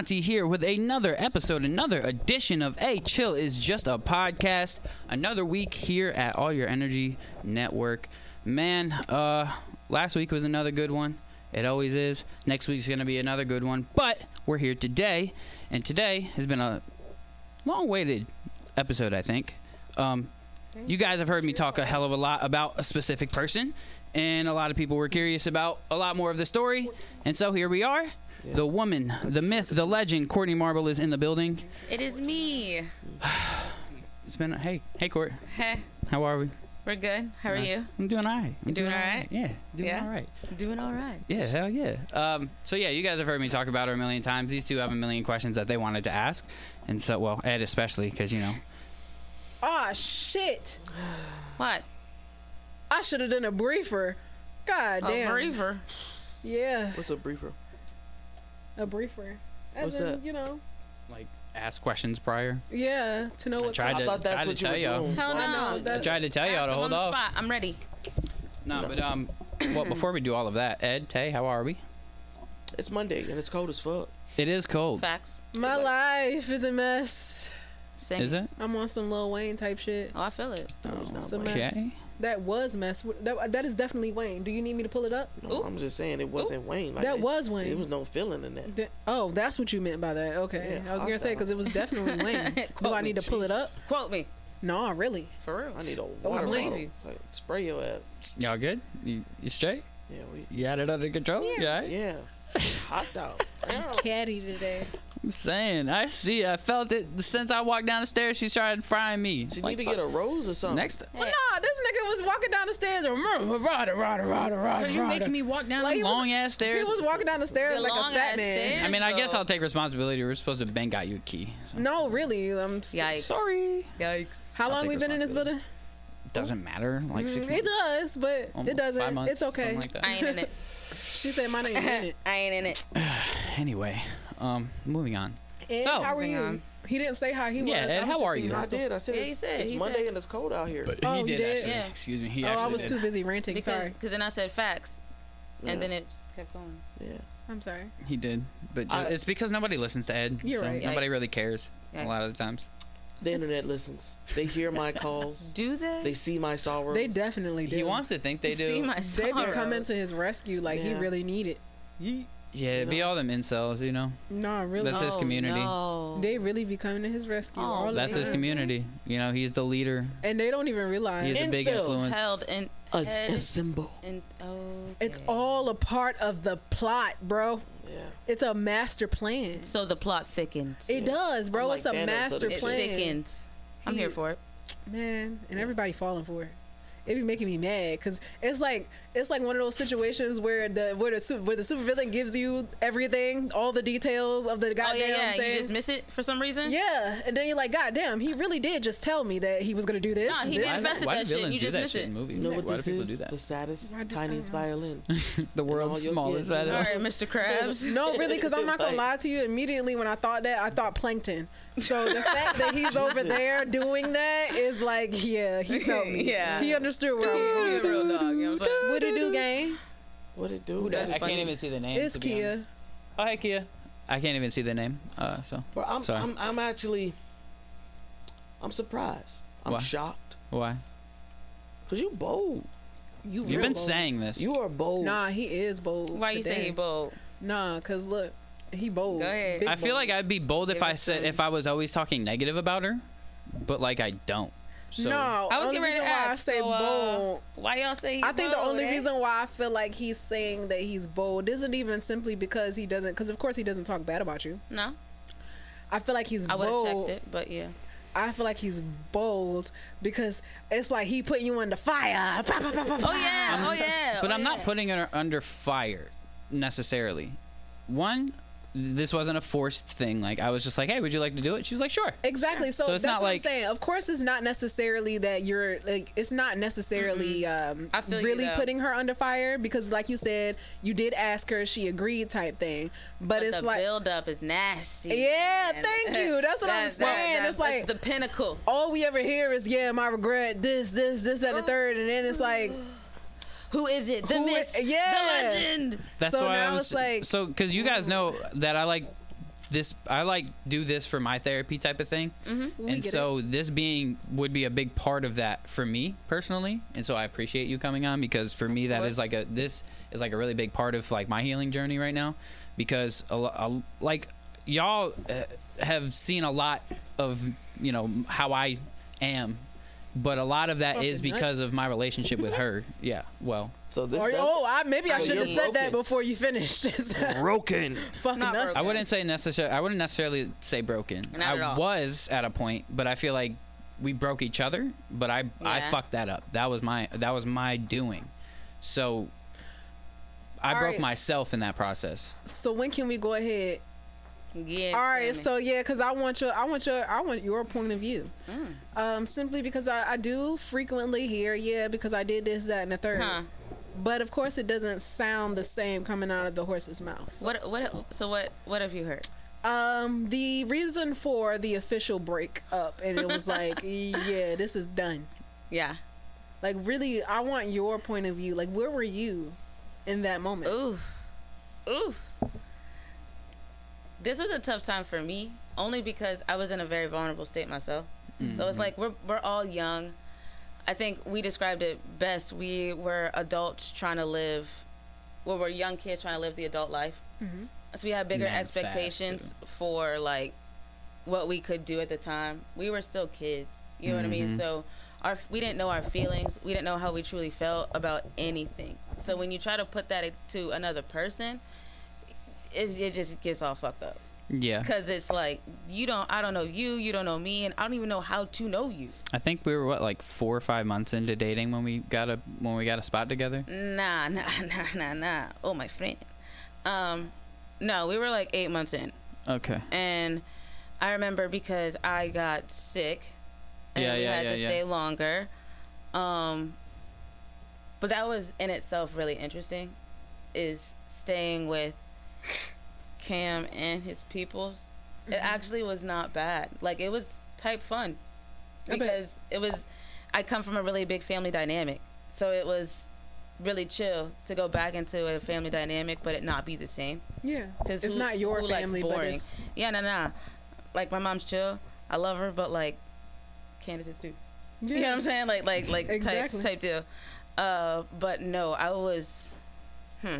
Montie here with another episode, another edition of Aye Chill is Just a Podcast. Another week here at All Your Energy Network. Man, uh, last week was another good one. It always is. Next week's going to be another good one. But we're here today, and today has been a long waited episode, I think. Um, you guys have heard me talk a hell of a lot about a specific person, and a lot of people were curious about a lot more of the story. And so here we are. The woman, the myth, the legend, Courtney Marble is in the building. It is me. It's been hey, hey Court, Heh, how are we? we're good. How are Uh, you? I'm doing all right. I'm You doing all right? Yeah, doing Yeah? all right. Doing all right. Yeah, hell yeah. Um, so yeah, you guys have heard me talk about her a million times. These two have a million questions that they wanted to ask, and so well, Ed especially because you know Ah, shit. What? I should have done a briefer. God A damn. briefer. Yeah, What's a briefer? A briefer. As What's in, that? you know, like ask questions prior. yeah, to know I what. tried I to thought that's tried what to you tell were y'all. doing. Hell I no. that- I tried to tell y'all Ask to him hold on the off. spot. I'm ready. No, but um, well, before we do all of that, Ed, Tay, how are we? It's Monday and it's cold as fuck. It is cold. Facts. My life is a mess. Sing. Is it? I'm on some Lil Wayne type shit. Oh, I feel it. No, it's not It's a Wayne. mess. Okay. That was mess. That, that is definitely Wayne. Do you need me to pull it up? No, Ooh. I'm just saying it wasn't Wayne. Like that it, was Wayne. There was no feeling in that. Da- oh, that's what you meant by that. Okay, Yeah, I was gonna say because it was definitely Wayne. Do Quote I me, need to pull it up? Quote me. No, really. For real. I need a was water Wayne. bottle. It's like, spray your ass. Y'all good? You, you straight? Yeah, we. You had it under control? Yeah. Yeah. right? Yeah. Hostile. Catty today. I'm saying. I see. I felt it since I walked down the stairs. She started frying me. She Like, need to get a rose or something. next. Well, nah, this nigga was walking down the stairs and rada, rada, rada, rada, Cause you making me walk down Like, the he was- long ass He was walking down the stairs The like a fat man. stairs? I mean, I guess. I'll take responsibility. We're supposed to bang got you a key. So. No, really. I'm st- Yikes. Sorry. Yikes. How I'll long we been in this building? Doesn't matter. Like six Mm. It does, but Almost it doesn't. Five months, it's okay. like that. I ain't in it. She said mine ain't in it. I ain't in it. Anyway, um, moving on. Ed, So- how are you? on. He didn't say how he was. Yeah, Ed, I was how just are you? I did. I said Yeah, it's, he said, it's he Monday said. and it's cold out here. Oh, he you did, did? actually. Yeah. Excuse me. He Oh, actually I was did. too busy ranting. Because Sorry. cause then I said facts. Yeah. And then it just kept going. yeah. I'm sorry. He did, but I- it's because nobody listens to Ed. You're so right. Nobody Yikes. really cares a lot of the times. The internet listens. They hear my calls. Do they? They see my sorrows. They definitely do. He wants to think they See do. my They be coming to his rescue like he Yeah. really needed. Yeah, it'd be all them incels, you know. No, really. That's his Oh, community. No. They really be coming to his rescue. Oh, all That's his community. You know, he's the leader. And they don't even realize. He's a big Incels. influence. held in. a, Ed- a symbol. in oh. It's all a part of the plot, bro. Yeah. It's a master plan. So the plot thickens. It does, bro. I'm it's like a Thanos, so master this it shit- plan. thickens. I'm He- here for it. Man, and everybody falling for it. It be making me mad because it's like it's like one of those situations where the where the su- where the supervillain gives you everything, all the details of the Oh goddamn yeah, yeah. thing. You just miss it for some reason. yeah, and then you're like, God damn, he really did just tell me that he was gonna do this. Nah, he this, did and invested why that shit, you just miss it. in movies? You know what why this do people is? do that? The saddest, Why tiniest violin. The world's smallest violin. All right, Mr. Krabs. No, really, because I'm not gonna lie to you. Immediately when I thought that, I thought plankton. So the fact that he's over there doing that is like, yeah, he felt me. Yeah. he understood where I was He going. real dog. You know what I'm saying? What it do, gang? What it do? I That's can't even see the name. It's to Kia. honest. Oh, hey, Kia. I can't even see the name. Uh, so But I'm, Sorry. I'm, I'm actually, I'm surprised. I'm Why? shocked. why? Cause you bold. You You've been bold. saying this. You are bold. Nah, he is bold. Why you say he bold? Nah, cause look, he bold. Go ahead. Big I feel bold. like I'd be bold if Give I said some. if I was always talking negative about her, but like I don't. So no, I was getting ready reason to why I ask, say so, uh. Why y'all say he I think the only eh? reason why I feel like he's saying that he's bold isn't even simply because he doesn't. Because of course he doesn't talk bad about you. No, I feel like he's I would have checked it, but yeah. I feel like he's bold because it's like he put you in the fire. Pa, pa, pa, pa, Oh pa. yeah, oh yeah. but oh, I'm not putting her under fire necessarily. One, this wasn't a forced thing. Like I was just like, "Hey, would you like to do it?" She was like, "Sure." Exactly. So, So it's that's not what like- I'm saying. Of course, it's not necessarily that you're like. It's not necessarily um, I feel really though. putting her under fire because, like you said, you did ask her, she agreed, type thing. But, But it's the like build up is nasty. Yeah, man. thank you. That's what I'm That- that- saying. that- It's like- the pinnacle. all we ever hear is, "Yeah, my regret, this, this, this, that, and the third, and then it's like, Who is it? The Who i- myth. yeah. The legend. That's So why I was it's like- so because you guys know that I like this. I like do this for my therapy type of thing, Mm-hmm. And get so this being would be a big part of that for me personally. And so I appreciate you coming on because for me that is like a this is like a really big part of like my healing journey right now because a, lo- a, like y'all uh, have seen a lot of you know how I am. But a lot of that Fucking is because of my relationship with her. Yeah. Well, So this. Or, does- oh, I, maybe I So should have you're said that broken. before you finished. broken. Fucking Not nuts. broken. I wouldn't say necessarily. I wouldn't necessarily say broken. Not I at all. was at a point, but I feel like we broke each other. But I I Yeah. fucked that up. That was my that was my doing. So I All broke right. myself in that process. So when can we go ahead? Yeah. All right, so yeah, because I want your, I want your, I want your point of view. Mm. Um, simply because I, I do frequently hear, yeah, because I did this, that, and the third. Huh. But of course, it doesn't sound the same coming out of the horse's mouth. What? What? So what? What have you heard? Um, the reason for the official breakup, and it was like, yeah, this is done. Yeah. Like, really, I want your point of view. Like, where were you in that moment? Ooh. Ooh. This was a tough time for me, only because I was in a very vulnerable state myself. So it's like we're we're all young. I think we described it best. We were adults trying to live, well, we're young kids trying to live the adult life. Mhm. So we had bigger Man, expectations for like what we could do at the time. We were still kids. You know what I mean? Mhm. So our we didn't know our feelings. We didn't know how we truly felt about anything. So when you try to put that to another person, it, it just gets all fucked up. Yeah. Cause it's like you don't, I don't know you, you don't know me, and I don't even know how to know you. I think we were what like four or five months into dating when we got a when we got a spot together. Nah, nah, nah, nah, nah. Oh my friend. Um, no, we were like eight months in, Okay. and I remember because I got sick, and Yeah, we yeah, had yeah, to stay longer. Um, but that was in itself really interesting, is staying with Cam and his peoples. It Mm-hmm. actually was not bad. Like it was type fun because it was. I come from a really big family dynamic, so it was really chill to go back into a family dynamic, but it not be the same. Yeah, because it's who- not your family, but boring? it's Yeah, nah, nah. Like my mom's chill. I love her, but like Candace is too. yeah. You know what I'm saying? Like like like Exactly. type type deal. Uh, but no, I was. Hmm.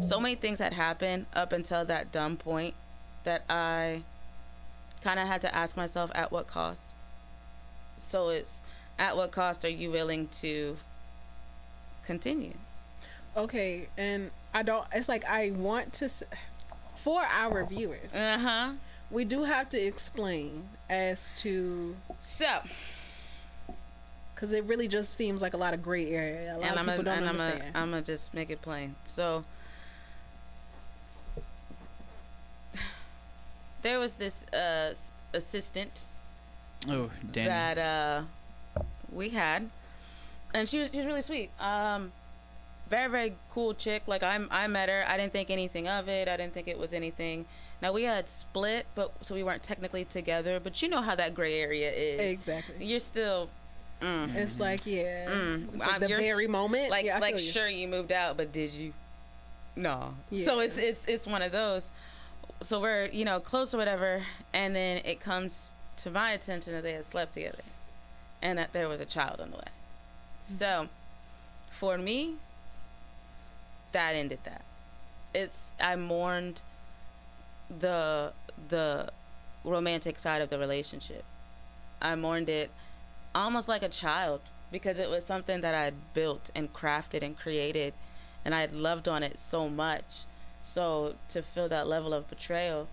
So many things had happened up until that dumb point that I kind of had to ask myself at what cost. So it's at what cost are you willing to continue? Okay, and I don't. It's like I want to. For our viewers, Uh huh. we do have to explain as to So because it really just seems like a lot of gray area. A lot and of I'm people a, don't and understand. I'm going to just make it plain. So there was this uh, assistant Oh, Danny. that uh, we had, and she was she was really sweet. Um, very very cool chick. Like I I met her. I didn't think anything of it. I didn't think it was anything. Now we had split, but so we weren't technically together. But you know how that gray area is. exactly. You're still. Mm. It's like yeah, Mm. it's like the you're- very moment. like yeah, like you. sure you moved out but did you no Yeah. so it's it's it's one of those so we're you know close or whatever and then it comes to my attention that they had slept together and that there was a child on the way. Mm-hmm. So for me that ended that. It's i mourned the the romantic side of the relationship. I mourned it almost like a child because it was something that I had built and crafted and created and I had loved on it so much. So to feel that level of betrayal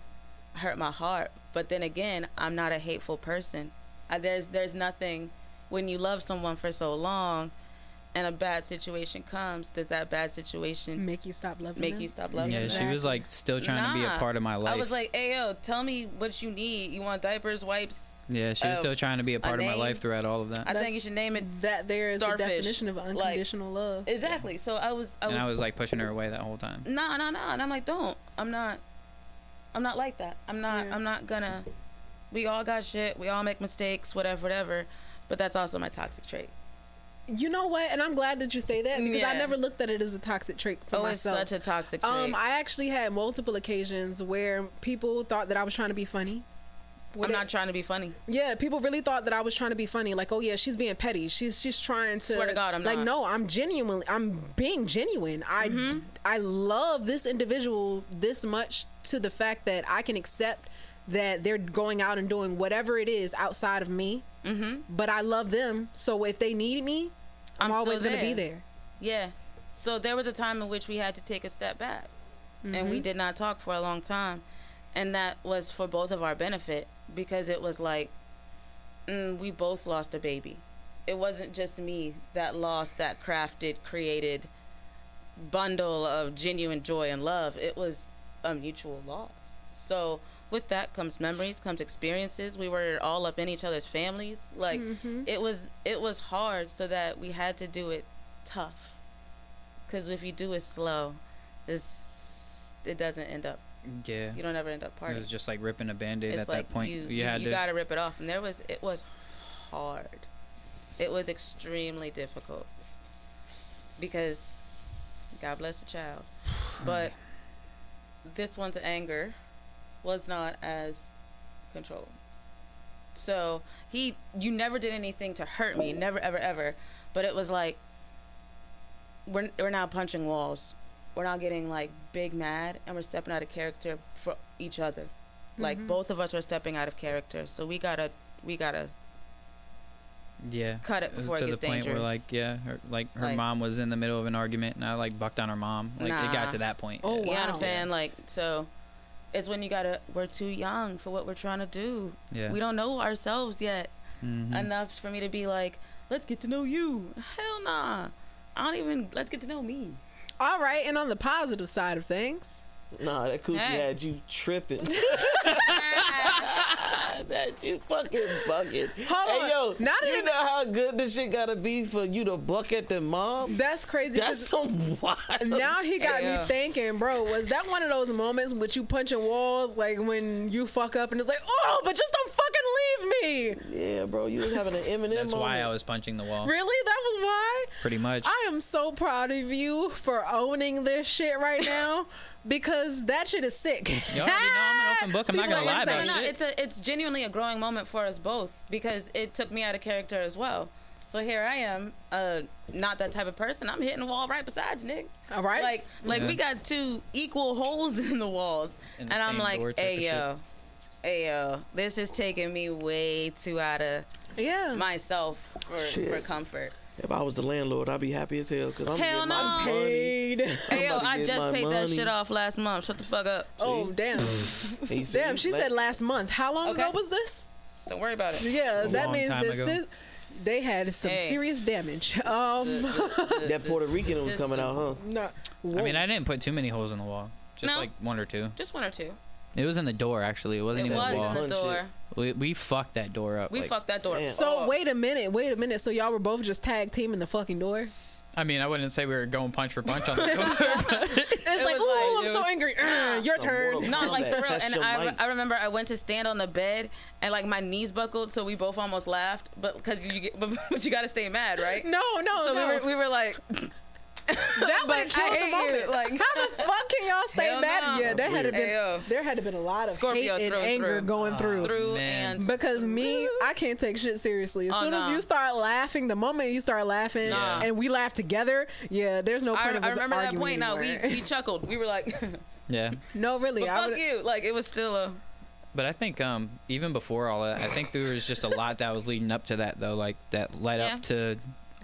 hurt my heart. But then again, I'm not a hateful person. I, there's there's nothing when you love someone for so long and a bad situation comes, does that bad situation make you stop loving. make them. you stop loving yeah, them? she was like still trying to be a part of my life. I was like, "Hey yo, tell me what you need. You want diapers, wipes? Yeah, she was uh, still trying to be a part of my life throughout all of that. I That's- think you should name it That there is Starfish. the definition of unconditional love. exactly." So I was, I was, and I was like pushing her away that whole time. no, no, no. And I'm like, don't. I'm not. I'm not like that. I'm not. Yeah. I'm not gonna. We all got shit. We all make mistakes. Whatever, whatever. But that's also my toxic trait. You know what? And I'm glad that you say that because I never looked at it as a toxic trait for Oh, myself. it's such a toxic trait. um, I actually had multiple occasions where people thought that I was trying to be funny. I'm not trying to be funny. Yeah, people really thought that I was trying to be funny. Like, oh yeah, she's being petty. She's she's trying to. Swear to God, I'm like, not. no, I'm genuinely, I'm being genuine. I Mm-hmm. I love this individual this much to the fact that I can accept that they're going out and doing whatever it is outside of me. Mm-hmm. But I love them, so if they need me, I'm, I'm always gonna be there. there. Yeah. So there was a time in which we had to take a step back. And we did not talk for a long time. And that was for both of our benefit because it was like mm, we both lost a baby. It wasn't just me that lost that crafted, created bundle of genuine joy and love. It was a mutual loss. So with that comes memories, comes experiences. We were all up in each other's families. Like it was it was hard so that we had to do it tough. Cuz if you do it slow, this it doesn't end up Yeah. you don't ever end up partying. It was just like ripping a band-aid It's at like that point. you, You, you, had you to. gotta rip it off, and there was it was hard. It was extremely difficult because God bless the child, but this one's anger was not as controlled. So he, you never did anything to hurt me, never, ever, ever. But it was like we're we're now punching walls. We're not getting like big mad, and we're stepping out of character for each other. Like both of us are stepping out of character, so we gotta we gotta yeah. cut it It was before it to gets the point dangerous. where like yeah, her, like her Like- mom was in the middle of an argument and I like bucked on her mom. Like it got to that point. Oh, wow. You know what I'm wow. saying? Like, so it's when you gotta, we're too young for what we're trying to do. Yeah. We don't know ourselves yet Mhm. enough for me to be like, let's get to know you. Hell nah. I don't even, let's get to know me. All right, and on the positive side of things, Nah, that coochie Hey. had you tripping. that you fucking bucket. Hold hey on. yo, Now that you it- know how good this shit gotta be for you to buck at the mom? that's crazy. That's some wild. now he got Yeah. me thinking, bro. Was that one of those moments with you punching walls, like when you fuck up and it's like, oh, but just don't fucking leave me? Yeah, bro, you was having an Eminem That's why I was punching the wall. Really? That was why? Pretty much. I am so proud of you for owning this shit right now because that shit is sick. You already know I'm an open book. I'm not People gonna lie insane. about no, shit. it's a, it's genuinely a growing moment for us both because it took me out of character as well. So here I am, uh, not that type of person. I'm hitting the wall right beside you, nigga. All right. Like, like Yeah. we got two equal holes in the walls, In the and I'm like, hey yo, hey yo, this is taking me way too out of yeah. myself for, Shit. for comfort. If I was the landlord, I'd be happy as hell because I'm Hell getting my no. money. Paid. Hey yo, I just my paid that shit off last month. Shut the fuck up. Oh damn! Damn, she let- said last month. How long Okay. ago was this? Don't worry about it. Yeah, A that means time this they had some Hey. serious damage. Um, that Puerto Rican was coming out, huh? no. I mean, I didn't put too many holes in the wall. Just No. like one or two. Just one or two. It was in the door actually. It wasn't It even was the in wall. the door. we, we fucked that door up. We like- fucked that door. Damn. So up. wait a minute, wait a minute. So y'all were both just tag teaming the fucking door? I mean, I wouldn't say we were going punch for punch on the door. It's like, was ooh, like- I'm it so was- angry. Uh, your Some turn. Mortal No, like Kombat, for real. test And your I, might. I remember I went to stand on the bed and like my knees buckled, so we both almost laughed. But because you get, but, but you got to stay mad, right? No, no, So no. we were we were like, that would have but I killed the hate you, moment. like- how the fuck can y'all stay Hell mad? no. Yeah, there had to been Ayo. there had been a lot of Scorpio hate and anger through. going through. through man. and Because me, I can't take shit seriously. As Oh, soon as you start laughing, the moment you start laughing Nah. and we laugh together, yeah, there's no I, point of I us remember that point. Now we, we chuckled. We were like, yeah. no, really, but I fuck you. Like it was still a. But I think um, even before all that, I think there was just a lot that was leading up to that, though, like that led Yeah. up to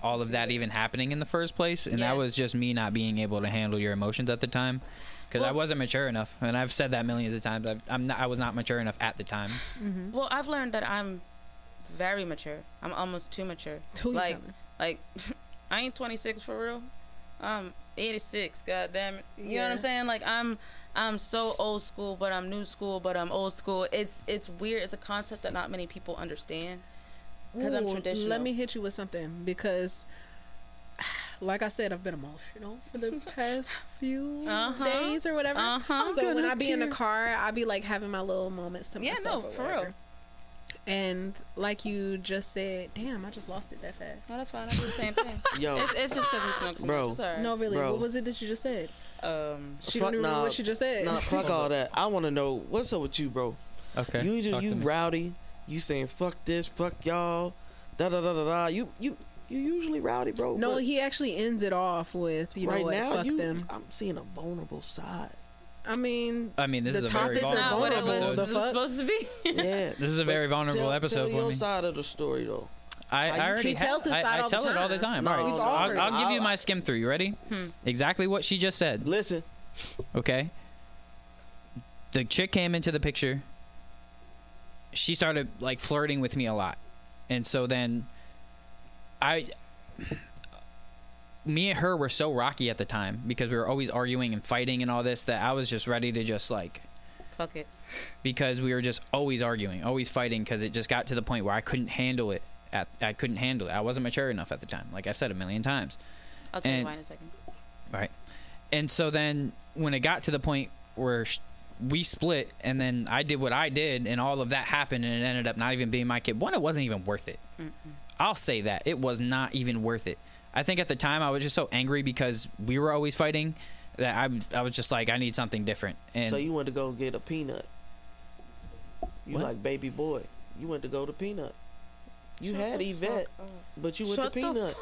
all of that even happening in the first place, and Yeah. that was just me not being able to handle your emotions at the time, because I wasn't mature enough, and I've said that millions of times. I've, I'm not, I was not mature enough at the time. Mm-hmm. Well, I've learned that I'm very mature. I'm almost too mature. Who you like, telling? like I ain't 26 for real. I'm 86. God damn it. You know what I'm saying? Like I'm I'm so old school, but I'm new school, but I'm old school. It's it's weird. It's a concept that not many people understand. Because I'm traditional. Let me hit you with something because, like I said, I've been emotional for the past few Uh-huh. days or whatever. Uh-huh. So when I be in the car, I be like having my little moments to Yeah, myself. no, for real. And like you just said, damn, I just lost it that fast. No, that's fine. I do the same thing. Yo, It's, it's just because we smoke too Bro. much. It's all right. No, really. Bro. What was it that you just said? Um, She Fuck don't even know nah. what she just said. nah, fuck all that. I want to know what's up with you, bro. Okay. you talk you to me. rowdy. You saying fuck this, fuck y'all, da da da da da. You you you usually rowdy, bro. No, he actually ends it off with, you know what, now fuck you. them. I'm seeing a vulnerable side. I mean, I mean, this The is a very topics it's are not vulnerable what it was, episode. The it was supposed to be. Yeah. This is a very But vulnerable tell, episode tell for your me. side of the story though. I, I already tells his have, side I, I all the tell it all the time. time. No, all right, We've so all I'll, heard I'll give you my skim through. You ready? Hmm. Exactly what she just said. Listen, Okay. The chick came into the picture. She started like flirting with me a lot. And so then I me and her were so rocky at the time because we were always arguing and fighting and all this that I was just ready to just like Fuck it. because we were just always arguing, always fighting because it just got to the point where I couldn't handle it. At I couldn't handle it. I wasn't mature enough at the time. Like I've said a million times. I'll tell you why in a second. Right. And so then when it got to the point where sh- we split and then I did what I did and all of that happened and it ended up not even being my kid. One, it wasn't even worth it. I'll say that. It was not even worth it. I think at the time I was just so angry because we were always fighting that I, I was just like, I need something different. And so you went to go get a peanut. You What? like baby boy. You went to go to peanut. You Shut had the Yvette, fuck up. but you went Shut to the peanut.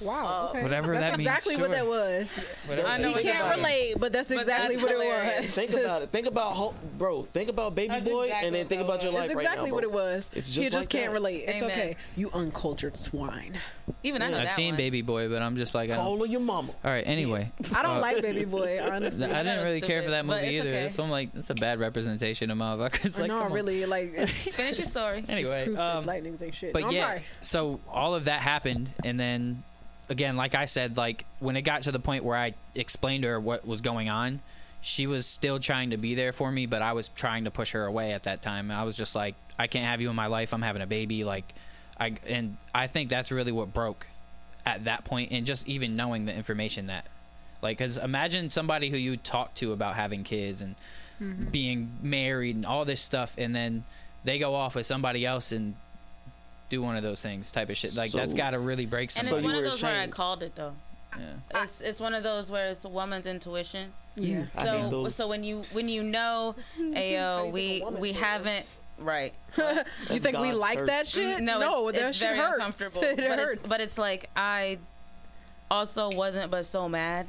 Wow. Uh, Okay. Whatever that's that means, That's exactly what that was. Whatever. I know he can't you're relate, but that's But exactly that's what hilarious. it was. Think about it. Think about ho- bro. Think about baby That's boy, exactly and then think about your was. life It's right exactly now, what it was. It's just you just just like can't that. relate. It's Amen. okay. You uncultured swine. Even I know I've that seen one. Baby Boy, but I'm just like, I don't, Call your mama. all right. Anyway, I don't Uh, like Baby Boy, honestly. I didn't really care for that movie either. okay. So I'm like, that's a bad representation of motherfuckers. Like, no, come on. really, like it's Finish your story. just Anyway, proof um, that lightnings shit. but yeah, so all of that happened, and then again, like I said, like when it got to the point where I explained to her what was going on, she was still trying to be there for me, but I was trying to push her away at that time. I was just like, I can't have you in my life. I'm having a baby. Like, I and I think that's really what broke at that point, and just even knowing the information that, like, because imagine somebody who you talk to about having kids and mm-hmm. being married and all this stuff, and then they go off with somebody else and do one of those things type of shit. Like that's So- got to really break And some. So it's one of were those where I called it though. yeah. It's it's one of those where it's a woman's intuition. Yeah. I hate So those. so when you when you know, How ayo, we we feels? haven't right. you That's think we like curse. that shit? No, it's, that it's shit very hurts. uncomfortable. it but hurts. it's but it's like I also wasn't but so mad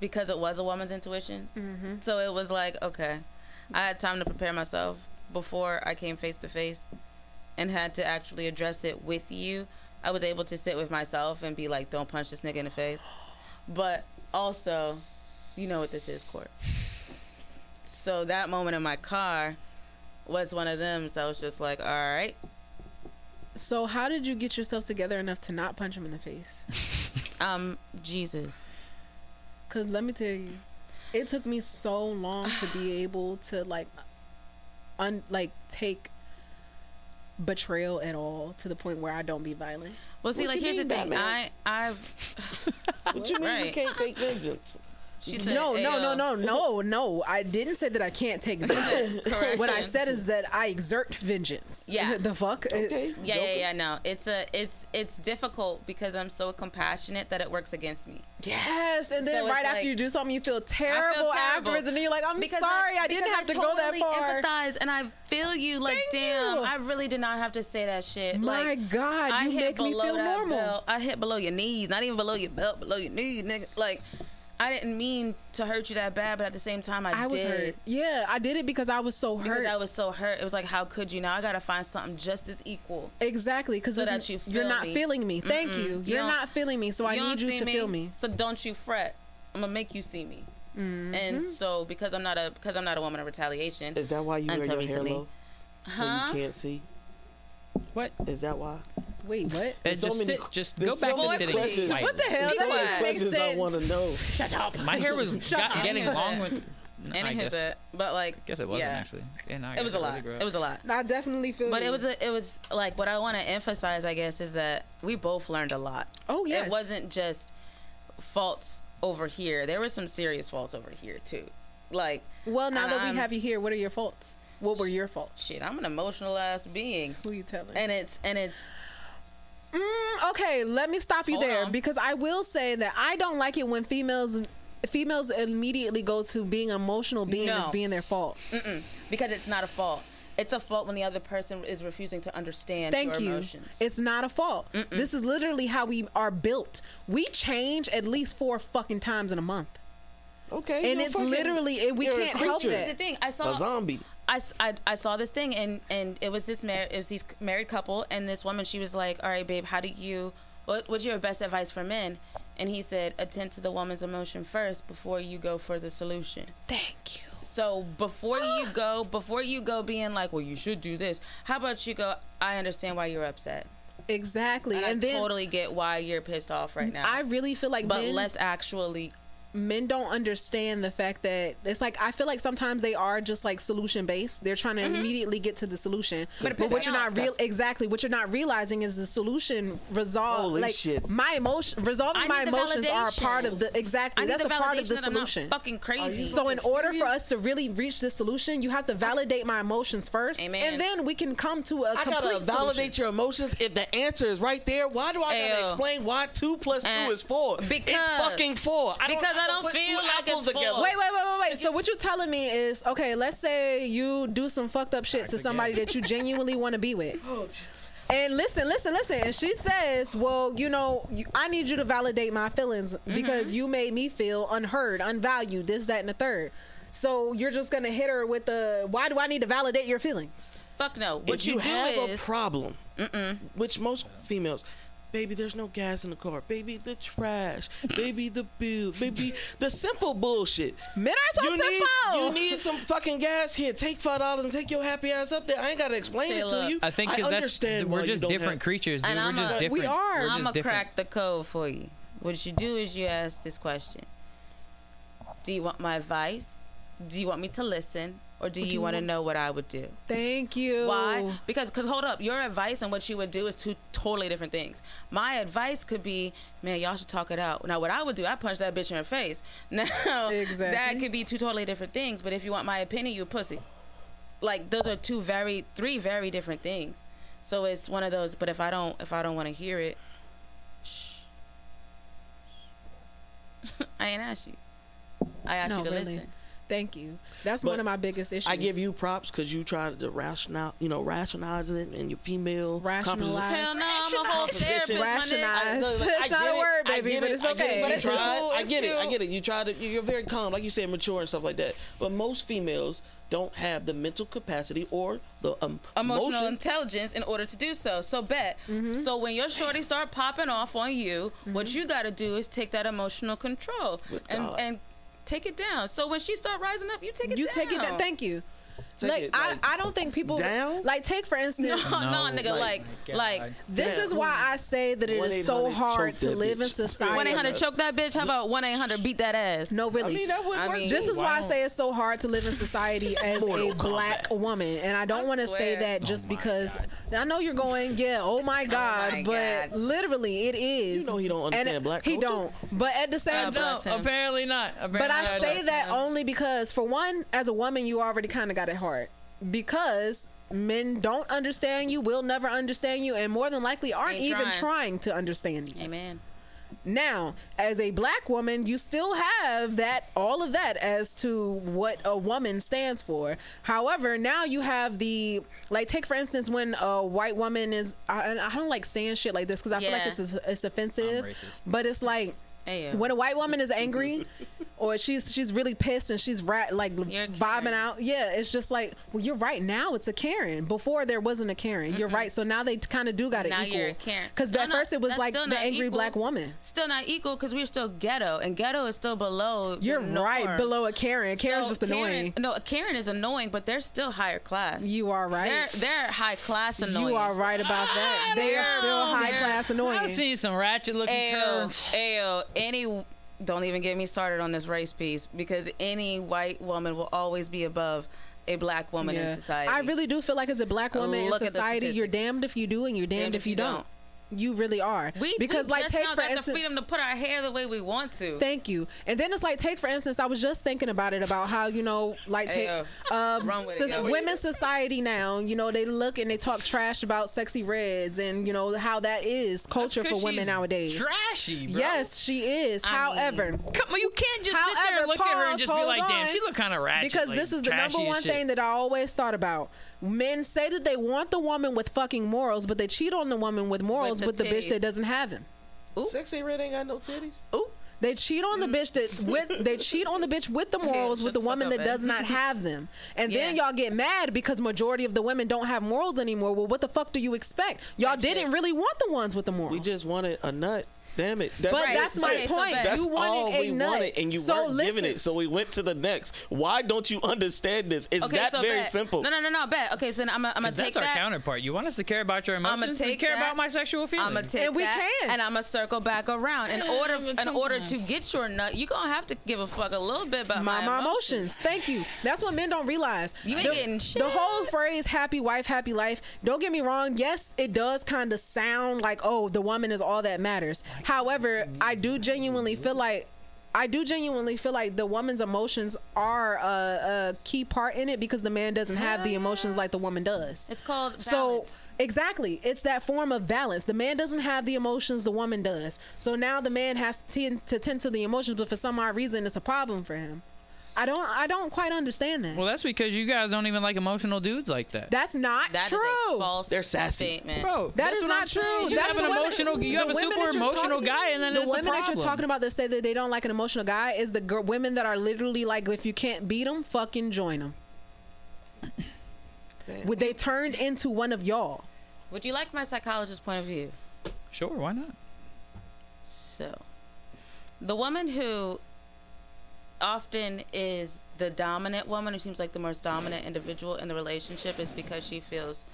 because it was a woman's intuition. mm-hmm. So it was like okay, I had time to prepare myself before I came face to face and had to actually address it with you. I was able to sit with myself and be like, "Don't punch this nigga in the face," but also, you know what this is, court. So that moment in my car was one of them that was just like, "All right." So how did you get yourself together enough to not punch him in the face? Um, Jesus. Cause let me tell you, it took me so long to be able to like, un like take betrayal at all to the point where I don't be violent. Well, see, What like here's the thing. Batman? I, I've. What you mean you can't take vengeance? She said, no, no, no, no, no, no. I didn't say that I can't take vengeance. what I said is that I exert vengeance. Yeah. the fuck. Okay. Yeah, yeah, yeah. No, it's a, it's, it's difficult because I'm so compassionate that it works against me. Yes, and then So right after like- you do something, you feel terrible, feel terrible. afterwards, and then you're like, "I'm Because sorry, I, didn't because have to totally go that far." I empathize, and I feel you. Like, Thank damn, you. I really did not have to say that shit. My like, God, I you hit make me below feel normal. belt. I hit below your knees, not even below your belt, below your knees, nigga. Like, I didn't mean to hurt you that bad, but at the same time, I, I was did. hurt. Yeah, I did it because I was so Because hurt. I was so hurt. It was like, how could you? Now I gotta find something just as equal. exactly because So that you you're feel not me. feeling me. Thank you. You You're don't- not feeling me, so I don't need you see to feel me. So don't you fret. I'm gonna make you see me. Mm-hmm. And so because I'm not a because I'm not a woman of retaliation. Is that why you wear your recently. hair low? Huh? So you can't see? What? Is that why? Wait, what? There's so just many- sit, just there's go back so to many sitting questions. slightly. What the hell? Be That quiet. doesn't questions I want to know. Shut up. My hair was got, getting Anywho. long with. No, And I it guess, was a but like I guess it wasn't yeah. actually. Yeah, no, I It was a lot. grew up. It was a lot. I definitely feel. But you. it was a, it was like what I want to emphasize, I guess, is that we both learned a lot. Oh yes. It wasn't just faults over here. There were some serious faults over here too. Like Well, now that Um, we have you here, what are your faults? What were your faults? Shit, I'm an emotional ass being, Who you telling? and it's and it's Mm, okay, let me stop you Hold there on. because I will say that I don't like it when females females immediately go to being emotional being No. as being their fault. mm-mm, because it's not a fault. It's a fault when the other person is refusing to understand Thank your you. emotions. It's not a fault. This is literally how we are built. We change at least four fucking times in a month. Okay. And you're it's fucking- literally- and we you're a can't help creature. that. the thing I saw. A zombie. I, I- I saw this thing and and it was this mar- it was these married couple and this woman she was like all right babe how do you what, what's your best advice for men and he said attend to the woman's emotion first before you go for the solution Thank you. so before you go before you go being like well you should do this how about you go i understand why you're upset Exactly. and, And, i then totally get why you're pissed off right now I really feel like but men, let's actually men don't understand the fact that it's like I feel like sometimes they are just like solution based. They're trying to immediately get to the solution. Mm-hmm. But But, what you're not real exactly what you're not realizing is the solution resolve Holy like shit. my emotion resolving my need the emotions are a part of the exactly that's the a part of the that i'm not solution. fucking crazy So in fucking order for us to really reach the solution, you have to validate my emotions first, Amen. and then we can come to a I complete gotta validate solution. your emotions. If the answer is right there, why do I gotta Ew. explain why two plus two Uh, is four? because- it's fucking four. I because I have don't feel like apples it's four. Wait, wait, wait, wait, wait. So what you're telling me is, okay, let's say you do some fucked up shit to somebody that you genuinely want to be with. And listen, listen, listen. And she says, "Well, you know, you, I need you to validate my feelings mm-hmm. because you made me feel unheard, unvalued, this, that, and the third. So you're just gonna hit her with the, "Why do I need to validate your feelings?" fuck no what if you, you, do have is a problem, Mm-mm. which most females, baby, there's no gas in the car. Baby, the trash. baby, the bill. Baby, the simple bullshit. Men are so you need you need some fucking gas here. Take five dollars and take your happy ass up there. I ain't gotta explain Say, it to you. I think because that's understand we're just different have- creatures, dude. And We're I'm just a- different. We are. We're I'm gonna crack the code for you. What you do is you ask this question: Do you want my advice? Do you want me to listen, or do do you you want to know what I would do? Thank you. Why? Because, cause hold up, your advice and what you would do is two totally different things. My advice could be, man, y'all should talk it out. Now, what I would do, I punch that bitch in her face. Now, that could be two totally different things. But if you want my opinion, you a pussy. Like those are two very, three very different things. So it's one of those. But if I don't, if I don't want to hear it, shh. I ain't asked you. I asked No, you to really. listen. Thank you. That's But one of my biggest issues. I give you props because you tried to rational, you know, rationalize it and your female Rationalize. composition. Hell no, I'm a whole therapist. Rationalize. look, look, It's not get a it, word, I baby, get but it, it's I get okay. it. But You it's tried. cool, I get it. I get it. You tried to. You're very calm, like you said, mature and stuff like that. But most females don't have the mental capacity or the um, emotional emotion. intelligence in order to do so. So bet. So when your shorty start popping off on you, what you got to do is take that emotional control With and God. and take it down. So when she start rising up, you take it down. you down. take it down. Thank you. Take like, it, I, like, I don't think people down? like take for instance No, no, No, nigga, like, like, like, this Damn. is why I say that it is so hard to that live in bitch. society. one eight hundred choke that bitch. How about one eight hundred beat that ass? No, really. I really. mean, that would I work. mean, this is why I say it's so hard to live in society as a Mortal black woman, and I don't want to say that oh just Oh because God. I know you're going, yeah, oh my oh god, my but God. literally it is. You know he don't And understand black He culture. don't. But at the same time, no. Bless him. apparently not. Apparently But I say that only because, for one, as a woman, you already kind of got it hard. Because men don't understand you, will never understand you, and more than likely aren't Ain't even trying. trying to understand you. Amen. Now, as a black woman, you still have that all of that as to what a woman stands for. However, now you have the like take for instance when a white woman is I, I don't like saying shit like this because I feel like Yeah. it's it's offensive, I'm racist. but it's like Hey, yo. when a white woman is angry or she's she's really pissed and she's ra- like vibing out yeah it's just like well you're right now it's a karen before there wasn't a karen you're right so now they kind of do got it Now equal you're a Karen. because No, at no, first it was like still the not angry equal. black woman Still not equal because we're still ghetto, and ghetto is still below. you're right norm. below a karen karen's So just Karen- annoying No, a Karen is annoying, but they're still higher class. you are right They're they're high class annoying. you are right about that they are they're- still high they're- class annoying I've seen some ratchet looking Ayo, curls. ayo, any don't even get me started on this race piece because any white woman will always be above a black woman in society. I really do feel like as a black woman Look in society, you're damned if you do and you're damned, if, you don't. You really are. We because we like take for got the instance. freedom to put our hair the way we want to. Thank you. And then it's like, take for instance, I was just thinking about it about how you know, like, take Ayo. um, Run with it, sus- yo. women's society now. You know, they look and they talk trash about sexy reds and you know how that is culture for women she's nowadays. Trashy, bro. Yes, she is. I mean- However, Come on, you can't just sit there and look at her and just be like, "Damn, she look kind of ratchet." because like, this is the number one thing that I always thought about. Men say that they want the woman with fucking morals, but they cheat on the woman with morals the with the, bitch that doesn't have them. Sexyy Red ain't got no titties. Ooh. They cheat on the mm. bitch that with they cheat on the bitch with the morals Shut with the the woman up, that does not have them. And then y'all get mad because majority of the women don't have morals anymore. Well, what the fuck do you expect? Y'all Type shit. didn't really want the ones with the morals. We just wanted a nut. Damn it. That's But Right, that's my okay, point. bad. That's you wanted all a we nut. wanted, and you so weren't listen, giving it. So we went to the next. Why don't you understand this? It's Okay, that so very bet. simple. No, no, no, no. Bet. Okay, so then I'm gonna I'm 'Cause take that's our counterpart. You want us to care about your emotions? I'm gonna take care that. about my sexual feelings. I'm gonna take And we that, can. and I'm gonna circle back around. In order, in order to get your nut, you are gonna have to give a fuck a little bit about my, my, my emotions. Thank you. That's what men don't realize. You ain't the, getting shit. The whole phrase "happy wife, happy life." Don't get me wrong. Yes, it does kind of sound like, oh, the woman is all that matters. However, I do genuinely feel like. I do genuinely feel like the woman's emotions are a, a key part in it because the man doesn't have the emotions like the woman does. It's called So exactly, it's that form of balance. The man doesn't have the emotions the woman does. So now the man has to tend to, tend to the emotions, but for some odd reason, it's a problem for him. I don't, I don't quite understand that. well, that's because you guys don't even like emotional dudes like that. That's not That is true. a false They're sassy. statement. Bro, That that's is what not I'm saying. true. You That's have the an women- emotional. You the have a women super that you're emotional talking- guy, and then the it's a women that you're talking about that say that they don't like an emotional guy is the gir- women that are literally like, if you can't beat them, fucking join them. Would they turned into one of y'all? Would you like my psychologist's point of view? Sure, why not? So, the woman who often is the dominant woman, who seems like the most dominant individual in the relationship, is because she feels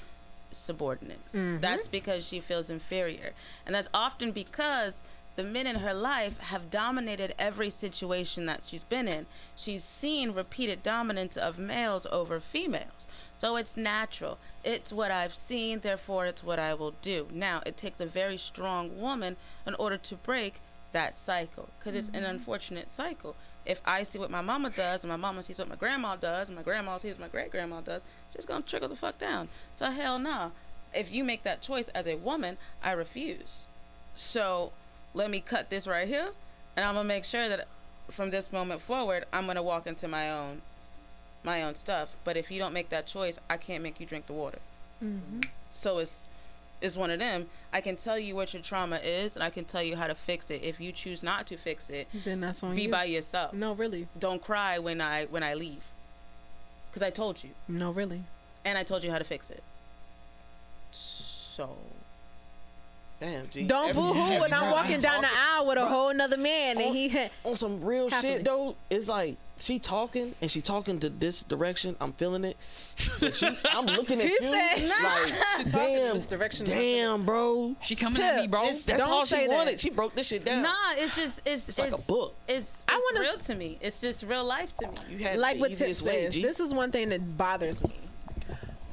subordinate. Mm-hmm. That's because she feels inferior. And that's often because the men in her life have dominated every situation that she's been in. She's seen repeated dominance of males over females. So it's natural. It's what I've seen, therefore, it's what I will do. Now, it takes a very strong woman in order to break that cycle because it's an mm-hmm. unfortunate cycle. If I see what my mama does and my mama sees what my grandma does and my grandma sees what my great grandma does, she's gonna trickle the fuck down. So hell no. If you make that choice as a woman, I refuse. So let me cut this right here, and I'm gonna make sure that from this moment forward, I'm gonna walk into my own, my own stuff. But if you don't make that choice, I can't make you drink the water. Mm-hmm. So it's it's one of them. I can tell you what your trauma is, and I can tell you how to fix it. If you choose not to fix it, Then that's on you. be you. by yourself. no, really. Don't cry when I when I leave, because I told you, No, really. and I told you how to fix it. So Damn, G. Don't boo hoo when I'm walking she down the aisle with a Bro, whole nother man and on- he had. on some real Happily. shit though, it's like she talking and she talking to this direction. I'm feeling it. She, I'm looking at He you said- like, talking in damn, this direction. damn, bro. She coming at me, bro. It's, that's Don't all she say that. wanted. She broke this shit down. nah, it's just it's It's like a book. It's, it's I wanna- real to me. It's just real life to me. You had like the what Tip easiest way, says, G. this is one thing that bothers me.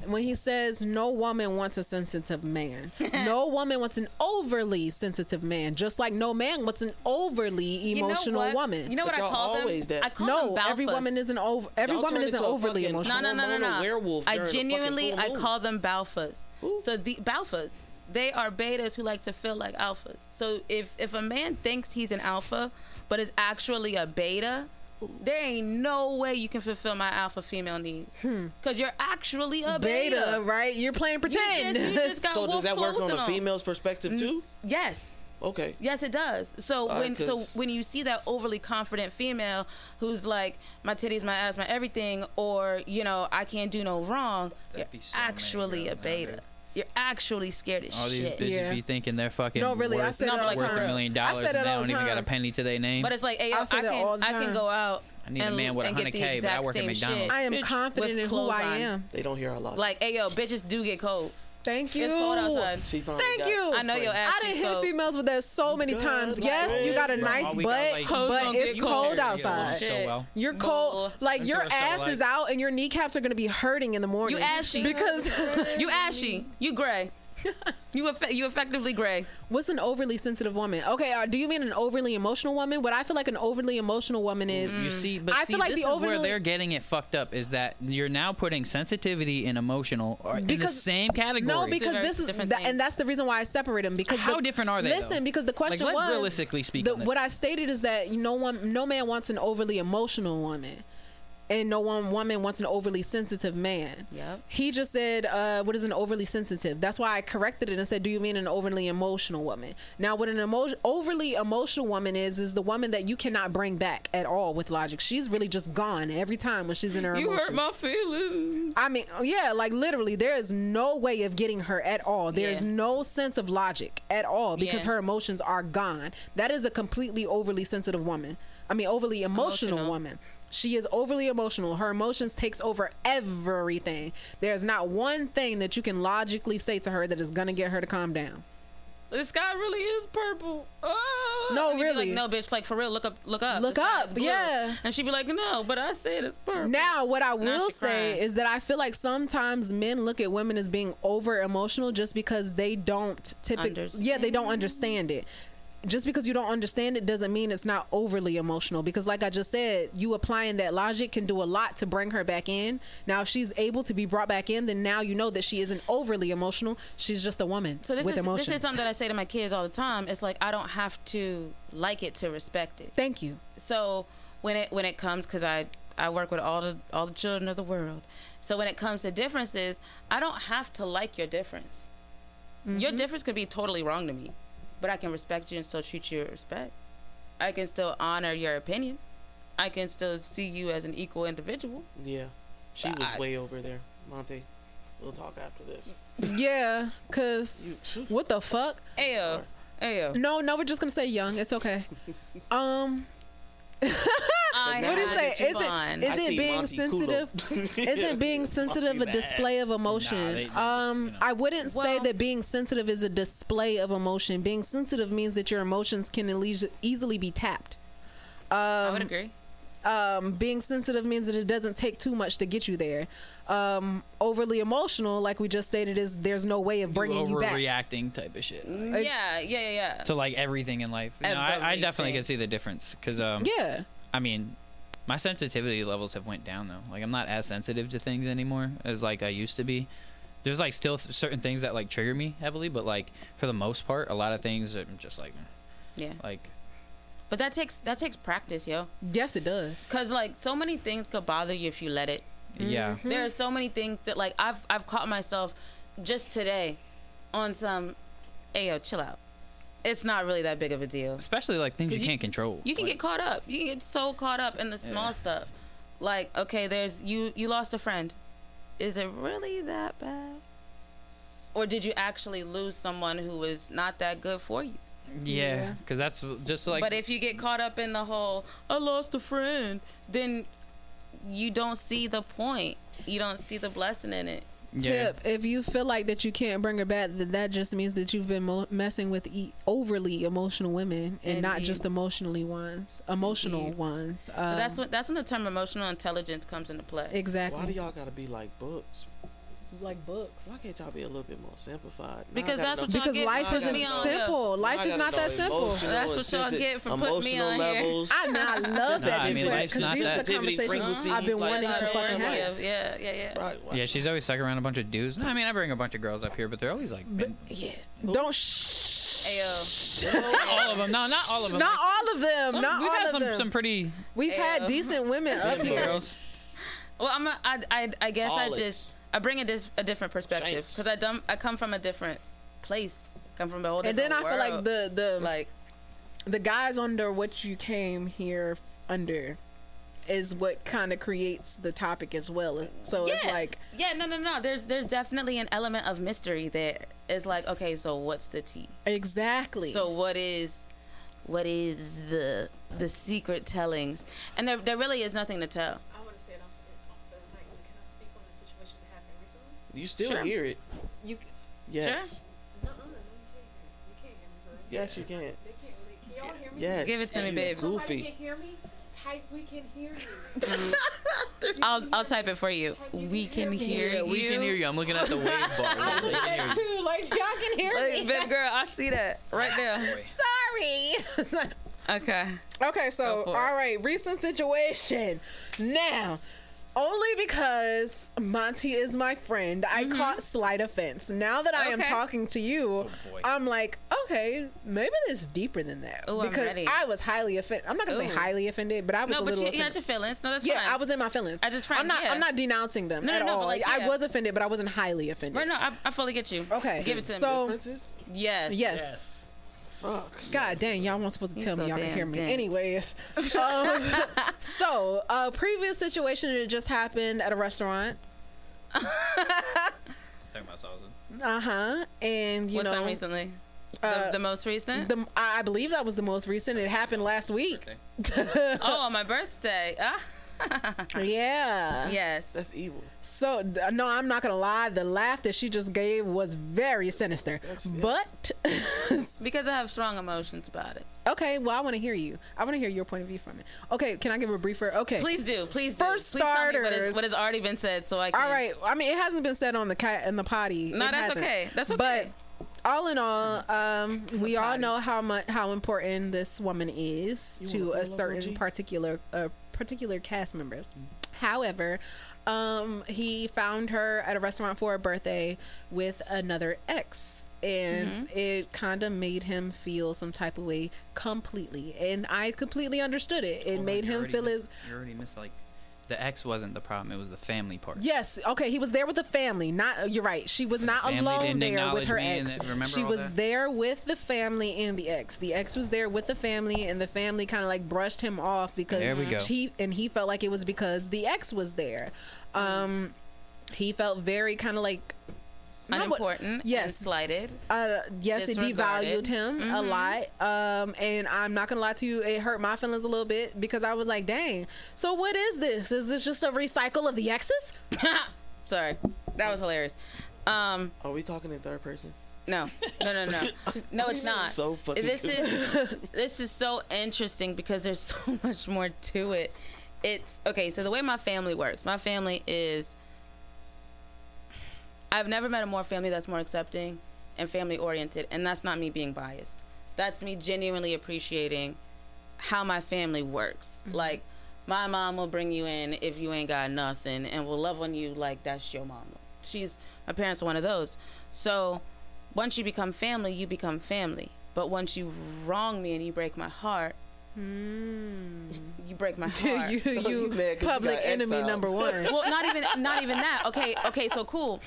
When he says no woman wants a sensitive man, no woman wants an overly sensitive man, just like no man wants an overly emotional you know what? woman. You know what But I y'all call always them? that. I call no, them every woman isn't over. Every Y'all woman isn't overly emotional. No, no, no, no, no. werewolf I during a fucking genuinely, I call them balfas. Ooh. So the balfas, they are betas who like to feel like alphas. So if if a man thinks he's an alpha, but is actually a beta, there ain't no way you can fulfill my alpha female needs hmm. because you're actually a beta. beta, right? You're playing You pretend. just, you just got So does that work on clothing the female's perspective too? Yes. Okay. Yes, it does. So All right, when so 'cause- when you see that overly confident female who's like my titties, my ass, my everything, or you know I can't do no wrong, That'd you're be so actually a girls beta. Nowadays. You're actually scared as shit. All these shit. bitches Yeah. be thinking they're fucking No, really, I worth, said it all the worth a time. million I dollars said and it they all don't the even got a time. penny to their name. But it's like, hey, yo, I I, say that all can the I can time. go out. I need a and, man with and get the 100K, but I exact work at same McDonald's. shit I am with confident in who clothes I on. am. They don't hear a lot. Like, hey, yo, bitches do get cold. Thank you. It's cold outside. she finally Thank got you. I know your ass I done cheeks hit cold. females with that so many God, times. like, Yes, you got a nice all we got, butt, like, Hoes but gonna it's get cold cold. outside. so well. You're Bull. cold. Like Until your it's so ass light. is out, and your kneecaps are gonna be hurting in the morning. You ashy. because You ashy. You gray. You effe- you effectively gray. What's an overly sensitive woman? Okay, uh, do you mean an overly emotional woman? What I feel like an overly emotional woman is You see, but I see, feel like this the is where they're getting it fucked up. Is that you're now putting sensitivity and emotional are in the Because- same category? No, because Very this is different that, things. and that's the reason why I separate them. Because How the- different are they, though? Listen, because the question let's was realistically speak the- on this. what I stated is that no one, no man wants an overly emotional woman, and no one woman wants an overly sensitive man. Yep. He just said, uh, "What is an overly sensitive?" That's why I corrected it and said, "Do you mean an overly emotional woman?" Now, what an emo- overly emotional woman is is the woman that you cannot bring back at all with logic. She's really just gone every time when she's in her emotions. You emotions. hurt my feelings. I mean, yeah, like literally, there is no way of getting her at all. There's Yeah. no sense of logic at all because Yeah. her emotions are gone. That is a completely overly sensitive woman. I mean, overly emotional, Emotional. woman. She is overly emotional. Her emotions takes over everything. There's not one thing that you can logically say to her that is gonna get her to calm down. The sky really is purple. Oh. No, And you'd be really. Like, no, bitch. Like for real. Look up. Look up. Look up, blue." yeah. And she'd be like, no, but I said it's purple. Now, what I will say crying. is that I feel like sometimes men look at women as being over emotional just because they don't typically, yeah, they don't understand it. Just because you don't understand it doesn't mean it's not overly emotional. Because, like I just said, you applying that logic can do a lot to bring her back in. Now, if she's able to be brought back in, then now you know that she isn't overly emotional. She's just a woman So this with is emotions. this is something that I say to my kids all the time. It's like I don't have to like it to respect it. Thank you. So when it when it comes, because I I work with all the all the children of the world. So when it comes to differences, I don't have to like your difference. Your mm-hmm. difference could be totally wrong to me, but I can respect you and still treat you with respect. I can still honor your opinion. I can still see you as an equal individual. Yeah, she was I- way over there, Montie. We'll talk after this. Yeah, because what the fuck? Ayo, ayo. No, no, we're just going to say young. It's okay. Um, I What do you say? Is fun. it I is it being Montie sensitive? Isn't being sensitive a display of Nah, emotion? they- they just, um, you know. I wouldn't say that being sensitive is a display of emotion. Being sensitive means that your emotions can at easily be tapped. I would Um, agree. um, being sensitive means that it doesn't take too much to get you there. Um, overly emotional, like we just stated, is there's no way of bringing you back. overreacting type of shit Yeah, yeah, yeah, yeah. to like everything in life. You know, I, I definitely Everything. can see the difference because um, Yeah, I mean, my sensitivity levels have went down though. Like I'm not as sensitive to things anymore as like I used to be. There's like still th- certain things that like trigger me heavily, but like for the most part, a lot of things I'm just like Yeah. like But that takes that takes practice, yo. yes, it does. Cause like so many things could bother you if you let it. yeah. Mm-hmm. There are so many things that like I've I've caught myself just today on some, hey yo, chill out. It's not really that big of a deal. Especially like things you, 'Cause you- can't control. You can Like, get caught up. You can get so caught up in the small Yeah. stuff. Like okay, there's you you lost a friend. Is it really that bad? Or did you actually lose someone who was not that good for you? yeah, Yeah. because that's just like but if you get caught up in the whole I lost a friend, then you don't see the point. You don't see the blessing in it. Yeah. Tip: If you feel like that you can't bring her back, that that just means that you've been mo- messing with e- overly emotional women and not just emotionally ones, emotional Indeed. ones. So Um, that's when that's when the term emotional intelligence comes into play. exactly Why do y'all gotta be like books? Like books. Why can't y'all be a little bit more simplified? Now Because that's what y'all Because get life isn't putting me simple. Life is not that simple. That's what y'all get for putting me emotional on here. I know. I love that I mean, life's not that- the Sensitivity conversations frequencies, I've been like wanting to fucking have. yeah, yeah, yeah. Right, right. Yeah, she's always stuck around a bunch of dudes. No, I mean I bring a bunch of girls up here, but they're always like been- Yeah. Don't shh. Not all of them. No, not all of them. Not all of them. Some- not we've all had of some them. some pretty We've had decent women up here. girls. Well, I'm a, I, I, I guess I All just I bring a, dis, a different perspective because I dumb, I come from a different place, come from a whole And then I feel like the the like the guys under what you came here under is what kind of creates the topic as well. So it's like yeah no no no there's there's definitely an element of mystery there. It's like okay so what's the tea? exactly. So what is what is the the secret tellings? And there there really is nothing to tell. I want to say it off the, off the mic. Can I speak on the situation that happened recently? You still Sure. hear it? You Yes. no, no, no, you can't hear me. You can't hear me. Yes, you can. They can't. Can y'all hear me? Yes. Give it to me, babe. baby. Goofy. can't hear me. Type we can hear you. I'll I'll type it for you. We can hear Yeah, you. we can hear you. I'm looking at the wave bar. I We look can at you. too, like y'all can hear Like, me. baby girl, I see that right there. Sorry. Okay. Okay, so Go for it. all right, recent situation. Now, only because Montie is my friend, I caught slight offense. Now that I am Mm-hmm. Talking to you, Oh. I'm like, okay, maybe this is deeper than that. Ooh, I'm because ready. I was highly offended. I'm not gonna Ooh. say highly offended, but I was No, a but little you, you offended. got your feelings. No, that's yeah, fine. I was in my feelings. As his I'm not. yeah. I'm not denouncing them No, at no, no, all. but, like, I was offended, but I wasn't highly offended. Right, no, I, I fully get you. Okay, Give it to so- me. Differences? Yes. Yes. Fuck. God dang, y'all weren't supposed to You tell me so y'all can hear me. dense. Anyways, um, so a previous situation that just happened at a restaurant. talking about salsa. Uh huh. And you what know, time recently? uh, the, the most recent? the I I believe that was the most recent. It happened last week. Oh, on my birthday. Ah, Yeah. yes. That's evil. So no, I'm not gonna lie. The laugh that she just gave was very sinister. That's- But Because I have strong emotions about it. okay, well, I want to hear you. I want to hear your point of view from it. Okay, can I give a briefer? Okay. Please do. Please do. First Please tell me what, starters- is, what has already been said so I can. All right. I mean, it hasn't been said on the cat in the potty. No, It that's hasn't. okay. That's okay. But all in all, um, we all know how much how important this woman is You to a certain OG? particular a particular cast member. However, um, he found her at a restaurant for a birthday with another ex. And Mm-hmm. it kind of made him feel some type of way completely, and I completely understood it. It Hold made him feel his You already missed like, the ex wasn't the problem. It was the family part. Yes. Okay. He was there with the family. Not. You're right. She was not alone there with her ex. She was that? there with the family and the ex. The ex was there with the family, and the family kind of like brushed him off because There we go. he and he felt like it was because the ex was there. Um, he felt very kind of like. Not what- Unimportant. Yes. And slighted. uh, yes, it devalued him a Mhm. lot. Um, and I'm not gonna lie to you, it hurt my feelings a little bit because I was like, dang. So what is this? Is this just a recycle of the exes? Sorry. That was hilarious. Um, Are we talking in third person? no, no, no, no, no. It's not. So fucking this is this is so interesting because there's so much more to it. It's okay. So the way my family works, my family is. I've never met a more family that's more accepting and family oriented, and that's not me being biased. That's me genuinely appreciating how my family works. Mm-hmm. Like, my mom will bring you in if you ain't got nothing, and will love on you like that's your mama. She's my parents are one of those. So, once you become family, you become family. But once you wrong me and you break my heart, Hmm. you break my heart. you, you, You mad 'cause you public enemy exiled. number one. well, not even not even that. Okay, okay, so cool.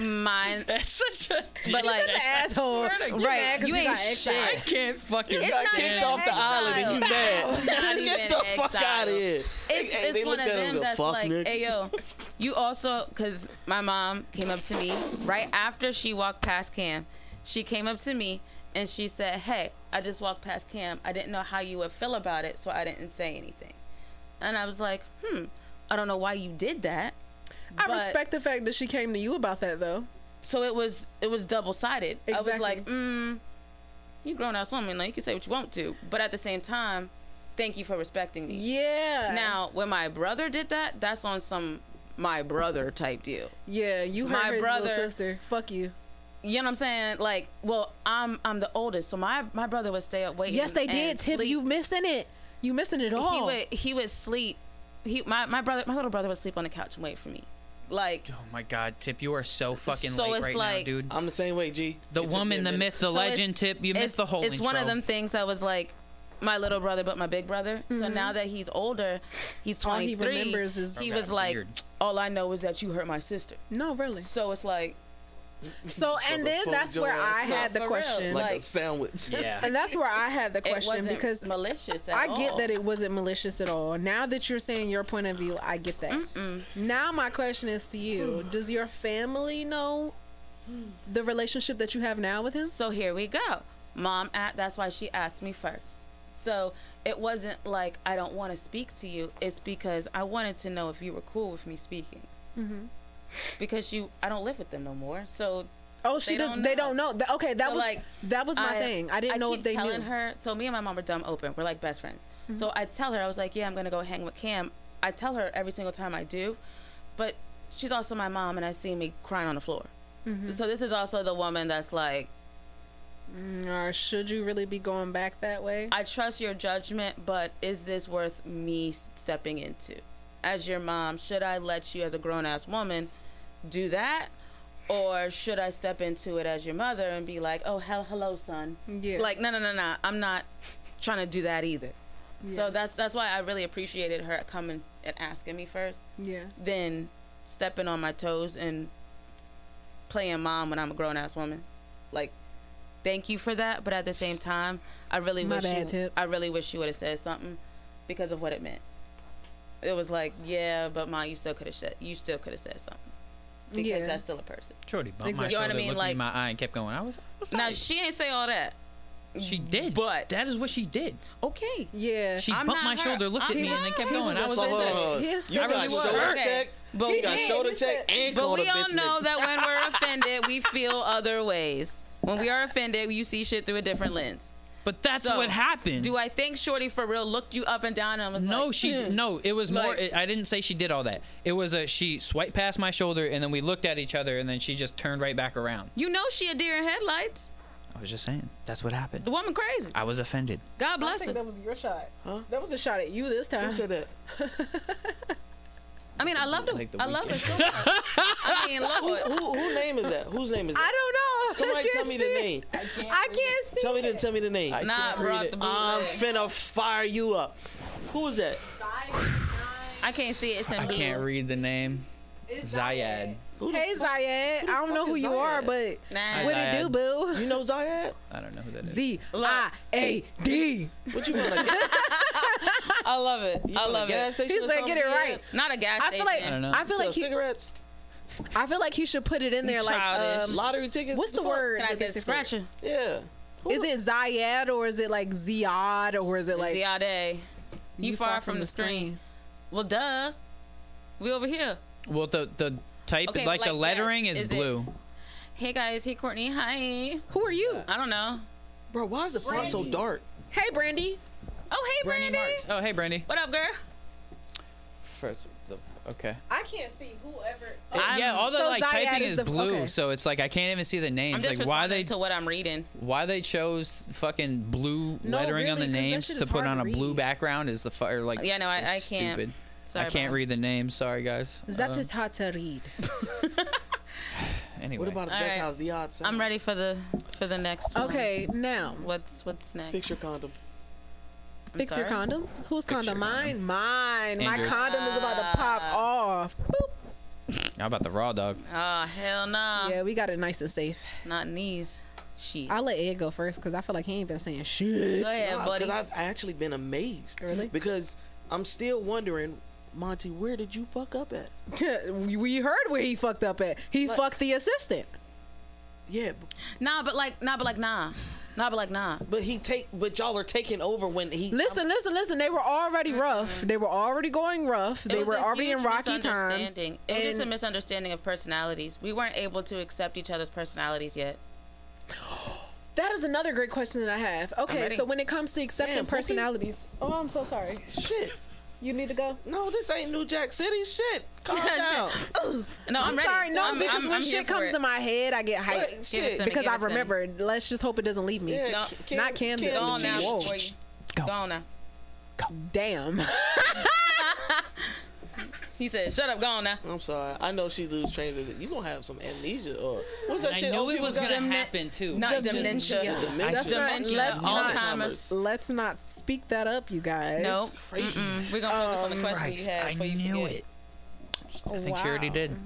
Mine, That's such a. but like, asshole. swear to You right? You you ain't got exiled. I can't fucking. It's got not kicked even off the island and you mad. exile. Not Get the fuck out of here. It's, Hey, hey, they it's one of them that's "Fuck, like, nigga." hey yo, you also, because my mom came up to me right after she walked past Cam. She came up to me and she said, hey, I just walked past Cam. I didn't know how you would feel about it, so I didn't say anything. And I was like, hmm, I don't know why you did that. I respect the fact that she came to you about that though. So it was it was double sided. I was like, mm, you grown ass woman, like you can say what you want to, but at the same time, thank you for respecting me. Yeah. Now, when my brother did that, that's on some my brother type deal. Yeah, you My his brother- little sister. Fuck you. You know what I'm saying? Like, well, I'm I'm the oldest, so my my brother would stay up waiting. Yes, they did. Tip, sleep. you missing it. You missing it all. He would he would sleep. He my my brother my little brother would sleep on the couch and wait for me. Like Oh my God, Tip, you are so fucking So late it's right like- now, dude. I'm the same way, G. The It woman, the myth, the So legend. Tip, you missed the whole It's intro. one of them things that was like my little brother, but my big brother. So mm-hmm. now that he's older, he's All he 23. remembers is- he was God, like, all I know is that you hurt my sister. no, really. So it's like, So, and then that's where I had the question. like, a sandwich. Yeah. and that's where I had the it question wasn't because malicious. At I get all. that it wasn't malicious at all. Now that you're saying your point of view, I get that. Now my question is to you: Does your family know the relationship that you have now with him? So here we go. Mom, that's why she asked me first. So it wasn't like I don't want to speak to you. It's because I wanted to know if you were cool with me speaking. Mm-hmm. Because you, I don't live with them no more. So Oh, she They does. don't They don't know. Okay, that So, was like, that was my I- thing. I didn't know keep if they telling knew. her. So me and my mom are dumb open. We're like best friends. So I tell her, I was like, yeah, I'm gonna go hang with Cam. I tell her every single time I do, but she's also my mom, and I see me crying on the floor. So this is also the woman that's like, Mm, Or should you really be going back that way? I trust your judgment, but is this worth me stepping into? As your mom, should I let you, as a grown ass woman, do that? Or should I step into it as your mother and be like, oh, hell, hello, son? Yeah. Like, no, no, no, no. I'm not trying to do that either. Yeah. So that's that's why I really appreciated her coming and asking me first, yeah. then stepping on my toes and playing mom when I'm a grown ass woman. Like, thank you for that, but at the same time, I really My wish you, Tip. I really wish you would have said something because of what it meant. It was like, yeah, but mom, you still could have said you still could have said something because Yeah. that's still a person. Shorty bumped Exactly. my You know what I shoulder, mean? looked Like- in my eye, and kept going. I was, I was Now like, she ain't say all that. she did, but- that is what she did. Okay. Yeah. She I'm bumped my her. shoulder, looked at I'm me, and then kept her. going. I was So, like, hold on, hold on. His You I got really was. shoulder Okay. check. But You we got did. shoulder He check and But we all know that when we're offended, we feel other ways. When we are offended, you see shit through a different lens. But that's So, what happened. Do I think Shorty for real looked you up and down and was like, No, like, she "Hmm." no. It was more. Like- I didn't say she did all that. It was a she swiped past my shoulder, and then we looked at each other, and then she just turned right back around. You know she a deer in headlights. I was just saying that's what happened. The woman crazy. I was offended. God I bless think her. that was your shot. Huh? That was a shot at you this time. Who said that? I mean, I love her. Like the I love her weekend. so much. I mean, Lord. Who, who name is that? Whose name is that? I don't know. I Somebody can't tell me the name. I can't see. Tell me the tell me the name. I Nah, can't read brought it. the I'm finna fire you up. Who is that? I can't see it. It's in I blue. can't read the name. It's Zayad. Who the Hey fuck- Zayed, I don't know who who is you are, but Nah. what it do, Zayed. boo? You know Zayad? I don't know who that is. Z I A D. Look. I A D. What you want? Like, I love it. you I love gas it. station He or said, "Get it Yeah. right." Not a gas I station. feel like I don't know. I feel Sell like he, cigarettes, I feel like he should put it in there like Childish. um, lottery tickets. what's the fuck? word? Can I that they get say a for it? scratcher? Yeah. Is it Zayed or is it like Ziad or is it like Ziade. You, far, from, the screen. Well, duh. We over here. Well, the the type Okay, like, but the lettering yes, is, is it- blue. Hey guys. Hey Courtney. Hi. Who are you? I don't know. Bro, why is the front so dark? Hey, Brandy. Oh hey Brandy Brandy. Marks. Oh, hey, Brandy. What up, girl? First, the, okay. I can't see whoever. I'm- yeah, all the so like Zayad typing is is the- blue, okay. so it's like I can't even see the I'm names. just Like why responding they to what I'm reading. why they chose fucking blue No, lettering on the really, 'cause that names to put on to a blue background is the fire like Yeah, no, I- I can't. stupid. Sorry, I can't about read the name. Sorry, guys. That Um, is hard to read. anyway. What about if All that's right. how Ziyad sounds? I'm ready for the for the next. one. Okay, now What's what's next? Fix your condom. I'm fix your condom. Whose Fix your condom? Mine. Mine. My Andrew's. condom is about to pop Ah. off. Boop. How about the raw dog? Oh hell no. Yeah, we got it nice and safe. Not knees. these. Shit. I'll let Ed go first because I feel like he ain't been saying shit. Go ahead, Nah, buddy. Because I've actually been amazed. Really? Because I'm still wondering, Montie, where did you fuck up at? we we heard where he fucked up at. He What? fucked the assistant. Yeah, Nah, but like, nah, but like, nah, nah, but like, nah. but he take, but y'all are taking over when he. Listen, listen, listen. They were already mm-hmm. rough. They were already going rough. It They was were a already in huge rocky times. misunderstanding. It was just a misunderstanding of personalities. We weren't able to accept each other's personalities yet. that is another great question that I have. Okay, so when it comes to accepting Damn, personalities, oh, I'm so sorry. Shit. You need to go. No, this ain't New Jack City. Shit. Calm down. No, I'm, I'm, ready. sorry, no, I'm, because I'm, when I'm shit comes it. to my head, I get What? hyped Shit. to because I it to me. remembered. Let's just hope it doesn't leave me. Yeah, No, Cam- not Cam, Cam. Go on now, Whoa. Go. Go on now. Damn. He said, "Shut up, go on now." I'm sorry. I know she lose train of it. You gonna have some amnesia or what's that I shit? knew old it people was got? gonna Demen- happen too. Not Dementia. dementia. Dementia. Let's not- Dementia, let's not- Let's not speak that up, you guys. Nope. Crazy. We're gonna focus on the Um, question you had I before you knew forget. it. I think she already did.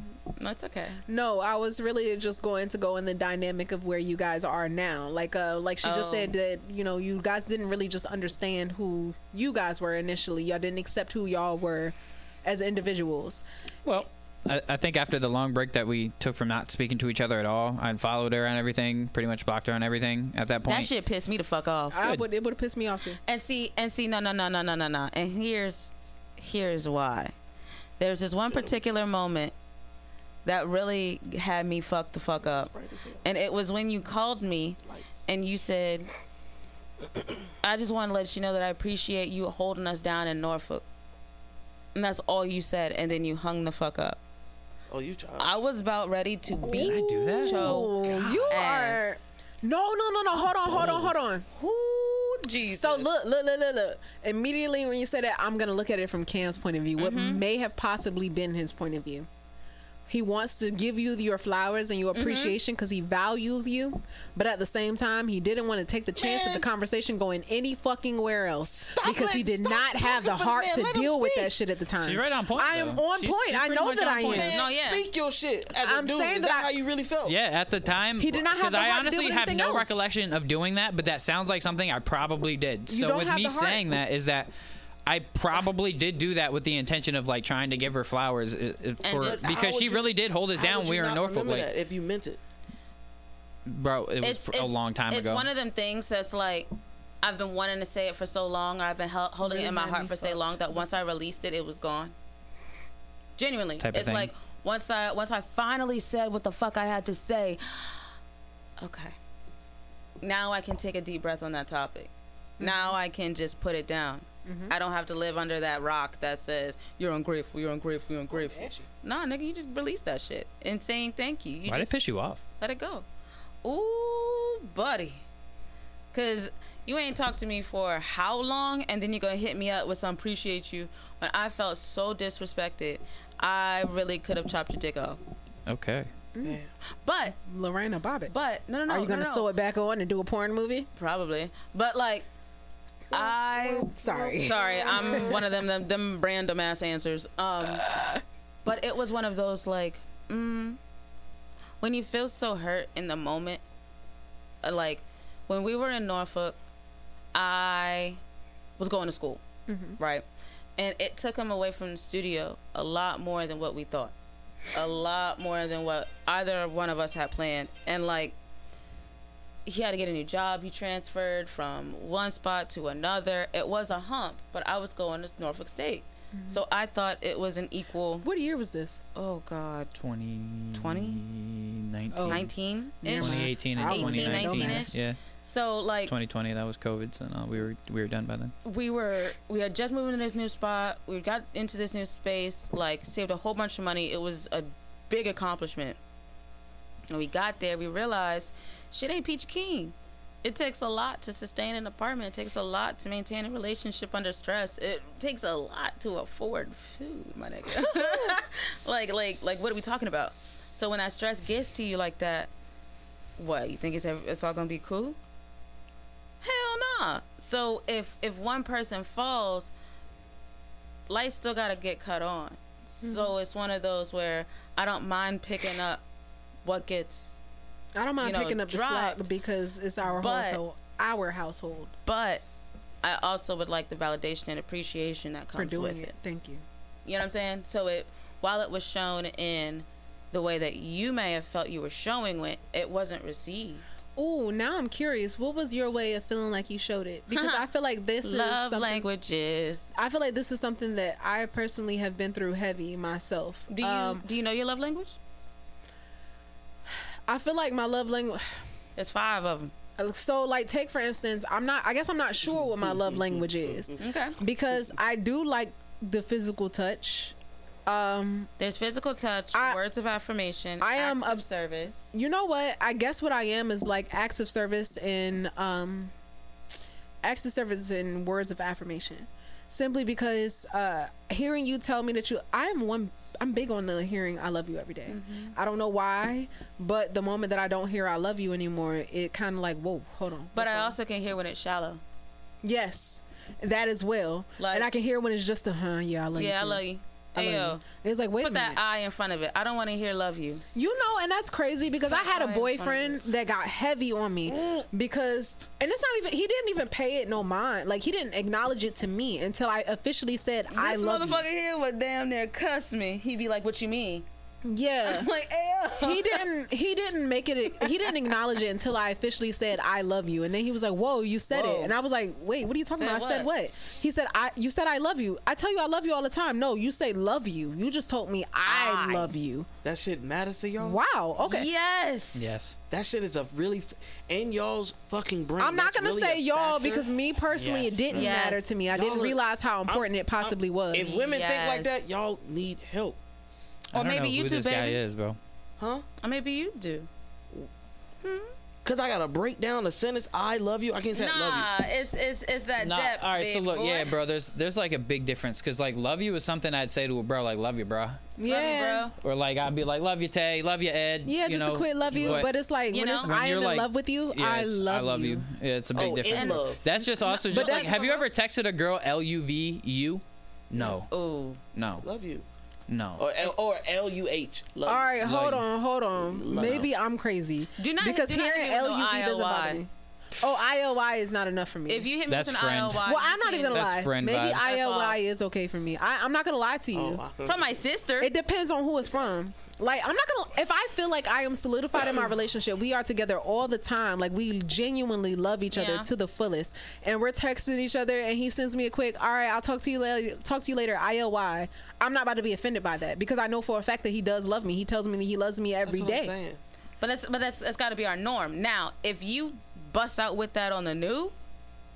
No, it's okay. No, I was really just going to go in the dynamic of where you guys are now. Like uh like she just Oh. said that, you know, you guys didn't really just understand who you guys were initially. Y'all didn't accept who y'all were as individuals. Well, I, I think after the long break that we took from not speaking to each other at all, I followed her on everything, pretty much blocked her on everything at that point. That shit pissed me the fuck off. I Good. would it would have pissed me off too. And see, and see, no, no, no, no, no, no, no. And here's, here's why. There's this one particular moment that really had me fuck the fuck up, Bright as hell. and it was when you called me and you said, I just want to let you know that I appreciate you holding us down in Norfolk. And that's all you said, and then you hung the fuck up. Oh, you tried. I was about ready to beat Did I do that? Joe. Oh, you are. No, no, no, no. Hold on, hold on, hold on. Ooh, Jesus. So look, look, look, look, look. Immediately when you said that, I'm gonna look at it from Cam's point of view. What Mm-hmm. may have possibly been his point of view. He wants to give you your flowers and your Mm-hmm. appreciation because he values you, but at the same time, he didn't want to take the chance of the conversation going any fucking where else Stop because he did not have the talking for the heart to Let deal with that shit at the time. She's right on point, I am though. on She's- point. she's I know that I am. Man, No, yeah. speak your shit as a I'm dude. saying Is that that I- how you really felt? Yeah, at the time, He did not have because I heart to deal honestly have no else. recollection of doing that, but that sounds like something I probably did. You so with me saying that is that I probably did do that with the intention of like trying to give her flowers uh, uh, for just- How because would she you- really did hold us How down. would We were in not Norfolk, remember like that if you meant it. bro, it was a long time ago. it's ago. one of them things that's like I've been wanting to say it for so long, or I've been hel- holding it in my heart for so fucked. long that once I released it, it was gone. Genuinely, Type of it's thing. like once I once I finally said what the fuck I had to say. Okay, now I can take a deep breath on that topic. Now I can just put it down. Mm-hmm. I don't have to live under that rock that says you're ungrateful, you're ungrateful, you're ungrateful. Nah, nigga, you just release that shit and saying thank you. you Why did it piss you off? let it go. Ooh, buddy. Cause you ain't talked to me for how long, and then you're gonna hit me up with some appreciate you when I felt so disrespected. I really could have chopped your dick off. Okay. Mm. Damn. But, Lorena Bobbitt. but no, no, no. Are you gonna no, no. sew it back on and do a porn movie? Probably. But like, I Sorry. sorry, I'm one of them them, them random ass answers. Um, but it was one of those like, mm, when you feel so hurt in the moment, uh, like when we were in Norfolk, I was going to school, right, and it took him away from the studio a lot more than what we thought, a lot more than what either one of us had planned, and like he had to get a new job. He transferred from one spot to another. It was a hump, but I was going to Norfolk State. Mm-hmm. So I thought it was an equal, What year was this? oh God, 20, 20? 19, Oh. 19 Never 2018 and I wouldn't 2019. Yeah, So like 2020 that was COVID, so no, we were we were done by then. we were, we had just moved into this new spot. We got into this new space, like saved a whole bunch of money. It was a big accomplishment. When we got there, we realized shit ain't peachy keen. It takes a lot to sustain an apartment. It takes a lot to maintain a relationship under stress. It takes a lot to afford food, my nigga. like, like, like, what are we talking about? So when that stress gets to you like that, what you think it's it's all gonna be cool? Hell nah. So if if one person falls, lights still gotta get cut on. So mm-hmm. it's one of those where I don't mind picking up what gets I don't mind you know, picking up the slack because it's our But- household. Our household but I also would like the validation and appreciation that comes with it. it. Thank you. You know what I'm saying? So it while it was shown in the way that you may have felt you were showing it, it wasn't received. Ooh, now I'm curious. What was your way of feeling like you showed it? Because I feel like this is Love languages. I feel like this is something that I personally have been through heavy myself. Do you Um, do you know your love language? I feel like my love language. There's five of them. So, like, take for instance, I'm not. I guess I'm not sure what my love language is Okay. because I do like the physical touch. Um, There's physical touch, I- words of affirmation, I am of service. you know what? I guess what I am is like acts of service and um, acts of service and words of affirmation. Simply because uh, hearing you tell me that you, I'm one. I'm big on the hearing "I love you" every day. Mm-hmm. I don't know why, but the moment that I don't hear "I love you" anymore, it kind of like, whoa, hold on. But I wrong? also can hear when it's shallow. yes, that as well. Like- and I can hear when it's just a huh, yeah, I love you. yeah, I love you. I Hey, love yo, you. It's like wait put that. I in front of it. I don't want to hear love you. You know, and that's crazy because I had a That's why it's boyfriend that got heavy on me mm. because, and it's not even, he didn't even pay it no mind. Like, he didn't acknowledge it to me until I officially said, I this love you. This motherfucker here would damn near cuss me. He'd be like, "What you mean?" Yeah. I'm like, ew. he didn't he didn't make it he didn't acknowledge it until I officially said I love you and then he was like whoa you said Whoa. it and I was like wait what are you talking Said about I said what? what he said I you said I love you I tell you I love you all the time no you say love you you just told me I, I. love you That shit matters to y'all. wow okay Yes. Yes. That shit is a really f- in y'all's fucking brain. I'm not gonna really say y'all factor. because me personally Yes. it didn't Yes. matter to me I Y'all didn't are- realize how I'm- important it possibly was If women think like that, y'all need help, I Or don't maybe know you who do, this guy baby. is, bro. huh? Or maybe you do. Hmm. Cause I gotta break down the sentence. I love you. I can't say I love Nah, it's it's it's that Nah, depth. all right, so look, boy. yeah, bro. There's there's like a big difference because like love you is something I'd say to a bro, like love you, bro, Love you, yeah bro. or like I'd be like love you, Tay, love you, Ed. yeah you just know, a quick love you but, it's like You when know? it's When I you're am in love with you yeah, I it's- love, I love you. Yeah, it's a big Oh, in difference. love. That's just also but just like, have you ever texted a girl L U V U? No, Ooh. no, Love you. No. Or L, or L U H. Love All you. right, hold you. on, hold on. Love. Maybe I'm crazy. Do not- because do not hearing hit me with L no U V doesn't bother me. Oh, ILY is not enough for me. If you hit me That's with an friend. ILY, well, I'm not even gonna That's lie. friend Maybe vibes. That's ILY is okay for me. I, I'm not gonna lie to you. Oh, I- from my sister. It depends on who it's from. Like I'm not gonna. If I feel like I am solidified in my relationship, we are together all the time. Like we genuinely love each other Yeah. to the fullest, and we're texting each other. And he sends me a quick, "All right, I'll talk to you later. Talk to you later." ILY. I'm not about to be offended by that because I know for a fact that he does love me. He tells me that he loves me That's every what I'm saying. but that's but that's that's got to be our norm. Now, if you bust out with that on the new,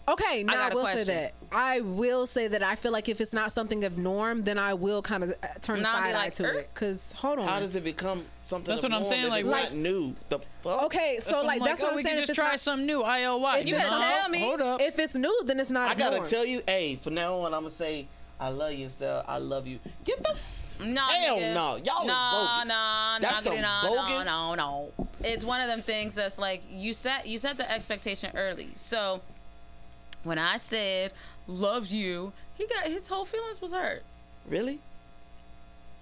Okay, now I, got a will say that. I will say that I feel like if it's not something of norm, then I will kind of turn a Nah, be side eye to er. it. Cause hold on. How does it become something? That's of what I'm saying, like, like- not new. The fuck? okay, so I'm like, that's oh, what I'm we saying. can just try not- some new IOY. You it's better not- tell me. Hold up. If it's new, then it's not. I a gotta norm. tell you, hey, from now on, I'm gonna say I love you instead. of I love you. Get the. F- no, Hell nigga. no. Y'all is no, bogus. no, That's no, some no, bogus- no, no, no. It's one of them things that's like you set you set the expectation early. So when I said love you, he got his whole feelings was hurt. really?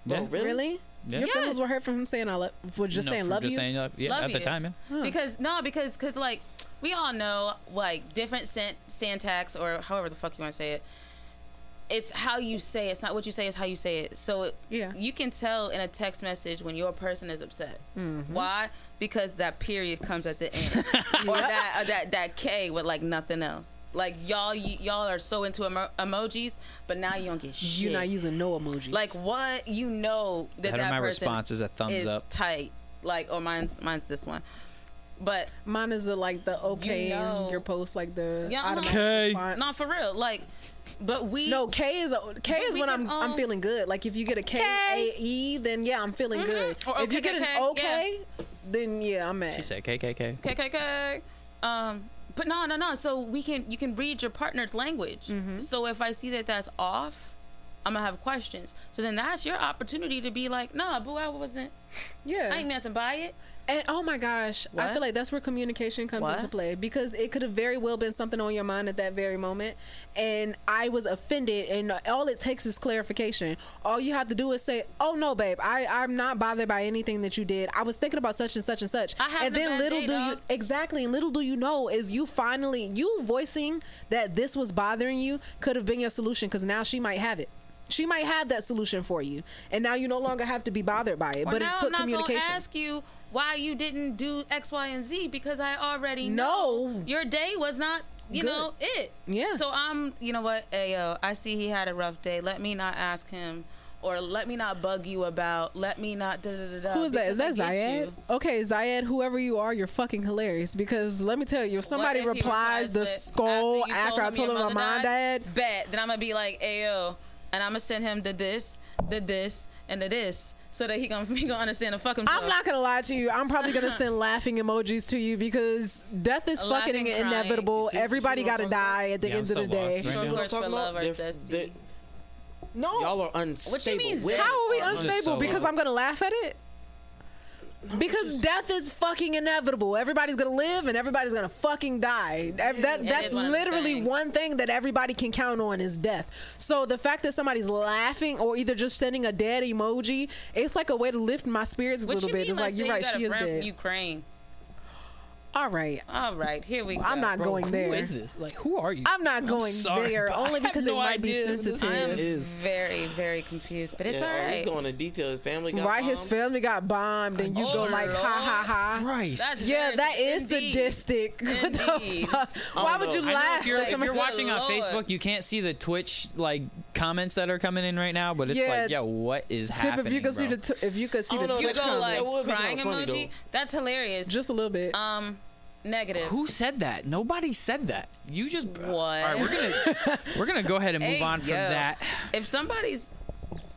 Bro, Yeah. really? Really? Yeah. Your feelings were hurt from him saying I love, for just No, saying love just you. Saying, love, yeah, Love at the you. time, yeah. Huh. Because no, because because like we all know like different syn- syntax or however the fuck you want to say it. It's how you say it. It's not what you say. It's how you say it. So it, Yeah. you can tell in a text message when your person is upset. Mm-hmm. Why? Because that period comes at the end, or that or that that K with like nothing else. Like y'all y- y'all are so into emo- emojis, but now you don't get shit. You're not using no emojis. like what you know that Head that my person response is a thumbs is up. tight. Like or mine's mine's this one, but mine is a, like the okay know. your post, like the Yeah, uh-huh. automatic Okay. response. Not for real. Like, but we No, K is a, K is when I'm all- I'm feeling good. Like if you get a K A E, then yeah, I'm feeling good. Or if you get an OKKK, okay, then yeah, I'm mad. She said KKK. KKK. Um, but no, no, no. So we can you can read your partner's language. Mm-hmm. So if I see that that's off, I'm gonna have questions. So then that's your opportunity to be like, nah, boo, I wasn't. yeah, I ain't nothing by it. And oh my gosh, I feel like that's where communication comes What? into play because it could have very well been something on your mind at that very moment, and I was offended. And all it takes is clarification. All you have to do is say, "Oh no, babe, I I'm not bothered by anything that you did. I was thinking about such and such and such." I having and then little day, do you exactly, and little do you know is you finally you voicing that this was bothering you could have been your solution because now she might have it. She might have that solution for you, and now you no longer have to be bothered by it. Or but it took I'm not communication. gonna ask you why you didn't do X, Y, and Z because I already No. know your day was not. You Good. know it. Yeah. So I'm. You know what? Hey yo, I see he had a rough day. Let me not ask him. Or let me not bug you about. Let me not. Da, da, da, da, Who is that? Is that Zayed? Okay, Zayed, whoever you are, you're fucking hilarious. Because let me tell you, if somebody if he replies the skull you after, I told him my mom died, bet then I'm gonna be like, ayo, and I'm gonna send him the this, the this, and the this, so that he gonna he gonna understand the fucking. I'm not gonna lie to you. I'm probably gonna send laughing emojis to you because death is Laughing, fucking crying. inevitable. See- Everybody gotta die at the Yeah, I'm end of so the day. lost right Short now. what I'm words talking love about? are They're- zesty. they- No, Y'all are unstable. mean, with- zest? how are we unstable? so because lost. I'm gonna laugh at it. Because death is fucking inevitable. Everybody's gonna live and everybody's gonna fucking die. That, that's one literally things. one thing that everybody can count on is death. So the fact that somebody's laughing or either just sending a dead emoji, it's like a way to lift my spirits a What little bit. mean? It's like you're say right, you she is dead. Ukraine. All right. All right, here we go. I'm not Bro, going who there. is this? Like, who are you? I'm not going sorry, there only because no it might be idea who this sensitive. I am is. very, very confused, but it's yeah, all are you going to detail? His family got Right, his family got bombed, and you Oh, go like, Lord. ha ha ha. Christ. That's Yeah, that is indeed. sadistic. What the Indeed. fuck? Why don't would you know. I know laugh? if you're, at if you're watching on Facebook, you can't see the Twitch like comments that are coming in right now, but it's Yeah. like, yo, what is Tip, happening? if you could see the t- if you could see I the don't You Twitch that go like that would be crying emoji. That's hilarious. just a little bit. um, negative. Who said that? Nobody said that. You just What? All right, we're gonna we're gonna go ahead and move Hey, on from yo. that. If somebody's,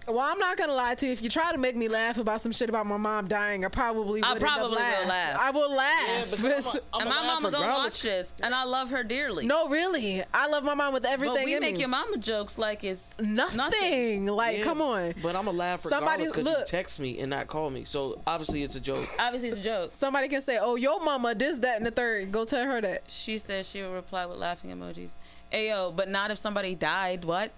Well, I'm not gonna lie to you. If you try to make me laugh about some shit about my mom dying, I probably I would end up probably will laugh. laugh. I will laugh. because I'm a- I'm and my laugh mama gonna watch this, and I love her dearly. no, really, I love my mom with everything but we in make me. your mama jokes like it's nothing. Like, Yeah, come on. But I'm gonna laugh for Somebody- regardless because you look. text me and not call me. So obviously it's a joke. Obviously, it's a joke. Somebody can say, "Oh, your mama this, that, and the third. Go tell her that. She says she will reply with laughing emojis. Ayo, but not if somebody died. What?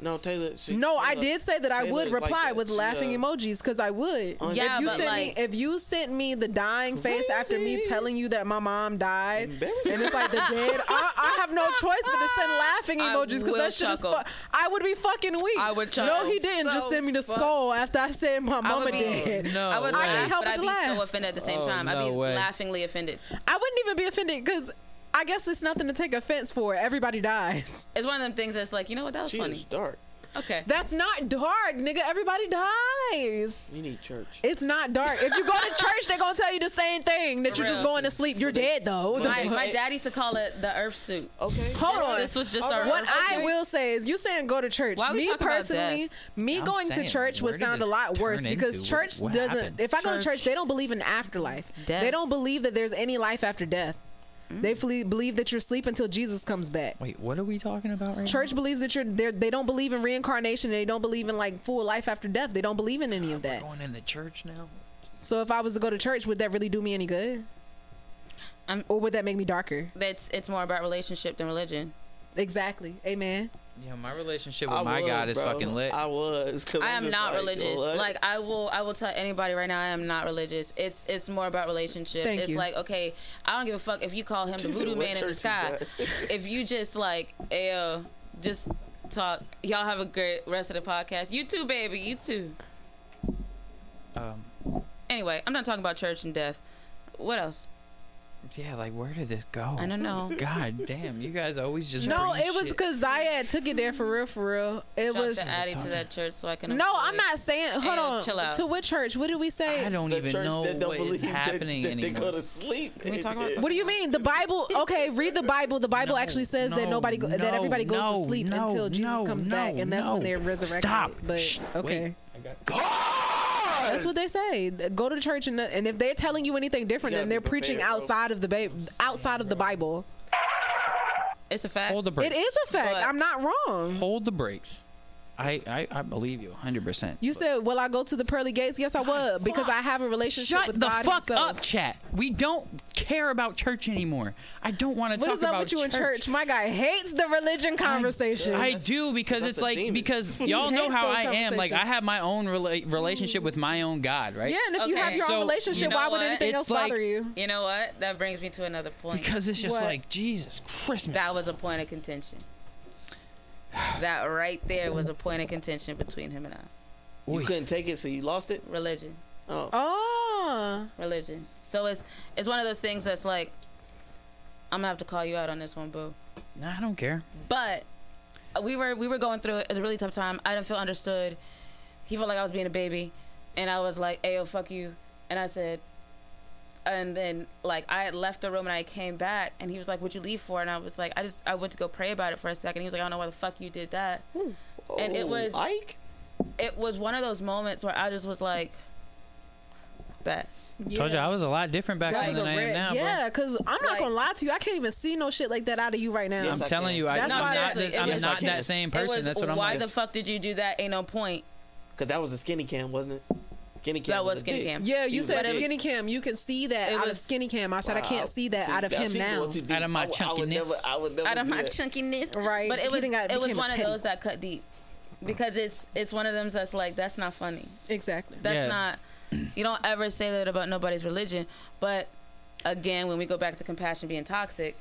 No, Taylor. She, No, I did say that I would is like reply with She, laughing uh, emojis because I would. Yeah, if you but sent like- me, if you sent me the dying face after me telling you that my mom died, and it's like the dead, I, I have no choice but to send laughing emojis because will that shit is. Fu- I would be fucking weak. I would No, he didn't just send me the fuck- skull after I said my I mama be, did. No I would way. laugh, help but I'd be laugh. so offended at the same Oh, time. I'd be way. laughingly offended. I wouldn't even be offended because. I guess it's nothing to take offense for. Everybody dies. It's one of them things that's like, you know what? That was She funny. dark. Okay. That's not dark, nigga. Everybody dies. We need church. It's not dark. If you go to church, they're gonna tell you the same thing that For you're just going to sleep. You're dead though. My, fuck? my dad used to call it the Earth suit. Okay. Hold on. This was just All our. right. what Earth I suit. will say is, you saying go to church. Why we Me talking about personally, me I'm going to church where would did sound a this lot worse turn because into? church What doesn't. happened? If I go to Church. church, they don't believe in afterlife. Death. They don't believe that there's any life after death. Mm-hmm. They believe, believe that you're asleep until Jesus comes back. Wait, what are we talking about right Church believes that you're there. They don't believe in reincarnation. They don't believe in like full life after death. They don't believe in any of now? that. Going in the church now? So if I was to go to church, would that really do me any good? I'm- or would that make me darker? That's it's more about relationship than religion. Exactly. Amen. Yeah, my relationship with I my was, God is bro. fucking lit. I was. I I'm not like, religious. what? Like I will, I will tell anybody right now, I am not religious. It's it's more about relationship. Thank it's you. like okay, I don't give a fuck if you call him the She said, voodoo "What man in the sky. if you just like, ayo, just talk. Y'all have a great rest of the podcast. You too, baby. You too. um, Anyway, I'm not talking about church and death. What else? Yeah, like where did this go? I don't know. God damn, you guys always just No, it was because Zayad took it there for real, for real. It Shout was. to Addie to that church so I can. No, I'm not saying. Hold on. chill out. To what church? What did we say? I don't The even know that don't what is believe that- happening that, they go to sleep. Can we talk about What do you mean? The Bible? Okay, read the Bible. The Bible No, actually says that nobody, go, that everybody goes no, to sleep no, until Jesus no, comes no, back, and that's when they're resurrected. Stop. But Shh, okay, wait. I got- that's what they say. Go to church, and and if they're telling you anything different, You then they're preaching prepared, bro. outside of the ba- outside of the Bible. It's a fact. Hold the brakes. It is a fact. But- I'm not wrong. Hold the brakes. I, I, I believe you 100%. You but- said, "Will I go to the pearly gates?" Yes, I would because I have a relationship Shut with the God fuck himself. up, chat. We don't care about church anymore. I don't want to What talk is up about with you in church? My guy hates the religion conversation. I do because That's it's like demon. because y'all know how I am. Like I have my own rela- relationship mm. with my own God, right? yeah, and if you have your So, own you relationship, know why would what? anything It's else like- bother you? You know what? That brings me to another point. Because it's just What? like Jesus Christmas. That was a point of contention. That right there was a point of contention between him and I. You Oy. couldn't take it, so you lost it. Religion, Oh, Oh, religion. So it's it's one of those things that's like, I'm gonna have to call you out on this one, boo. Nah, I don't care. But we were we were going through it. It was a really tough time. I didn't feel understood. He felt like I was being a baby, and I was like, "Ayo, fuck you," and I said. And then, like, I had left the room and I came back, and he was like, "What'd you leave for?" And I was like, "I just I went to go pray about it for a second. He was like, "I don't know why the fuck you did that." Hmm. and it Oh, was- Ike. it was one of those moments where I just was like, bet. Told you I was a lot different back That then than I am now, yeah, because I'm not Like- gonna lie to you. I can't even see no shit like that out of you right now. Yes, I'm I telling can. you, I, That's I'm why- not, this, I'm not that same person. was, That's what I'm why like. the fuck did you do that? Ain't no point. Cause that was a skinny cam, wasn't it? Skinny cam. That was skinny dick. cam. yeah, you was said a dick. skinny cam. You can see that It out of was- skinny cam. I said I can't see that See, out of him now. going too deep. Out of my I would- I would chunkiness. never- I would never out of do my that. chunkiness. Right. But it was done got- it was became a one of teddy. those that cut deep. Because it's it's one of them that's like that's not funny. Exactly. That's Yeah. not you don't ever say that about nobody's religion. But again, when we go back to compassion being toxic,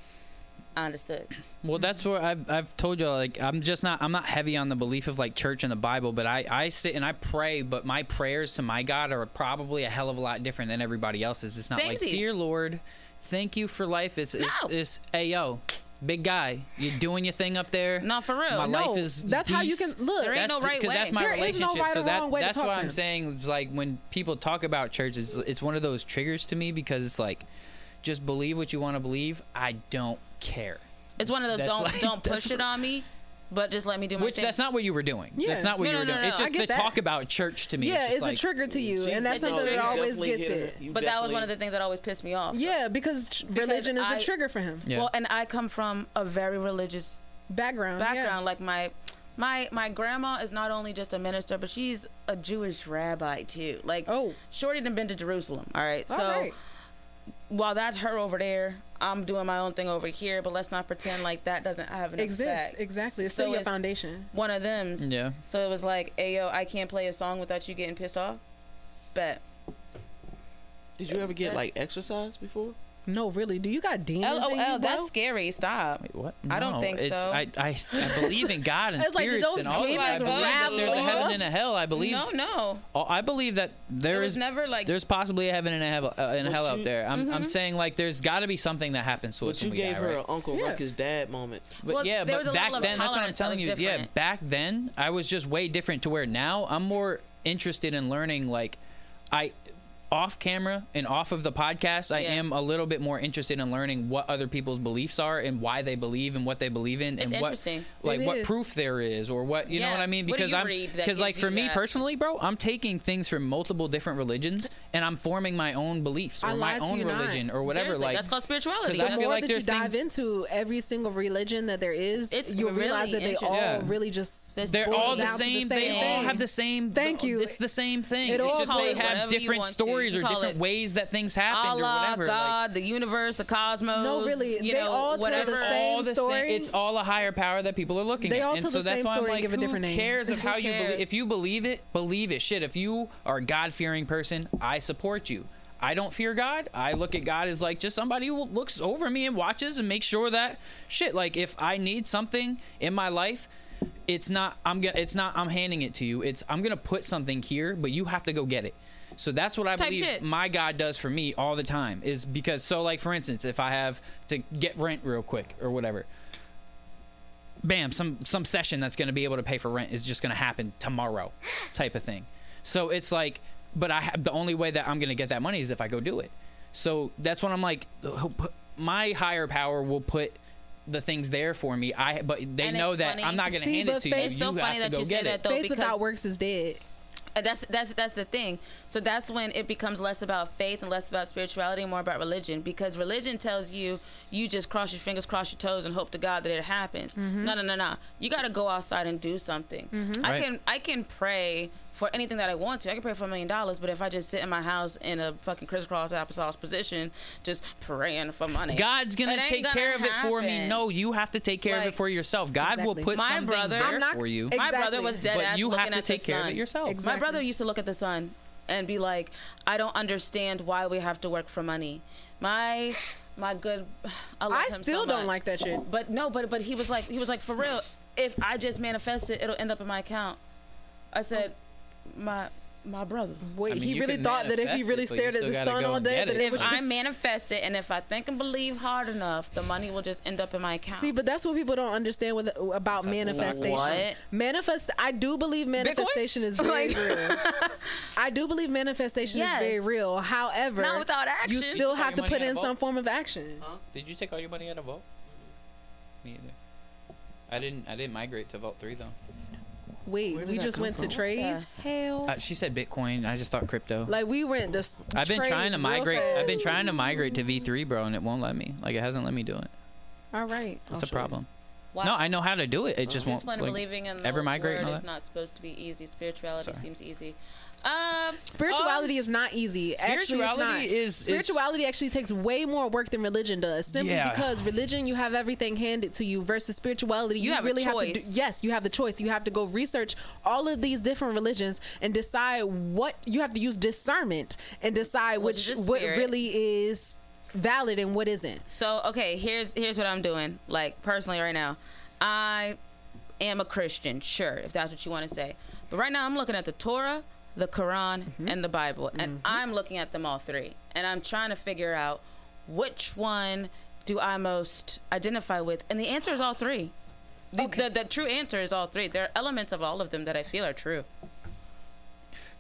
I understood. Well, that's where I've I've told you like I'm just not I'm not heavy on the belief of like church and the Bible, but I I sit and I pray, but my prayers to my God are probably a hell of a lot different than everybody else's. It's not like Samesies. dear Lord, thank you for life. It's it's, No. it's hey yo, big guy, you're doing your thing up there. Not for real. My No, life is that's how you can look. There ain't no right because that's way. my There is no relationship. right so or that, wrong way to that's talk what to I'm him. saying. Is like when people talk about church, it's, it's one of those triggers to me because it's like, just believe what you want to believe. I don't care. It's one of those That's don't like- don't push it on me, but just let me do my Which thing. that's not what you were doing. Yeah. That's not what No, you were no, doing. no, It's just the that. talk about church to me. yeah, it's, it's, just like, a trigger to you, and that's something that always gets hit it. but that was one of the things that always pissed me off. Yeah, because tr- religion is I- a trigger for him. Yeah. Well, and I come from a very religious Background. yeah. background. Like my my my grandma is not only just a minister, but she's a Jewish rabbi too. Like Oh, Shorty done been to Jerusalem. All right. all so right. While that's her over there, I'm doing my own thing over here. But let's not pretend like that doesn't have an exists effect. exactly. It's So still your it's- foundation. One of them. yeah. So it was like, hey yo, I can't play a song without you getting pissed off. Bet. Did you ever get like exercise before? No, really. Do you got demons in you, LOL, that's scary. Stop. Wait, what? I don't think it's, so. I, I, I believe in God and It's like, spirits those and all of that. I demons believe that there's a heaven and a hell. I believe. No, no. Oh, I believe that there There is was never like there's possibly a heaven and a hell, uh, and a But hell out there. I'm, Mm-hmm. I'm saying like there's got to be something that happens to us But you gave die, her right? an Uncle Yeah. Ruckus dad moment. But Well, yeah, there but was a back then, that's what I'm telling you. was Yeah, back then, I was just way different to where now I'm more interested in learning. Like, I off camera and off of the podcast, I Yeah. am a little bit more interested in learning what other people's beliefs are and why they believe and what they believe in It's and what like It what is. proof there is or what you know what I mean because I'm because like for me that? personally, bro, I'm taking things from multiple different religions and I'm forming my own beliefs or I my own you not. religion or whatever. Seriously, like that's called spirituality. 'cause I the feel more like that you there's dive things- into every single religion that there is, It's you really realize that they all Yeah. really just they're all the down to the same. same They all have the same. Thank you. It's the same thing. It it's all just they have different stories You or different it ways that things happened or Allah, whatever. like, God, the universe, the cosmos. No, really, you they know, all tell the whatever. it's same all the story. Same, it's all a higher power that people are looking They at. all and tell so the that's same why I'm story and like, give a different name. Who cares of Who how you believe? If you believe it, believe it. Shit, if you are a God fearing person, I support you. I don't fear God. I look at God as like just somebody who looks over me and watches and makes sure that shit. Like if I need something in my life, it's not I'm gonna it's not I'm handing it to you. It's I'm gonna put something here, but you have to go get it. So that's what I Type believe shit. my God does for me all the time. Is because so like for instance, if I have to get rent real quick or whatever, bam, some some session that's going to be able to pay for rent is just going to happen tomorrow, type of thing. So it's like, but I have the only way that I'm going to get that money is if I go do it. So that's when I'm like, my higher power will put the things there for me. I but they And know that funny. I'm not going to hand it to you. faith- It's so you funny to that you say that, though. faith because- without works is dead. Uh, That's that's that's the thing. So that's when it becomes less about faith and less about spirituality and more about religion. Because religion tells you you just cross your fingers, cross your toes, and hope to God that it happens. No, no, no, no. You got to go outside and do something. I Right. can I can pray for anything that I want to. I can pray for a million dollars, but if I just sit in my house in a fucking crisscross applesauce position, just praying for money, God's gonna take gonna care of it for me. No, you have to take care of it for yourself. God will put My something brother- there I'm not- for you. Ex- My brother was dead but ass you have to at take the care of it yourself. Exactly. My brother used to look at the sun and be like, "I don't understand why we have to work for money." My my good, I, love I him so still don't much. like that shit. But no, but but he was like he was like for real. If I just manifest it, it'll end up in my account. I said, my my brother. Wait, I mean, he really thought that if he really it, stared at the sun all day, that it. it If would I manifest it and if I think and believe hard enough, the money will just end up in my account. See, but that's what people don't understand with about manifestation. What? Manifest. I do believe manifestation is very Like- real. I do believe manifestation Yes. is very real. However, Not without action. you still Put your have to put in a in vault. some form of action. Did you take all your money out of Vault? Me either. I didn't. I didn't migrate to Vault Three though. Wait, we just come went to from? trades. hell. Uh, she said Bitcoin. I just thought crypto. Like we went this. I've been trying to migrate. I've been trying to migrate to V3, bro, and it won't let me. Like it hasn't let me do it. All right. That's I'll a problem. Wow. No, I know how to do it. It just This won't. one like- believing in the ever migrate and word is not supposed to be easy. Spirituality Sorry. seems easy. Um, Spirituality Um, is not easy. Actually, it's spirituality not. is- is- spirituality actually takes way more work than religion does. Simply Yeah. because religion, you have everything handed to you, versus spirituality, You you, have really have to. Do, yes, you have the choice. You have to go research all of these different religions and decide what you have to use discernment and decide Which which what really is valid and what isn't. So okay, here's here's what I'm doing. Like personally, right now, I am a Christian, sure, if that's what you want to say. But right now, I'm looking at the Torah, the Quran, mm-hmm. and the Bible, and mm-hmm. I'm looking at them all three, and I'm trying to figure out which one do I most identify with, and the answer is all three. The, Okay. the, the true answer is all three. There are elements of all of them that I feel are true.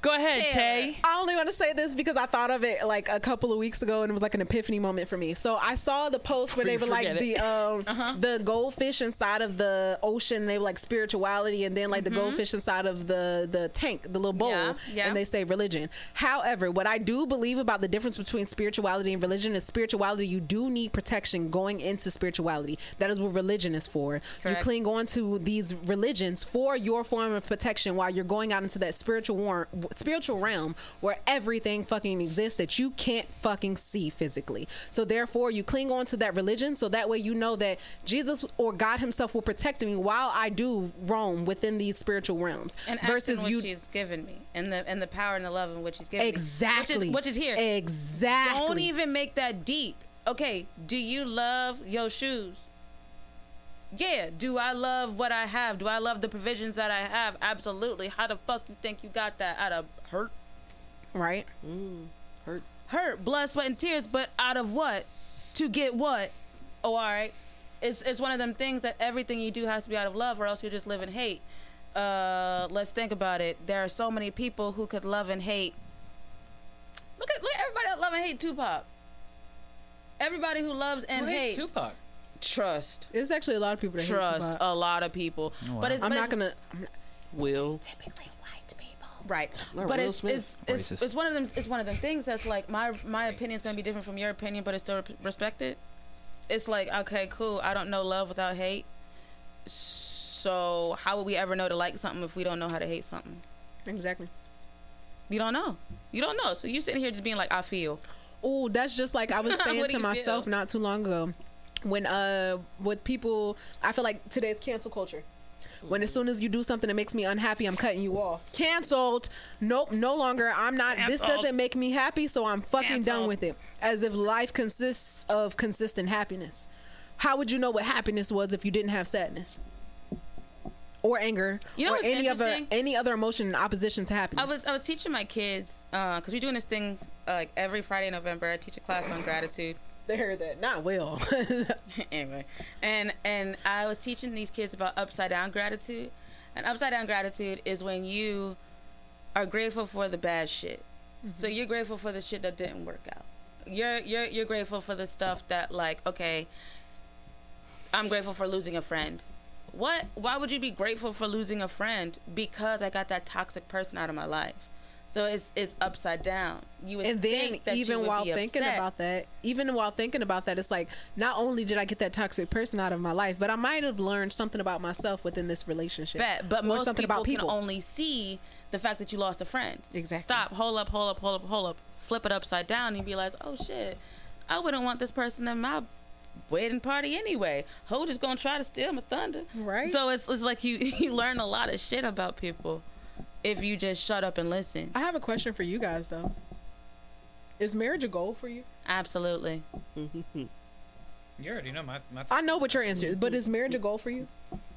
Go ahead, Taylor. Tay. I only want to say this because I thought of it like a couple of weeks ago, and it was like an epiphany moment for me. So I saw the post where they were like it. the um, the goldfish inside of the ocean. They were like spirituality, and then like the goldfish inside of the the tank, the little bowl, Yeah, yeah. and they say religion. However, what I do believe about the difference between spirituality and religion is spirituality. You do need protection going into spirituality. That is what religion is for. You cling on to these religions for your form of protection while you're going out into that spiritual war, spiritual realm where everything fucking exists that you can't fucking see physically. So therefore, you cling on to that religion so that way you know that Jesus or God Himself will protect me while I do roam within these spiritual realms. And versus you He's given me, and the and the power and the love in which He's given exactly, me, which is which is here. Exactly. Don't even make that deep. Okay, do you love your shoes? Yeah. Do I love what I have? Do I love the provisions that I have? Absolutely. How the fuck you think you got that out of hurt? right. Mm, hurt. Hurt, blood, sweat, and tears, but out of what? To get what? Oh, all right. It's it's one of them things that everything you do has to be out of love, or else you just live in hate. Uh, let's think about it. There are so many people who could love and hate. Look at look at everybody that love and hate Tupac. Everybody who loves and Who hates hates. Tupac? Trust. It's actually a lot of people that hate Trust Tupac. a lot of people, Oh, wow. but it's I'm but not it's- gonna. I'm not- Will. typically white people. Right. Not but it's, it's, it's, it's one of them it's one of them things that's like my my opinion is gonna be different from your opinion, but it's still respected. It's like, okay, cool. I don't know love without hate. So how would we ever know to like something if we don't know how to hate something? exactly. You don't know. You don't know. So you sitting here just being like, I feel. Oh, that's just like I was saying to myself feel? not too long ago. When uh with people I feel like today's cancel culture. When as soon as you do something that makes me unhappy, I'm cutting you off. Cancelled. Nope, no longer. I'm not this doesn't make me happy, so I'm fucking done with it. As if life consists of consistent happiness. How would you know what happiness was if you didn't have sadness? Or anger, You know or any other any other emotion in opposition to happiness. I was I was teaching my kids because we're doing this thing uh, like every Friday in November. I teach a class on gratitude. They heard that. Not will. anyway, and and I was teaching these kids about upside down gratitude, and upside down gratitude is when you are grateful for the bad shit. Mm-hmm. So you're grateful for the shit that didn't work out. You're you're you're grateful for the stuff that like okay. I'm grateful for losing a friend. What? Why would you be grateful for losing a friend? Because I got that toxic person out of my life. So it's it's upside down. You would and then think that even while thinking upset. about that even while thinking about that it's like not only did i get that toxic person out of my life but i might have learned something about myself within this relationship Bet, but most something people, about people can only see the fact that you lost a friend. Exactly. Stop. Hold up. Hold up. Hold up. Hold up. Flip it upside down and realize, oh shit, I wouldn't want this person in my wedding party anyway. Ho just gonna try to steal my thunder. Right. So it's it's like you you learn a lot of shit about people if you just shut up and listen. i have a question for you guys though is marriage a goal for you Absolutely. You already know my. my i know what your answer is but is marriage a goal for you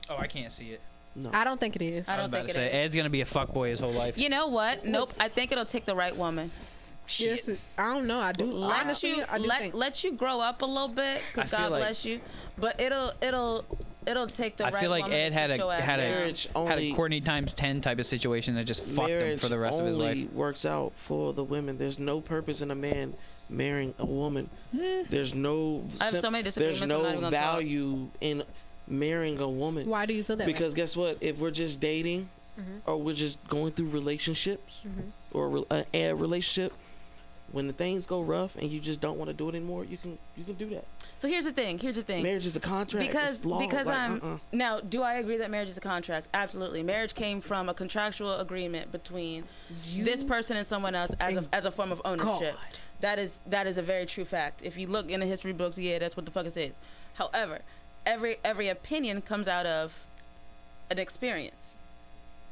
oh, I can't see it. No. i don't think it is I I don't was about think to it say is. Ed's gonna be a fuckboy his whole life. You know what? Nope. I think it'll take the right woman. yes it- i don't know i do let honestly you i do let, think let you grow up a little bit I feel God like- bless you. But it'll it'll it'll take the I right feel like woman Ed to had sit your a ass had a down. Had a only- Courtney times ten type of situation that just fucked him for the rest of his only life. works out for the women. There's no purpose in a man marrying a woman. Hmm. There's no. I have so many There's disagreements, I'm not no even gonna talk. value in marrying a woman why do you feel that way? because guess what? If we're just dating, Mm-hmm. or we're just going through relationships, mm-hmm. or a re- a, a relationship, when the things go rough and you just don't want to do it anymore, you can you can do that. So here's the thing. Here's the thing. Marriage is a contract. because it's law. because Like, I'm uh-uh. now. Do I agree that marriage is a contract? Absolutely. Marriage came from a contractual agreement between this person and someone else as a, as a form of ownership. God. That is that is a very true fact. If you look in the history books, yeah, that's what the fuck it says. However, every every opinion comes out of an experience.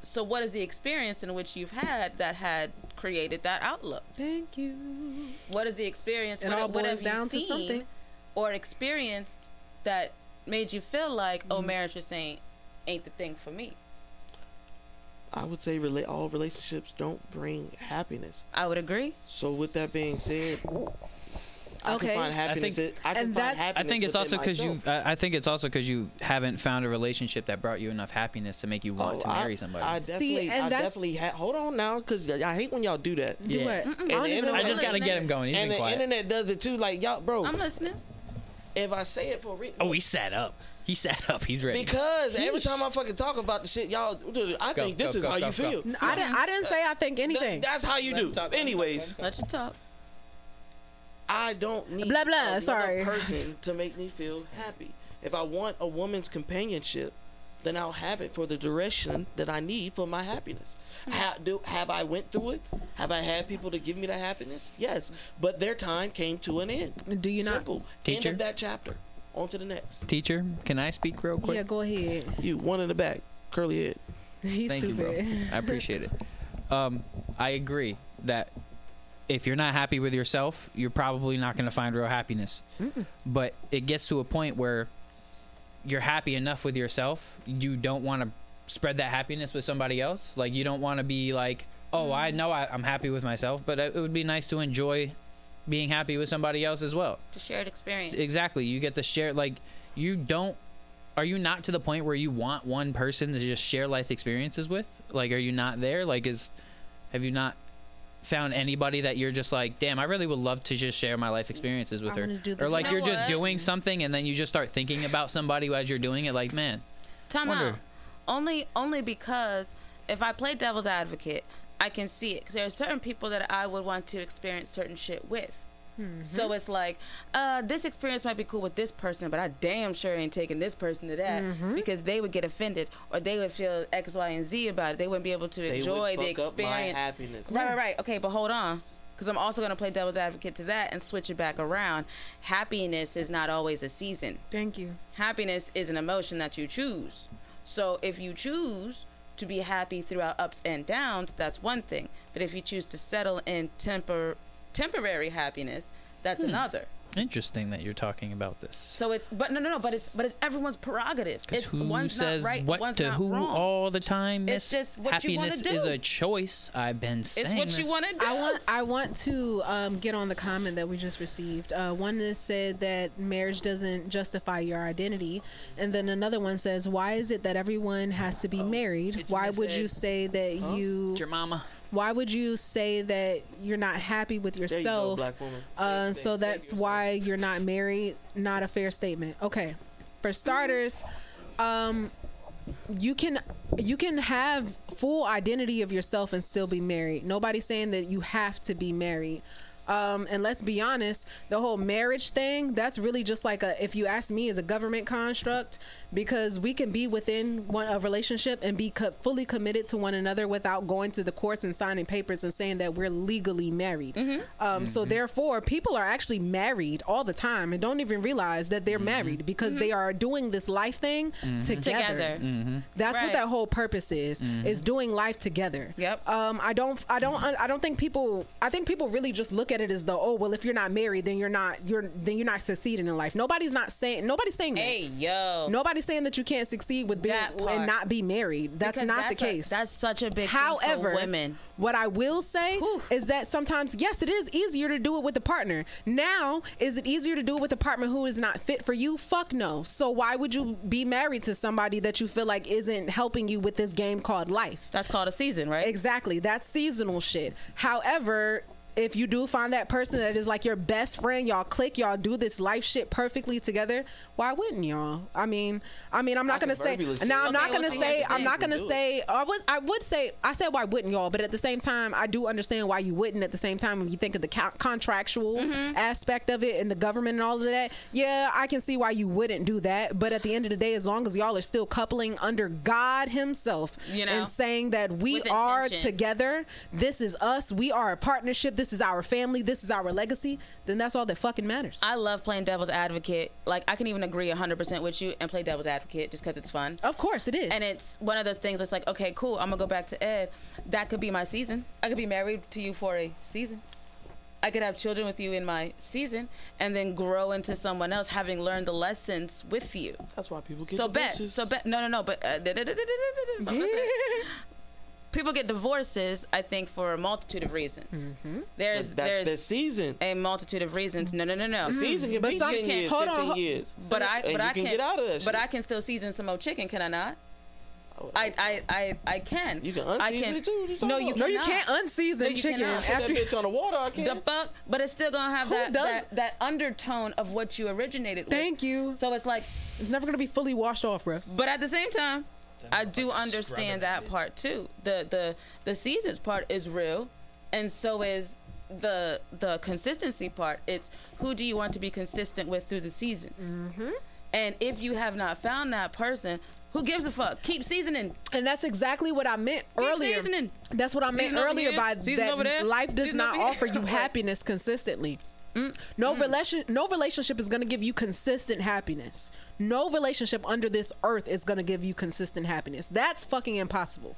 So what is the experience in which you've had that had created that outlook? thank you What is the experience? It what, all boils down to something. or experienced that made you feel like, oh, Mm-hmm. marriage is ain't ain't the thing for me. I would say all relationships don't bring happiness. I would agree. So with that being said, I Okay. can find happiness. think- in- I can and find that's- I think it's also because you. I I think it's also because you haven't found a relationship that brought you enough happiness to make you want Oh, to I- marry somebody. I See, definitely, and I that's- definitely ha- hold on now, because I hate when y'all do that. Do Yeah. what? Mm-mm. I don't the even internet- I just gotta get him going. He's and been the quiet. internet does it too. Like y'all, bro. I'm listening. if I say it for real, oh, he sat up. He sat up. He's ready. because every time I fucking talk about the shit, y'all, I Go, think this go, is go, how go, you go. feel. No, I didn't. I didn't say I think Th- anything. that's how you do. talk, let him Anyways, Let you talk. I don't need Blah, blah, another sorry. person to make me feel happy. If I want a woman's companionship, then I'll have it for the direction that I need for my happiness. Ha- do, have I went through it? Have I had people to give me the happiness? Yes, but their time came to an end. Do you not? Simple. End of that chapter. On to the next. Teacher, can I speak real quick? Yeah, go ahead. You one in the back, curly head. He's Thank you, bro. I appreciate it. Um, I agree that if you're not happy with yourself, you're probably not going to find real happiness. But it gets to a point where you're happy enough with yourself, you don't want to spread that happiness with somebody else. Like you don't want to be like, "Oh, I mm. know I, I'm happy with myself," but it would be nice to enjoy being happy with somebody else as well. The shared experience. Exactly. You get to share like you don't are you not to the point where you want one person to just share life experiences with? Like are you not there? Like is have you not found anybody that you're just like, "Damn, I really would love to just share my life experiences with I her." do Or like You know you're just what? doing something and then you just start thinking about somebody as you're doing it like, "Man, Time Wonder. out. Only, only because if I play devil's advocate, I can see it. Because there are certain people that I would want to experience certain shit with. So it's like, uh, this experience might be cool with this person, but I damn sure ain't taking this person to that because they would get offended or they would feel X, Y, and Z about it. They wouldn't be able to They enjoy the fuck up my experience. happiness. Right, right, right. Okay, but hold on. Because I'm also going to play devil's advocate to that and switch it back around. Happiness is not always a season Thank you. happiness is an emotion that you choose. So if you choose to be happy throughout ups and downs, that's one thing. But if you choose to settle in tempor- temporary happiness, that's another. interesting that you're talking about this." So it's but no no no but it's but it's everyone's prerogative. Cuz It's who one's says not right, what one's to not who wrong. all the time? It's just what you wanna Happiness is a choice. I've been saying it's what you want to do. I want I want to um, get on the comment that we just received. Uh, one that said that marriage doesn't justify your identity, and then another one says, "Why is it that everyone has to be married? Why Miss would you say that you? Your mama. Why would you say that you're not happy with There you go, yourself? Uh, so thing. That's why you're not married. Not a fair statement. Okay, for starters, um, you can you can have full identity of yourself and still be married. Nobody's saying that you have to be married. Um, and let's be honest, the whole marriage thing, that's really just like a, if you ask me, is a government construct because we can be within one a relationship and be co- fully committed to one another without going to the courts and signing papers and saying that we're legally married. Mm-hmm. Um, So mm-hmm. therefore, people are actually married all the time and don't even realize that they're mm-hmm. married because they are doing this life thing together. Together. That's what that whole purpose is: is doing life together. Yep. Um, I don't, I don't, I don't think people. I think people really just look at it as though, oh, well, if you're not married, then you're not, you're, then you're not succeeding in life. Nobody's not saying, nobody's saying that. Hey yo. Nobody's saying that you can't succeed with being and not be married. That's Because not that's the a- case. that's such a big thing However, for women. what I will say Whew. is that sometimes, yes, it is easier to do it with a partner. Now, is it easier to do it with a partner who is not fit for you? Fuck no. So why would you be married to somebody that you feel like isn't helping you with this game called life? That's called a season, right? Exactly. That's seasonal shit. However, if you do find that person that is like your best friend, y'all click, y'all do this life shit perfectly together. Why wouldn't y'all? I mean, I mean, I'm not I gonna say. say Now, I'm not gonna say. I'm not gonna Do it. say. I would. I would say. I said why wouldn't y'all? But at the same time, I do understand why you wouldn't. At the same time, when you think of the co- contractual Mm-hmm. aspect of it and the government and all of that, yeah, I can see why you wouldn't do that. But at the end of the day, as long as y'all are still coupling under God Himself, You know? and saying that we are together, this is us, we are a partnership, this is our family, this is our legacy, then that's all that fucking matters. I love playing devil's advocate. Like I can even agree 100% with you and play devil's advocate just because it's fun. of course, it is. And it's one of those things that's like, okay, cool. I'm gonna go back to Ed. That could be my season. I could be married to you for a season. I could have children with you in my season and then grow into someone else having learned the lessons with you. That's why people get So bet, so bet, no, no, no, but uh, people get divorces. I think for a multitude of reasons. Mm-hmm. There's But that's there's their season. a multitude of reasons. No, no, no, no. Mm-hmm. Season can But be some ten can't- years, hold on, fifteen ho- years. But I, And but you I can can get out of that But shit. I can still season some more chicken, can I not? Oh, I, I, I, I can. You can I unseason can. it too. You No, you? No, you can't unseason No, you chicken cannot. Put that bitch on the water. I can't. The fuck, but it's still gonna have Who that, that that undertone of what you originated with. Thank you. So it's like, It's never gonna be fully washed off, bro. but at the same time, I do Scrub understand that it. part too. The the the seasons part is real, and so is the the consistency part. It's who do you want to be consistent with through the seasons, mm-hmm. and if you have not found that person, who gives a fuck? Keep seasoning. And that's exactly what I meant Keep earlier. seasoning. That's what I meant Season over earlier here, by season that life does season not offer you happiness consistently. Mm-hmm. No relation no relationship is going to give you consistent happiness. No relationship under this earth is going to give you consistent happiness. That's fucking impossible.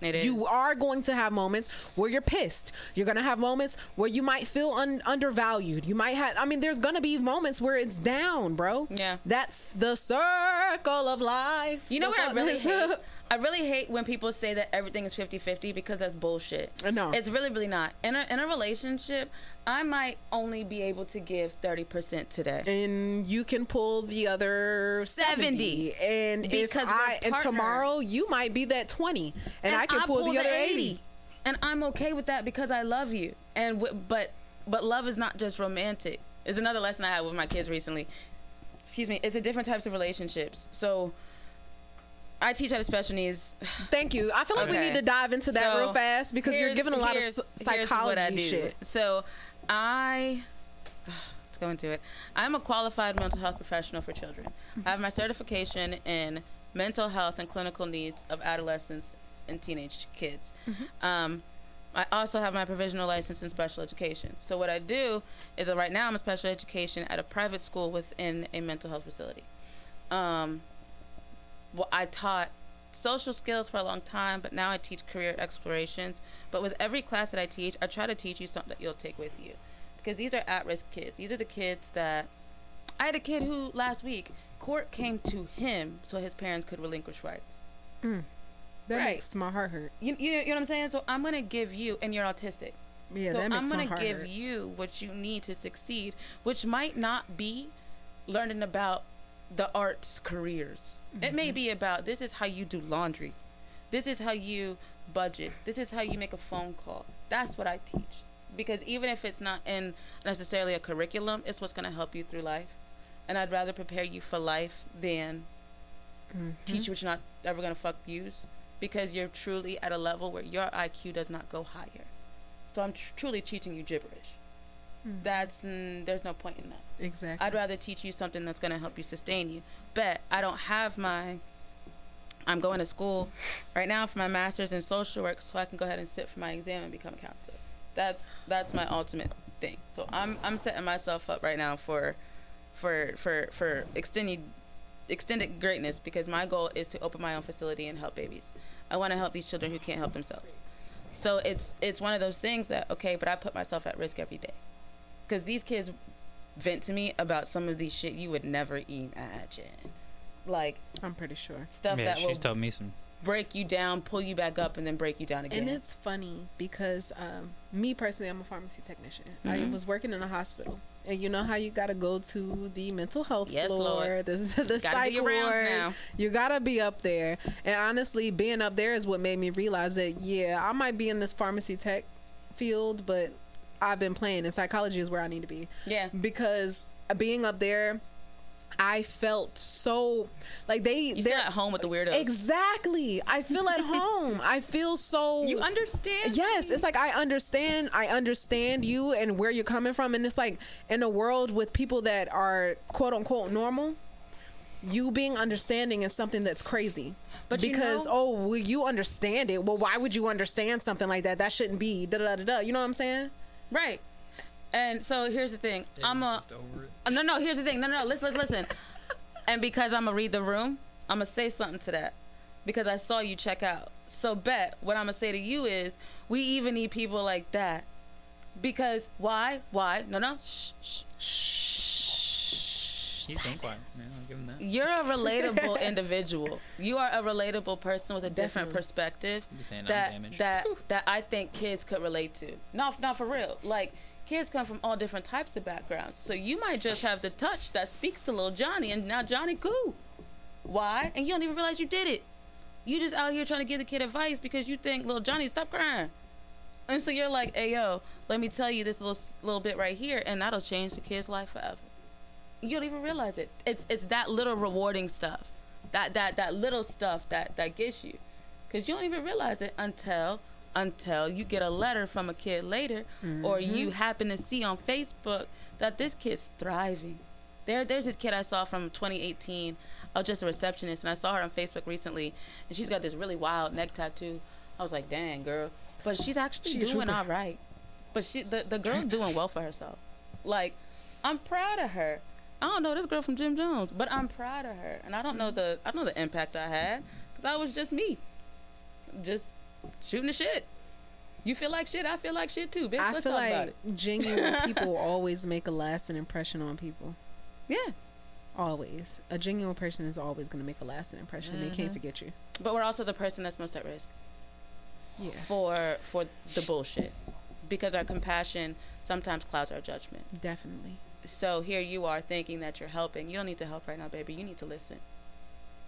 It is. You are going to have moments where you're pissed. You're going to have moments where you might feel un- undervalued. You might have I mean there's going to be moments where it's down, bro. Yeah. That's the circle of life. You know The what I really hate? I really hate when people say that everything is 50-50 because that's bullshit. No. It's really, really not. In a, in a relationship, I might only be able to give 30% today. and you can pull the other 70. 70 and if Because we're I and tomorrow you might be that 20 and, I can pull, the other 80. And I'm okay with that because I love you. And w- but but love is not just romantic. Is another lesson I had with my kids recently. Excuse me. It's a different types of relationships. So I teach out of special needs. Thank you. I feel like we need to dive into that So, real fast because you're giving a lot of here's- here's what I psychology shit. So I let's go into it. I'm a qualified mental health professional for children. I have my certification in mental health and clinical needs of adolescents and teenage kids. Um, I also have my provisional license in special education. So what I do is that right now I'm a special education at a private school within a mental health facility. Um, well, I taught social skills for a long time, but now I teach career explorations. But with every class that I teach, I try to teach you something that you'll take with you. Because these are at risk kids. These are the kids that. I had a kid who last week, court came to him so his parents could relinquish rights. Mm. That Right. makes my heart hurt. You, you, know, you know what I'm saying? So I'm going to give you, and you're autistic. Yeah, so that makes I'm gonna heart give hurt. you what you need to succeed, which might not be learning about the arts careers. It Mm-hmm. may be about this is how you do laundry, this is how you budget, this is how you make a phone call. That's what I teach. Because even if it's not in necessarily a curriculum, it's what's gonna help you through life. And I'd rather prepare you for life than Mm-hmm. teach you what you're not ever gonna fuck use. Because you're truly at a level where your IQ does not go higher. So I'm tr- truly teaching you gibberish. That's mm, there's no point in that. Exactly. I'd rather teach you something that's going to help you sustain you. But I don't have my. I'm going to school right now for my master's in social work, so I can go ahead and sit for my exam and become a counselor. That's that's my ultimate thing. So I'm I'm setting myself up right now for, for for for extended extended greatness because my goal is to open my own facility and help babies. I want to help these children who can't help themselves. So it's it's one of those things that okay, but I put myself at risk every day because these kids vent to me about some of these shit you would never imagine, like I'm pretty sure. stuff yeah, that will she's told me some. break you down, pull you back up, and then break you down again. And it's funny because um, me personally, I'm a pharmacy technician. I Mhm. was working in a hospital, and you know how you got to go to the mental health Yes, floor, Lord. the, the psych do ward. You gotta be up there. And honestly, being up there is what made me realize that yeah, I might be in this pharmacy tech field, but I've been playing, and psychology is where I need to be yeah, because being up there. I felt so like they you they're at home with the weirdos. exactly. I feel at home. I feel so You understand? Yes, it's like I understand. I understand you and where you're coming from, and it's like in a world with people that are quote unquote normal, you being understanding is something that's crazy. But you because know- oh, well, you understand it. Well, why would you understand something like that? That shouldn't be. Da da da da. You know what I'm saying? Right. And so here's the thing. I'm a Uh, no, no. Here's the thing. No, no. no Listen, listen, listen. and because I'm gonna read the room, I'm gonna say something to that because I saw you check out. So bet what I'm gonna say to you is we even need people like that Because why? Why? No, no. shh Shh, shh. He's been quiet. Yeah, I'll give that. You're a relatable individual. You are a relatable person with a different Definitely. perspective I'm just saying I'm that that that I think kids could relate to. Not not for real. Like kids come from all different types of backgrounds. So you might just have the touch that speaks to little Johnny and now Johnny cool. Why? And you don't even realize you did it. You just out here trying to give the kid advice because you think little Johnny stop crying. And so you're like, "Hey yo, let me tell you this little little bit right here and that'll change the kid's life forever." You don't even realize it. It's it's that little rewarding stuff. That that that little stuff that that gets you. Because you don't even realize it until until you get a letter from a kid later or mm-hmm. you happen to see on facebook that this kid's thriving. There there's this kid i saw from 2018 i was just a receptionist and i saw her on facebook recently and she's got this really wild neck tattoo. I was like dang girl. But she's actually She doing all right. But she the, the girl's doing well for herself. Like i'm proud of her i don't know this girl from jim jones but i'm proud of her and i don't know the i don't know the impact i had because i was just me just shooting the shit. You feel like shit, I feel like shit too, bitch. I Let's feel talk about like it. genuine people always make a lasting impression on people. Yeah. Always. A genuine person is always going to make a lasting impression. They can't mm-hmm. forget you. But we're also the person that's most at risk Yeah. for for the bullshit. Because our compassion sometimes clouds our judgment. Definitely. So here you are thinking that you're helping. You don't need to help right now, baby. You need to listen.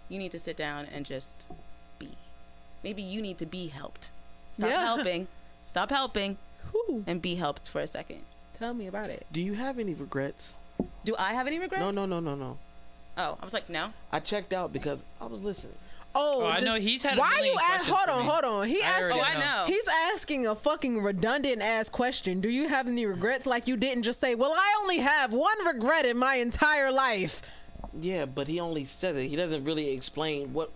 You need to sit down and just be. Maybe you need to be helped. Stop Yeah. helping. Stop helping Whew. and be helped for a second. Tell me about it. Do you have any regrets? Do I have any regrets? No, no, no, no, no. Oh, I was like, no. I checked out because I was listening. Oh, Oh, I know he's had a Why million you ask? Hold on, hold on. He I asked. already Oh, I know. know. He's asking a fucking redundant ass question. Do you have any regrets? Like you didn't just say, "Well, I only have one regret in my entire life." Yeah, but he only said it. He doesn't really explain what.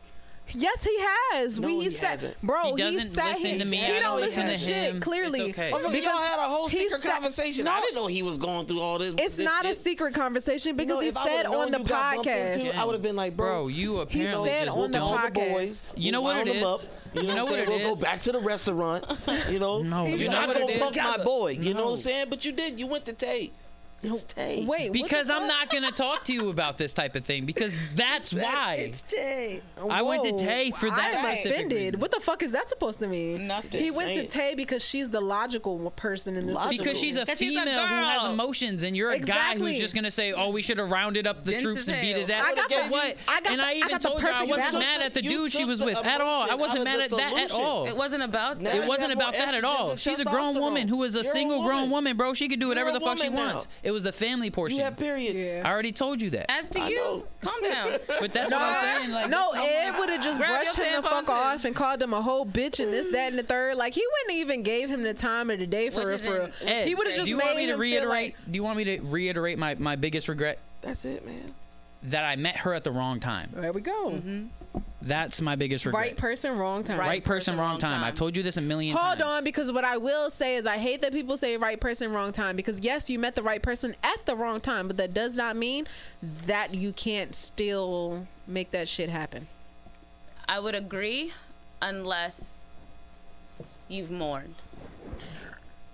Yes, he has. No, we he sat, hasn't. bro. He doesn't sat listen here- to me. He I don't don't listen to listen to shit. him. Clearly, It's okay. Oh, Because y'all had a whole secret said- conversation. No. I didn't know he was going through all this. It's this not a secret conversation because You know, he said on the you got bumped into, podcast. I would have been like, bro, Bro, you apparently he said just on the don't- the podcast. boys. You know what wound it them is? Up, you know, know what I'm saying? We'll go back to the restaurant. You know, No, you're not gonna it punk my boy. You know what I'm saying? But you did. You went to Tay. It's Tay. Wait, Because I'm not gonna talk to you about this type of thing because that's why. It's Tay. I went to Whoa, Tay for that I'm specific offended. reason. What the fuck is that supposed to mean? Nothing. He went to Saying. Tay because she's the logical person in this. Logical. Because she's a Because she's a female who has emotions, and you're a guy who's just gonna say, "Oh, we should have rounded up the Dense troops and beat his ass." I got the- what? I got and the- I I even got told you I perfect wasn't example. mad at the You dude she took was the with at all. I emotion wasn't mad at the that at all. It wasn't about that. It wasn't about that at all. She's a grown woman who is a single grown woman. woman, bro. She could do whatever the fuck she wants. It was the family portion. You have periods. Yeah. I already told you that. As to I you, know. calm down. But that's what I'm saying. Like, no, that's Ed would have just Grab brushed him the fuck too. off and called him a whole bitch and this, that, and the third. Like he wouldn't even gave him the time of the day for Which real. is For Ed, he would have just. do you made want me to reiterate? like- do you want me to reiterate my, my biggest regret? That's it, man. That I met her at the wrong time. There we go. Mm-hmm. That's my biggest regret. Right person, wrong time. Right person, wrong time. I've told you this a million Hold times. Hold on, because what I will say is I hate that people say right person, wrong time. Because yes, you met the right person at the wrong time, but that does not mean that you can't still make that shit happen. I would agree unless you've mourned.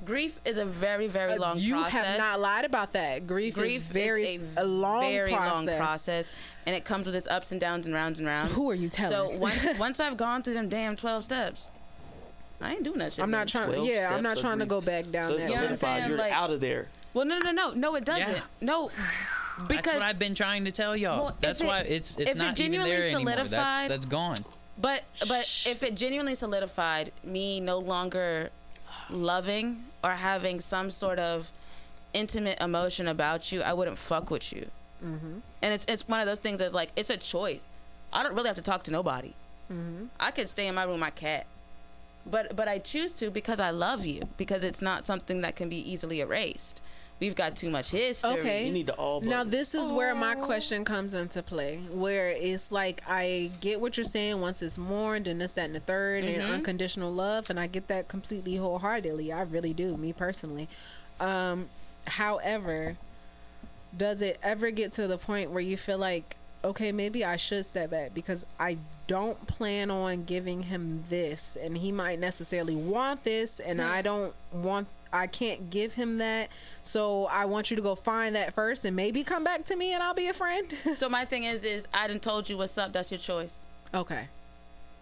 Grief is a very, very long Uh, you process. have not lied about that. Grief, Grief is very is a, long very process. long process, and it comes with its ups and downs and rounds and rounds. Who are you telling? So once once I've gone through them damn twelve steps, I ain't doing that shit. I'm not trying. 12 Yeah, I'm not of trying to go back down So it's. You know solidified. You're Like- out of there. Well, no, no, no, no, it doesn't. Yeah. No, That's what I've been trying to tell y'all. Well, that's it- why it's it's if it not even genuinely there anymore. That's, that's gone. But but if it genuinely solidified me no longer loving or having some sort of intimate emotion about you, I wouldn't fuck with you. Mm-hmm. And it's it's one of those things that's like it's a choice. I don't really have to talk to nobody. Mm-hmm. I could stay in my room, my cat. But but I choose to because I love you because it's not something that can be easily erased. We've got too much history. Okay. You need to all. Now this is where my question comes into play, where it's like I get what you're saying once it's mourned and this, that, and the 3rd and unconditional love, and I get that completely wholeheartedly. I really do, me personally. Um, however, does it ever get to the point where you feel like, okay, maybe I should step back because I don't plan on giving him this, and he might necessarily want this, and hmm. I don't want. I can't give him that. So I want you to go find that first and maybe come back to me and I'll be a friend. So my thing is, is I didn't told you what's up. That's your choice. okay.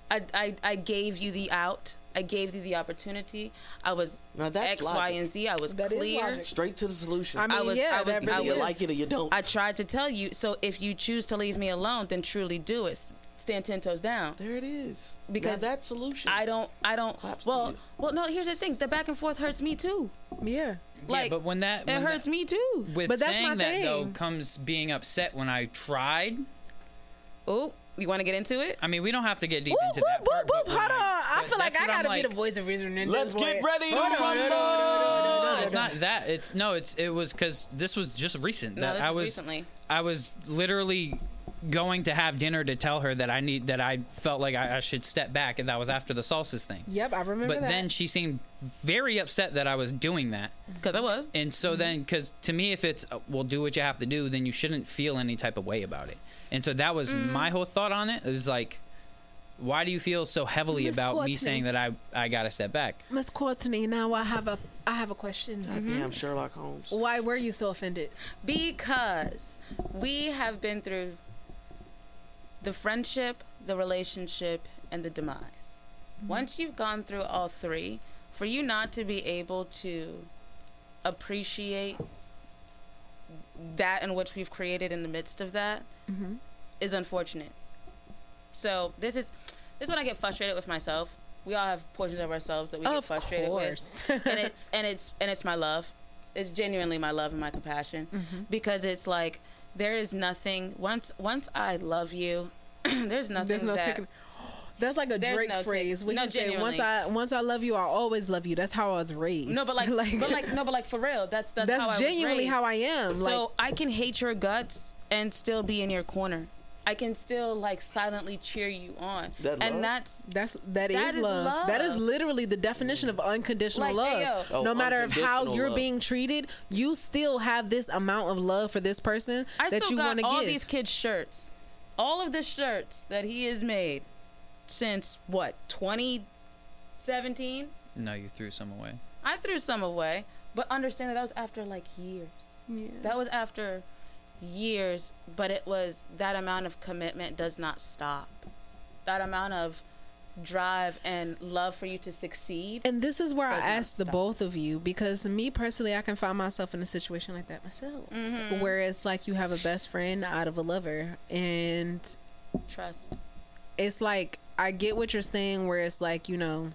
I, I, I gave you the out. I gave you the opportunity. I was Now that's X, Y, logic. and Z. I was That is clear. Straight to the solution. I mean, I was- yeah, I was- I really you was- like it or you don't. I tried to tell you. So if you choose to leave me alone, then truly do it. Stand ten toes down. there it is. Because now that solution. I don't. I don't. Claps well, well, no. Here's the thing. The back and forth hurts me too. Yeah. Like yeah, but when that it hurts that, me too. with But that's saying my that though comes being upset when I tried. Oh, you want to get into it? I mean, we don't have to get deep Whoop, into whoop, that part. whoop, whoop. but when Hold on. I but feel like I gotta be the voice of reason in Let's this get way. ready to Hold on, rumble. hold on, hold on, hold on, No, it's not that. It's no. It's it was because this was just recent. No, that this I was was recently. I was literally going to have dinner to tell her that I need that I felt like I, I should step back, and that was after the salsas thing. Yep, I remember But that. then she seemed very upset that I was doing that. Because I was. And so Mm-hmm. then, because to me, if it's, uh, well, do what you have to do, then you shouldn't feel any type of way about it. And so that was Mm. my whole thought on it. It was like, why do you feel so heavily Miss about me saying that I, I got to step back? Miss Courtney, now I have a I have a question. Goddamn Sherlock Holmes. Why were you so offended? Because we have been through the friendship, the relationship, and the demise. Once you've gone through all three, for you not to be able to appreciate that in which we've created in the midst of that is unfortunate. So this is this is when I get frustrated with myself. We all have portions of ourselves that we get frustrated course. with, and it's and it's and it's my love. It's genuinely my love and my compassion Mm-hmm. because it's like there is nothing once once I love you. there's nothing There's no that taking. That's like a Drake no phrase. We no, can say once. I once I love you, I'll always love you. That's how I was raised. no, but like, but like no, but like for real, that's that's, that's how I genuinely raised. how I am. So like I can hate your guts and still be in your corner. I can still like silently cheer you on, That love? and that's that's that That is is love. That is literally the definition of unconditional Like, love. Oh, no matter of how you're love. being treated, you still have this amount of love for this person I that still you got want to give. all these kids' shirts, all of the shirts that he has made since what 2017. No, you threw some away. I threw some away, but understand that that was after like years. Yeah. That was after years, but it was that amount of commitment does not stop. That amount of drive and love for you to succeed. And this is where I ask the both of you because me personally, I can find myself in a situation like that myself, Mm-hmm. where it's like you have a best friend out of a lover, and Trust. it's like I get what you're saying, where it's like you know,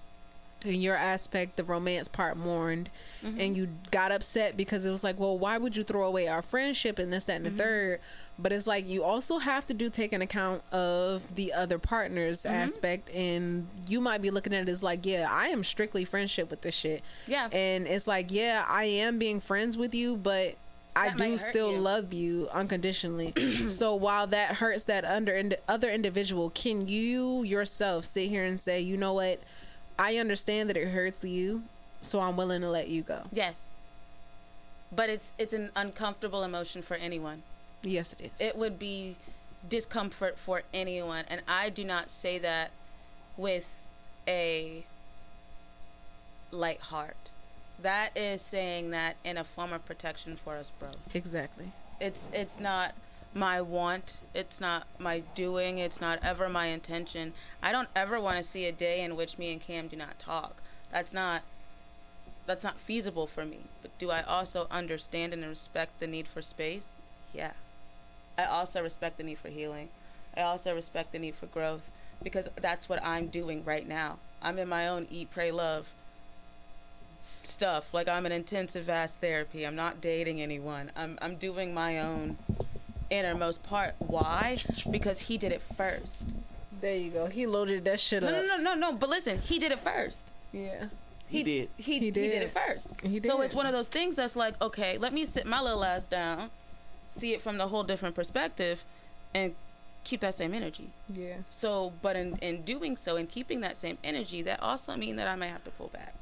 in your aspect, the romance part mourned, Mm-hmm. and you got upset because it was like, well, why would you throw away our friendship and this, that, and the Mm-hmm. third? But it's like you also have to do take an account of the other partner's Mm-hmm. aspect, and you might be looking at it as like, yeah, I am strictly friendship with this shit. Yeah. And it's like, yeah, I am being friends with you, but I That might do still you. love you unconditionally. so while that hurts that under ind- other individual, can you yourself sit here and say, you know what? I understand that it hurts you, so I'm willing to let you go. Yes. But it's it's an uncomfortable emotion for anyone. Yes, it is. It would be discomfort for anyone, and I do not say that with a light heart. That is saying that in a form of protection for us both. exactly. It's it's not my want. It's not my doing. It's not ever my intention. I don't ever want to see a day in which me and Cam do not talk. That's not that's not feasible for me. But do I also understand and respect the need for space? Yeah. I also respect the need for healing. I also respect the need for growth because that's what I'm doing right now. I'm in my own eat, pray, love stuff. Like I'm in intensive vast therapy. I'm not dating anyone. I'm I'm doing my own innermost part. Why? Because he did it first. There you go. He loaded that shit No, up. no, no, no, no. But listen, he did it first. Yeah. He did. He, He he did. did. it first. He did. So it's one of those things that's like, okay, let me sit my little ass down, see it from the whole different perspective, and keep that same energy. Yeah. So, but in in doing so and keeping that same energy, that also mean that I may have to pull back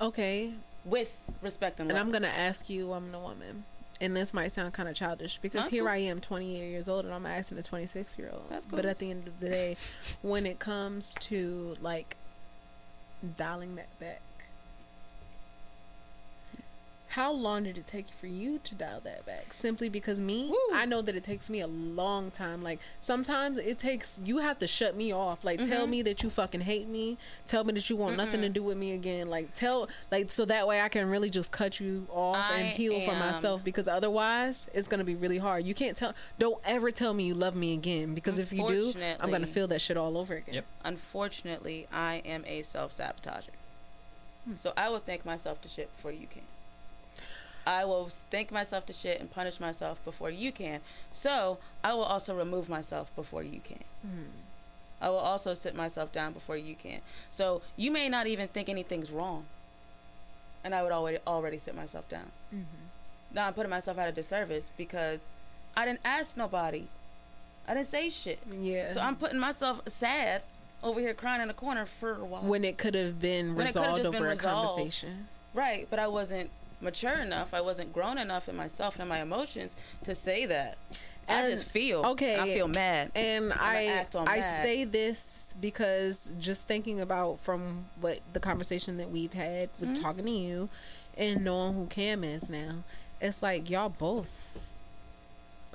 Okay. with respect and And love. I'm gonna ask you, I'm to woman, and this might sound kind of childish because That's here cool. I am, 28 years old, and I'm asking a 26 year old. That's But at the end of the day, when it comes to like dialing that back, how long did it take for you to dial that back? Simply because me, Woo. I know that it takes me a long time. Like sometimes it takes you have to shut me off. Like tell Mm-hmm. me that you fucking hate me. Tell me that you want nothing to do with me again. Like tell like so that way I can really just cut you off and I heal for myself because otherwise it's gonna be really hard. You can't tell. Don't ever tell me you love me again because if you do, I'm gonna feel that shit all over again. Yep. Unfortunately, I am a self sabotager. So I will thank myself to shit before you can. I will think myself to shit and punish myself before you can. So I will also remove myself before you can. Hmm. I will also sit myself down before you can. So you may not even think anything's wrong. And I would already already sit myself down. Mm-hmm. Now I'm putting myself at a disservice because I didn't ask nobody. I didn't say shit. Yeah. So I'm putting myself sad over here crying in the corner for a while. when it could have been When resolved over been a resolved. conversation. right, but I wasn't mature enough. I wasn't grown enough in myself and my emotions to say that. I just feel okay, I feel mad. And I act on I that. say this because just thinking about from what the conversation that we've had with Mm-hmm. talking to you and knowing who Cam is now, it's like y'all both.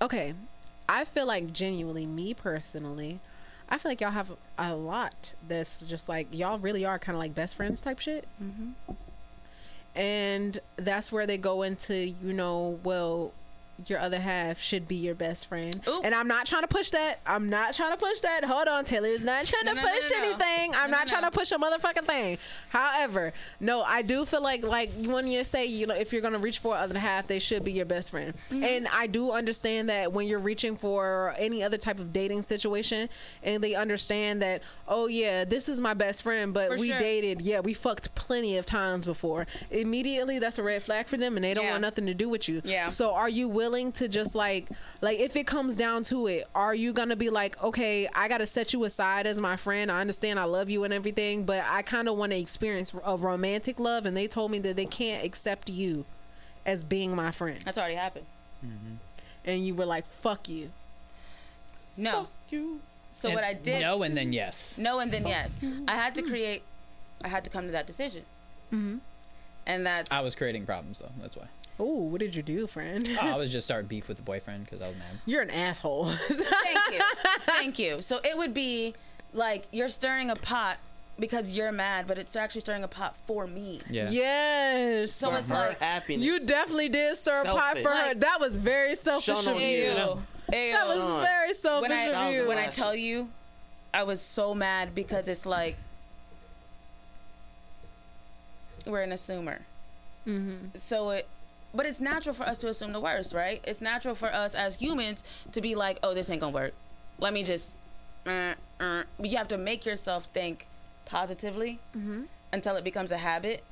Okay, I feel like genuinely, me personally, I feel like y'all have a lot that's just like y'all really are kind of like best friends type shit. Mm-hmm. And that's where they go into, you know, well, your other half should be your best friend. And I'm not trying to push that. I'm not trying to push that. Hold on, Taylor's not trying No, to no, push no, anything. I'm No, not no, trying to push a motherfucking thing. However, no, I do feel like like when you say you know if you're gonna reach for other half, they should be your best friend. Mm-hmm. And I do understand that when you're reaching for any other type of dating situation, and they understand that oh yeah, this is my best friend, but For we sure. dated, yeah, we fucked plenty of times before. Immediately, that's a red flag for them, and they don't Yeah. want nothing to do with you. Yeah. So are you willing to just like like if it comes down to it, are you gonna be like, okay, I gotta set you aside as my friend. I understand I love you and everything, but I kind of want to experience a romantic love, and they told me that they can't accept you as being my friend, That's already happened. and you were like, fuck you. No. Fuck you. So And what I did No, and then yes. No, and then yes, I had to create. I had to come to that decision. Mm-hmm. And that's I was creating problems though. That's why. Oh, what did you do, friend? Oh, I was just starting beef with the boyfriend because I was mad. You're an asshole. thank you, thank you. So it would be like you're stirring a pot because you're mad, but it's actually stirring a pot for me. Yeah. yes. So For it's her like happiness. you definitely did stir a pot Selfish. for her. Like- That was very selfish of you. you. Ew. Ew. That was very selfish when I of you. when I tell you, I was so mad because it's like we're an assumer. Mm-hmm. So it, but it's natural for us to assume the worst, right? It's natural for us as humans to be like, oh, this ain't gonna work. Let me just. Uh, uh. You have to make yourself think positively Mm-hmm. until it becomes a habit.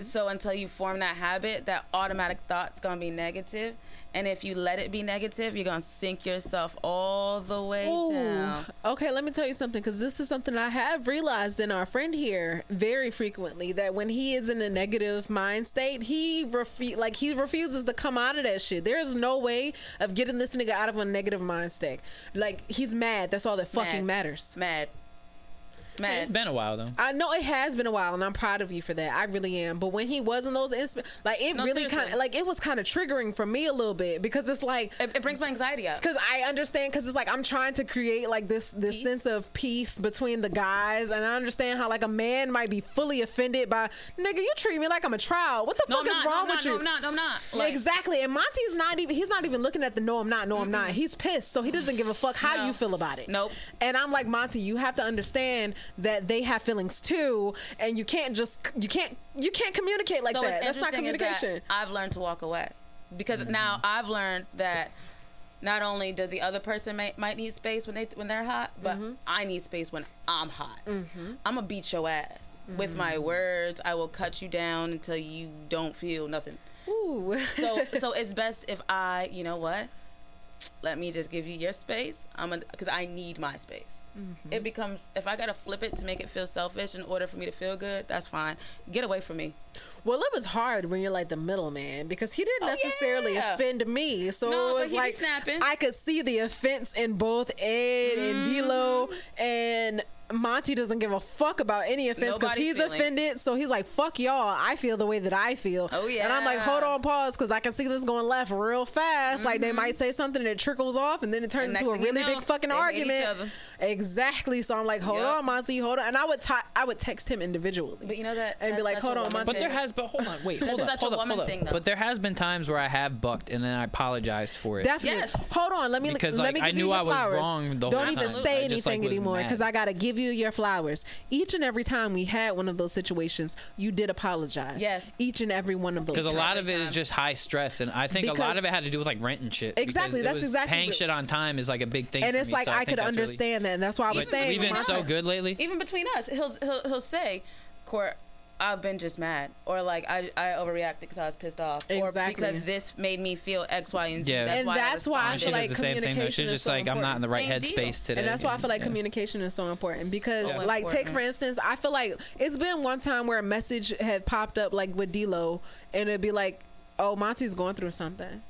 So until you form that habit, that automatic thought's gonna be negative, and if you let it be negative, you're gonna sink yourself all the way Ooh. down. Okay, let me tell you something because this is something I have realized in our friend here very frequently that when he is in a negative mind state, he refu- like he refuses to come out of that shit. There's no way of getting this nigga out of a negative mind state. Like he's mad. That's all that fucking Mad. matters. Mad, It's mad. been a while though. I know it has been a while, and I'm proud of you for that. I really am. But when he was in those insp- like it No, really kind of like it was kind of triggering for me a little bit because it's like It, it brings my anxiety up. because I understand because it's like I'm trying to create like this this Peace. sense of peace between the guys, and I understand how like a man might be fully offended by nigga. You treat me like I'm a child. What the No, fuck I'm is not. wrong no, I'm with not, you? No, I'm not. No, I'm not. Like, exactly, and Montie's not even. He's not even looking at the no, I'm not, no, I'm not. He's pissed, so he doesn't give a fuck how No. you feel about it. Nope. And I'm like Montie, you have to understand that they have feelings too, and you can't just you can't you can't communicate like so that. That's not interesting is that communication. I've learned to walk away because mm-hmm. now I've learned that not only does the other person may, might need space when they when they're hot, but mm-hmm. I need space when I'm hot. Mm-hmm. I'm gonna beat your ass with my words. I will cut you down until you don't feel nothing. Ooh. So so it's best if I, you know what? Let me just give you your space. I'm gonna because I need my space. Mm-hmm. It becomes if I gotta flip it to make it feel selfish in order for me to feel good. That's fine. Get away from me. Well, it was hard when you're like the middleman because he didn't Oh, necessarily yeah. offend me. So No, it but was he like snapping. I could see the offense in both Ed and Mm-hmm. D'Lo, and Montie doesn't give a fuck about any offense because he's feelings. offended. So he's like, "Fuck y'all." I feel the way that I feel. Oh, yeah. And I'm like, hold on, pause, because I can see this going left real fast. Like they might say something that trickles off, and then it turns Mm-hmm. Into a next thing you really know, big fucking they hate each argument. other. Exactly. So I'm like, hold Yup. on, Montie, hold on. And I would, ti I would text him individually. But you know that And be like, hold on, Montie. But there thing. Has, but hold on, wait, That's hold up, such a hold up, woman hold up. thing, though. But there has been times where I have bucked and then I apologized for it. Definitely. Yes. Hold on. Let me Because, let like, me I give knew you your I was flowers. wrong the Don't whole even time. say I just, like, anything was anymore mad. because I gotta give you your flowers. Each and every time we had one of those situations, you did apologize. Yes. Each and every one of those. Because a lot of it is just high stress, and I think a lot Because- of it had to do with like rent and shit. Exactly, it that's was exactly paying what- shit on time is like a big thing. and for it's me, like so I, think could that's really- understand that, and that's why I was But saying we've been when I so was- good lately. even between us, he'll he'll he'll say, "Court, I've been just mad," or like I I overreacted because I was pissed off, Exactly. or because this made me feel X, Y, and Z. Yeah. That's And why that's I why I And she feel like the same thing. communication She's is just so like, I'm not in the right Same deal. headspace today. And that's why I feel like yeah. communication is so important because, So like, take for instance, I feel like it's been one time where a message had popped up, like with D'Lo, and it'd be like, "Oh, Montie's going through something,"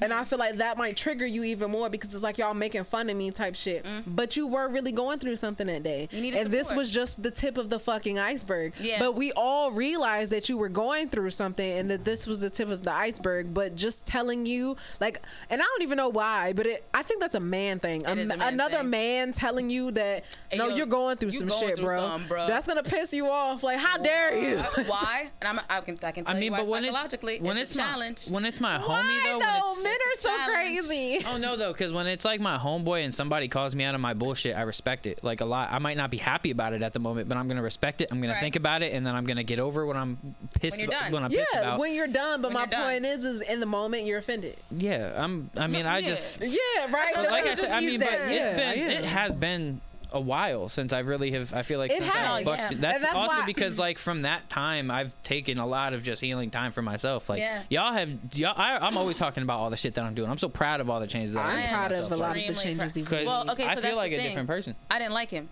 and I feel like that might trigger you even more because it's like y'all making fun of me type shit. But you were really going through something that day, Mm-hmm. You needed and this was just the tip of the fucking iceberg. Yeah. But we all realized that you were going through something, and that this was the tip of the iceberg. But just telling you, like, and I don't even know why, but it, I think that's a man thing. It is a man another thing. man telling you that Hey, no, yo, you're going through you some going shit, through bro. something, bro. That's gonna piss you off. Like, how dare you? Why? And I'm, I can I can tell I mean, you why but when it's psychologically when it's, it's a my challenge. when it's my homie Why though, when though? it's Men are so challenge. crazy. Oh no, though, because when it's like my homeboy and somebody calls me out of my bullshit, I respect it like a lot. I might not be happy about it at the moment, but I'm gonna respect it. I'm gonna Right. think about it, and then I'm gonna get over what I'm pissed When you're about. done. When I'm pissed yeah, about. when you're done. But When my you're done. point is, is in the moment you're offended. yeah, I'm. I mean, I Yeah. just Yeah, right. But like I said, I use mean, but that. it's Yeah, been it has been a while since I really have. I feel like It has. bucked- Yeah. That's, And that's also why- because like from that time I've taken a lot of just healing time for myself. Like Yeah. y'all have y'all. I, I'm always talking about all the shit that I'm doing. I'm so proud of all the changes that I'm I'm I making am proud of myself, a lot of the changes proud. you've Cause Well, okay, so I that's feel like a different person. I didn't like him,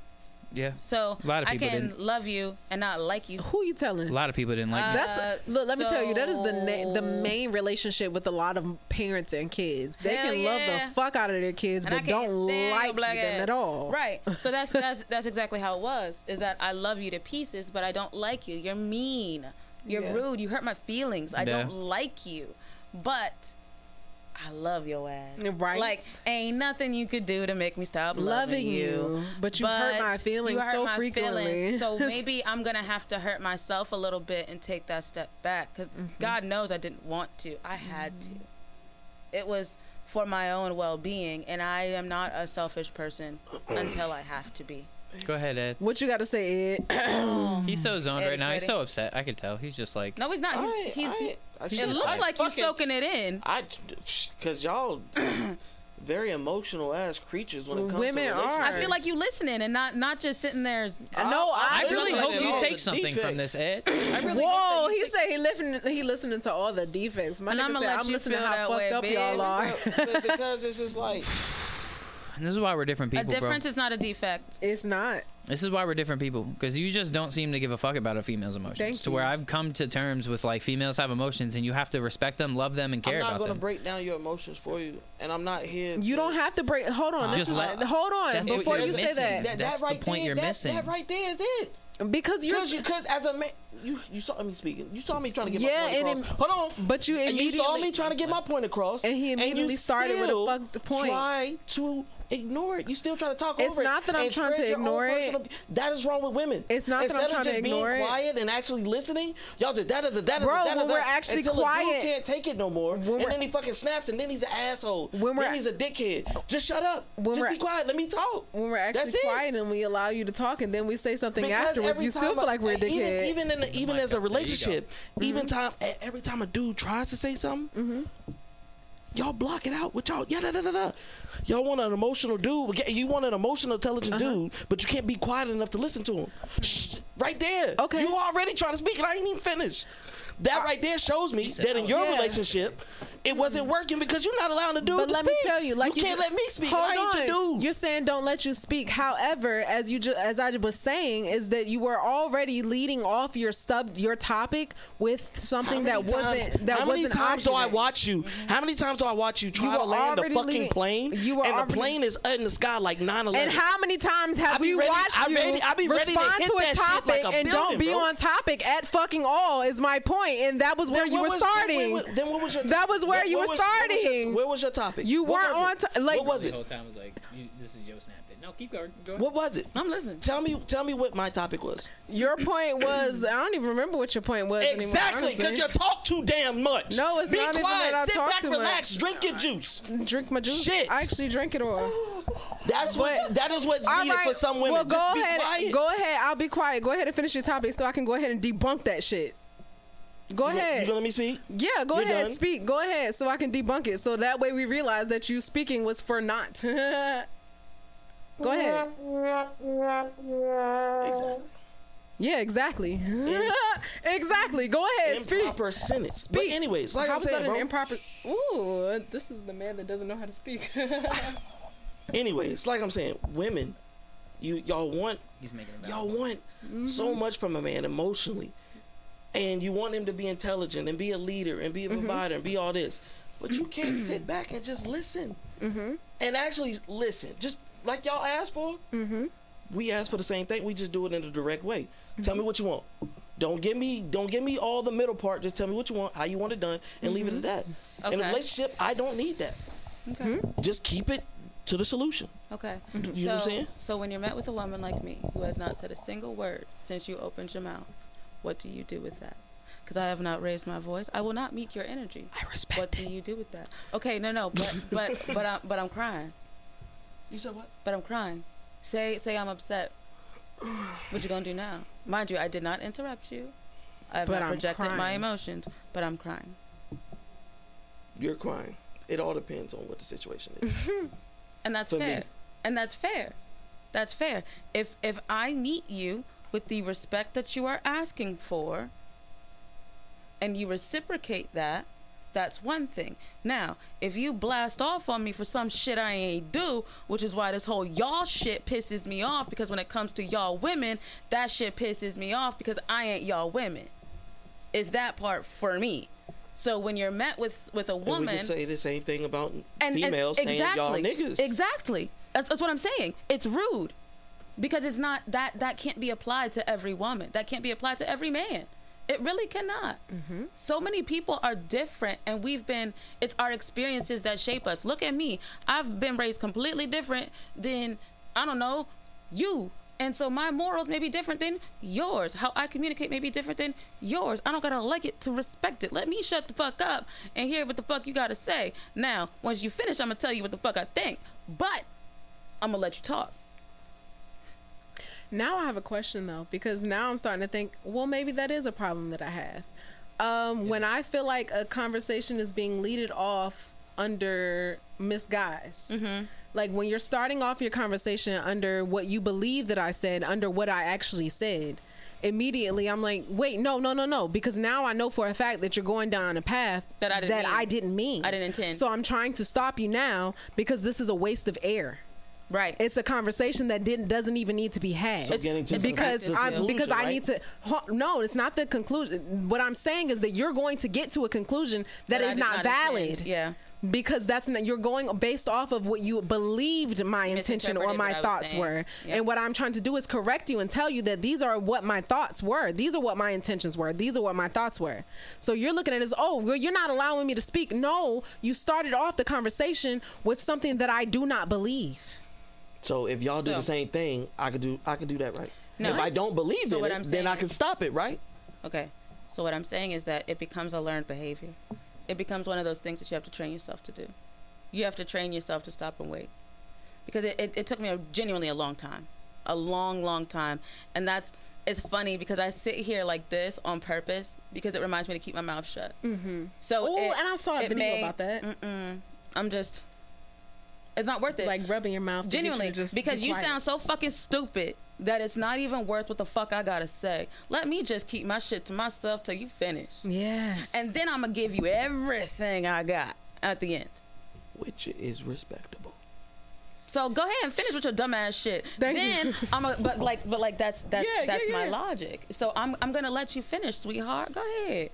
Yeah, so A lot of I can didn't. love you and not like you. Who you telling? a lot of people didn't like me. Uh, That's look. Let me tell you, that is the na- the main relationship with a lot of parents and kids. They Hell can love the fuck out of their kids, And but don't like black them ass. at all. Right. So that's that's that's exactly how it was. Is that I love you to pieces, but I don't like you. You're mean. You're Yeah. rude. You hurt my feelings. I Yeah. don't like you. But I love your ass. Right. Like ain't nothing you could do to make me stop loving, Loving you, but you hurt my feelings you hurt so my frequently. feelings. So maybe I'm gonna have to hurt myself a little bit and take that step back because Mm-hmm. God knows I didn't want to. I had to. It was for my own well-being, and I am not a selfish person until I have to be. Go ahead, Ed. What you got to say, Ed? He's so zoned Ed right now. He's Freddy. so upset. I could tell. He's just like. No, he's not. He's, I, he's, I, I it looks I like you're soaking it in. I, cause y'all very emotional ass creatures when it comes Women to are. I feel like you listening and not not just sitting there. no, I I'm really hope you take the something from this, Ed. I really. Whoa, he said he listening. He listening to all the defects. My And nigga I'ma said let I'm you listening feel how that fucked way, up bitch. y'all are. But- but because it's just like This is why we're different people. A difference bro. is not a defect. It's not. This is why we're different people because you just don't seem to give a fuck about a female's emotions. Thank to you. where I've come to terms with like females have emotions and you have to respect them, love them, and care about them. I'm not gonna break down your emotions for you, and I'm not here. You to- don't have to break. Hold on. Just this is- let- hold on That's before you're you say that. That, That's that the right point there, you're that, missing. That right there is it. because you're. Because as a man, you you saw me speaking. You saw me trying to get Yeah, my point and across. Hold on. but you And you immediately. saw me trying to get my point across, And he you immediately started with a still fucked point. Try to ignore it. You still try to talk It's over it. It's not that I'm trying to spread your ignore it. That is wrong with women. It's not that I'm Instead trying of to just ignore being it. quiet and actually listening, y'all just da da da da da Bro, da when da we're actually until quiet- dude can't take it no more, When and then he fucking snaps, and then he's an asshole. When we're- then he's a dickhead. Just shut up. When just be quiet. Let me talk. when we're actually That's it. quiet and we allow you to talk and then we say something Because afterwards, you still time feel like we're a dickhead. Even in the, even mic as a up. There you go. relationship, Mm-hmm. even time e- every time a dude tries to say something, y'all block it out with y'all. Yeah, da, da, da, da. Y'all want an emotional dude. You want an emotional, intelligent Uh-huh. dude, but you can't be quiet enough to listen to him. Shh, right there. Okay. You already trying to speak, and I ain't even finished. That right there shows me that in your Yeah. relationship, it wasn't working because you're not allowing the dude But to let speak. me tell you, like you, you can't ju- let me speak. Hold I ain't on. your dude. You're saying don't let you speak. However, as you ju- as I was saying, is that you were already leading off your stub your topic with something that times- wasn't that how many wasn't times do I watch you? Mm-hmm. How many times do I watch you try You to land a fucking leading- plane? you were and already- the plane is in the sky like 9/11. And how many times have we ready- watched I you ready- I be ready to respond to, that a topic like a and don't be bro. on topic at fucking all? Is my point. point, and that was where Then you were was- starting. Then what was your? That was where what- you were was- what was your- starting. Where was your topic? You What weren't on to- like- what was it? The whole time was like, you, "This is your snap." No, keep going. Go. What was it? I'm listening. Tell me, tell me what my topic was. Your point was I don't even remember what your point was. Exactly, because you talk too damn much. No, it's Be not even quiet. that I Sit talk back, too relax, much. drink your juice. drink my juice. Shit. I actually drink it all. That's what. That is what's All needed right, for some women. Well, go Just be ahead. quiet. Go ahead. I'll be quiet. Go ahead and finish your topic so I can go ahead and debunk that shit. Go You, ahead. you gonna let me speak? yeah, go You're ahead. done? Speak. Go ahead so I can debunk it. So that way we realize that you speaking was for not. go ahead. Exactly. Yeah, exactly. exactly. Go ahead. Speak. Improper sentence. Speak. But anyways, like How I'm was that an bro. improper? Ooh, this is the man that doesn't know how to speak. anyways, like I'm saying, women, you y'all want He's making y'all want Mm-hmm. so much from a man emotionally, and you want him to be intelligent and be a leader and be a Mm-hmm. provider and be all this, but you can't sit back and just listen Mm-hmm. and actually listen, just like y'all asked for. Mm-hmm. We ask for the same thing. We just do it in a direct way. Tell me what you want. Don't give me don't give me all the middle part. Just tell me what you want, how you want it done, and leave it at that. In a relationship, I don't need that. Okay. Just keep it to the solution. Okay. You know so, what I'm saying? so when you're met with a woman like me who has not said a single word since you opened your mouth, what do you do with that? Because I have not raised my voice. I will not meet your energy. I respect What do you do with that? Okay, no, no, but but but I'm but I'm crying. You said what? But I'm crying. Say say I'm upset. What you gonna do now? Mind you, I did not interrupt you. I have But not projected my emotions, but I'm crying. You're crying. It all depends on what the situation is. and that's For me. fair and that's fair that's fair if if i meet you with the respect that you are asking for and you reciprocate that that's one thing now if you blast off on me for some shit i ain't do which is why this whole y'all shit pisses me off because when it comes to y'all women that shit pisses me off because i ain't y'all women is that part for me so when you're met with with a And we woman can say the same thing about and, females and saying y'all niggas. Exactly. That's, that's what I'm saying. It's rude because it's not that that can't be applied to every woman. That can't be applied to every man. It really cannot. Mm-hmm. So many people are different, and we've been. It's our experiences that shape us. Look at me. I've been raised completely different than I don't know you. And so my morals may be different than yours. How I communicate may be different than yours. I don't gotta like it to respect it. Let me shut the fuck up and hear what the fuck you gotta say. Now, once you finish, I'm gonna tell you what the fuck I think. But I'm gonna let you talk. Now I have a question though, because now I'm starting to think, well, maybe that is a problem that I have. Um, When I feel like a conversation is being leaded off under misguise, like when you're starting off your conversation under what you believe that I said, under what I actually said, immediately I'm like, wait, no, no, no, no, because now I know for a fact that you're going down a path That I didn't mean. I didn't mean. I didn't intend. So I'm trying to stop you now because this is a waste of air Right. it's a conversation that didn't doesn't even need to be had So getting to because the I'm conclusion, because I right? need to ho- no it's not the conclusion what I'm saying is that you're going to get to a conclusion that I is did not, valid intend. Yeah. because that's not you're going based off of what you believed my intention or my what I was thoughts were Yep. and what I'm trying to do is correct you and tell you that these are what my thoughts were these are what my intentions were these are what my thoughts were so you're looking at it as oh well you're not allowing me to speak no you started off the conversation with something that I do not believe So if y'all do So- the same thing, I could do I could do that right. No. if I don't believe So in what it, I'm then saying I can is- stop it, right? Okay. So what I'm saying is that it becomes a learned behavior. It becomes one of those things that you have to train yourself to do. You have to train yourself to stop and wait. Because it, it, it took me a, genuinely a long time. A long, long time. And that's it's funny because I sit here like this on purpose because it reminds me to keep my mouth shut. Mm-hmm. So Oh, and I saw a video may- about that. Mm-mm. I'm just It's not worth it. like rubbing your mouth. to you Genuinely, just because be you sound so fucking stupid that it's not even worth what the fuck I gotta say. Let me just keep my shit to myself till you finish, Yes. and then I'm gonna give you everything I got at the end. Which is respectable. So go ahead and finish with your dumbass shit. Thank then you. I'm a, but like but like that's that's Yeah, that's yeah, my yeah. logic. So I'm I'm gonna let you finish, sweetheart. Go ahead,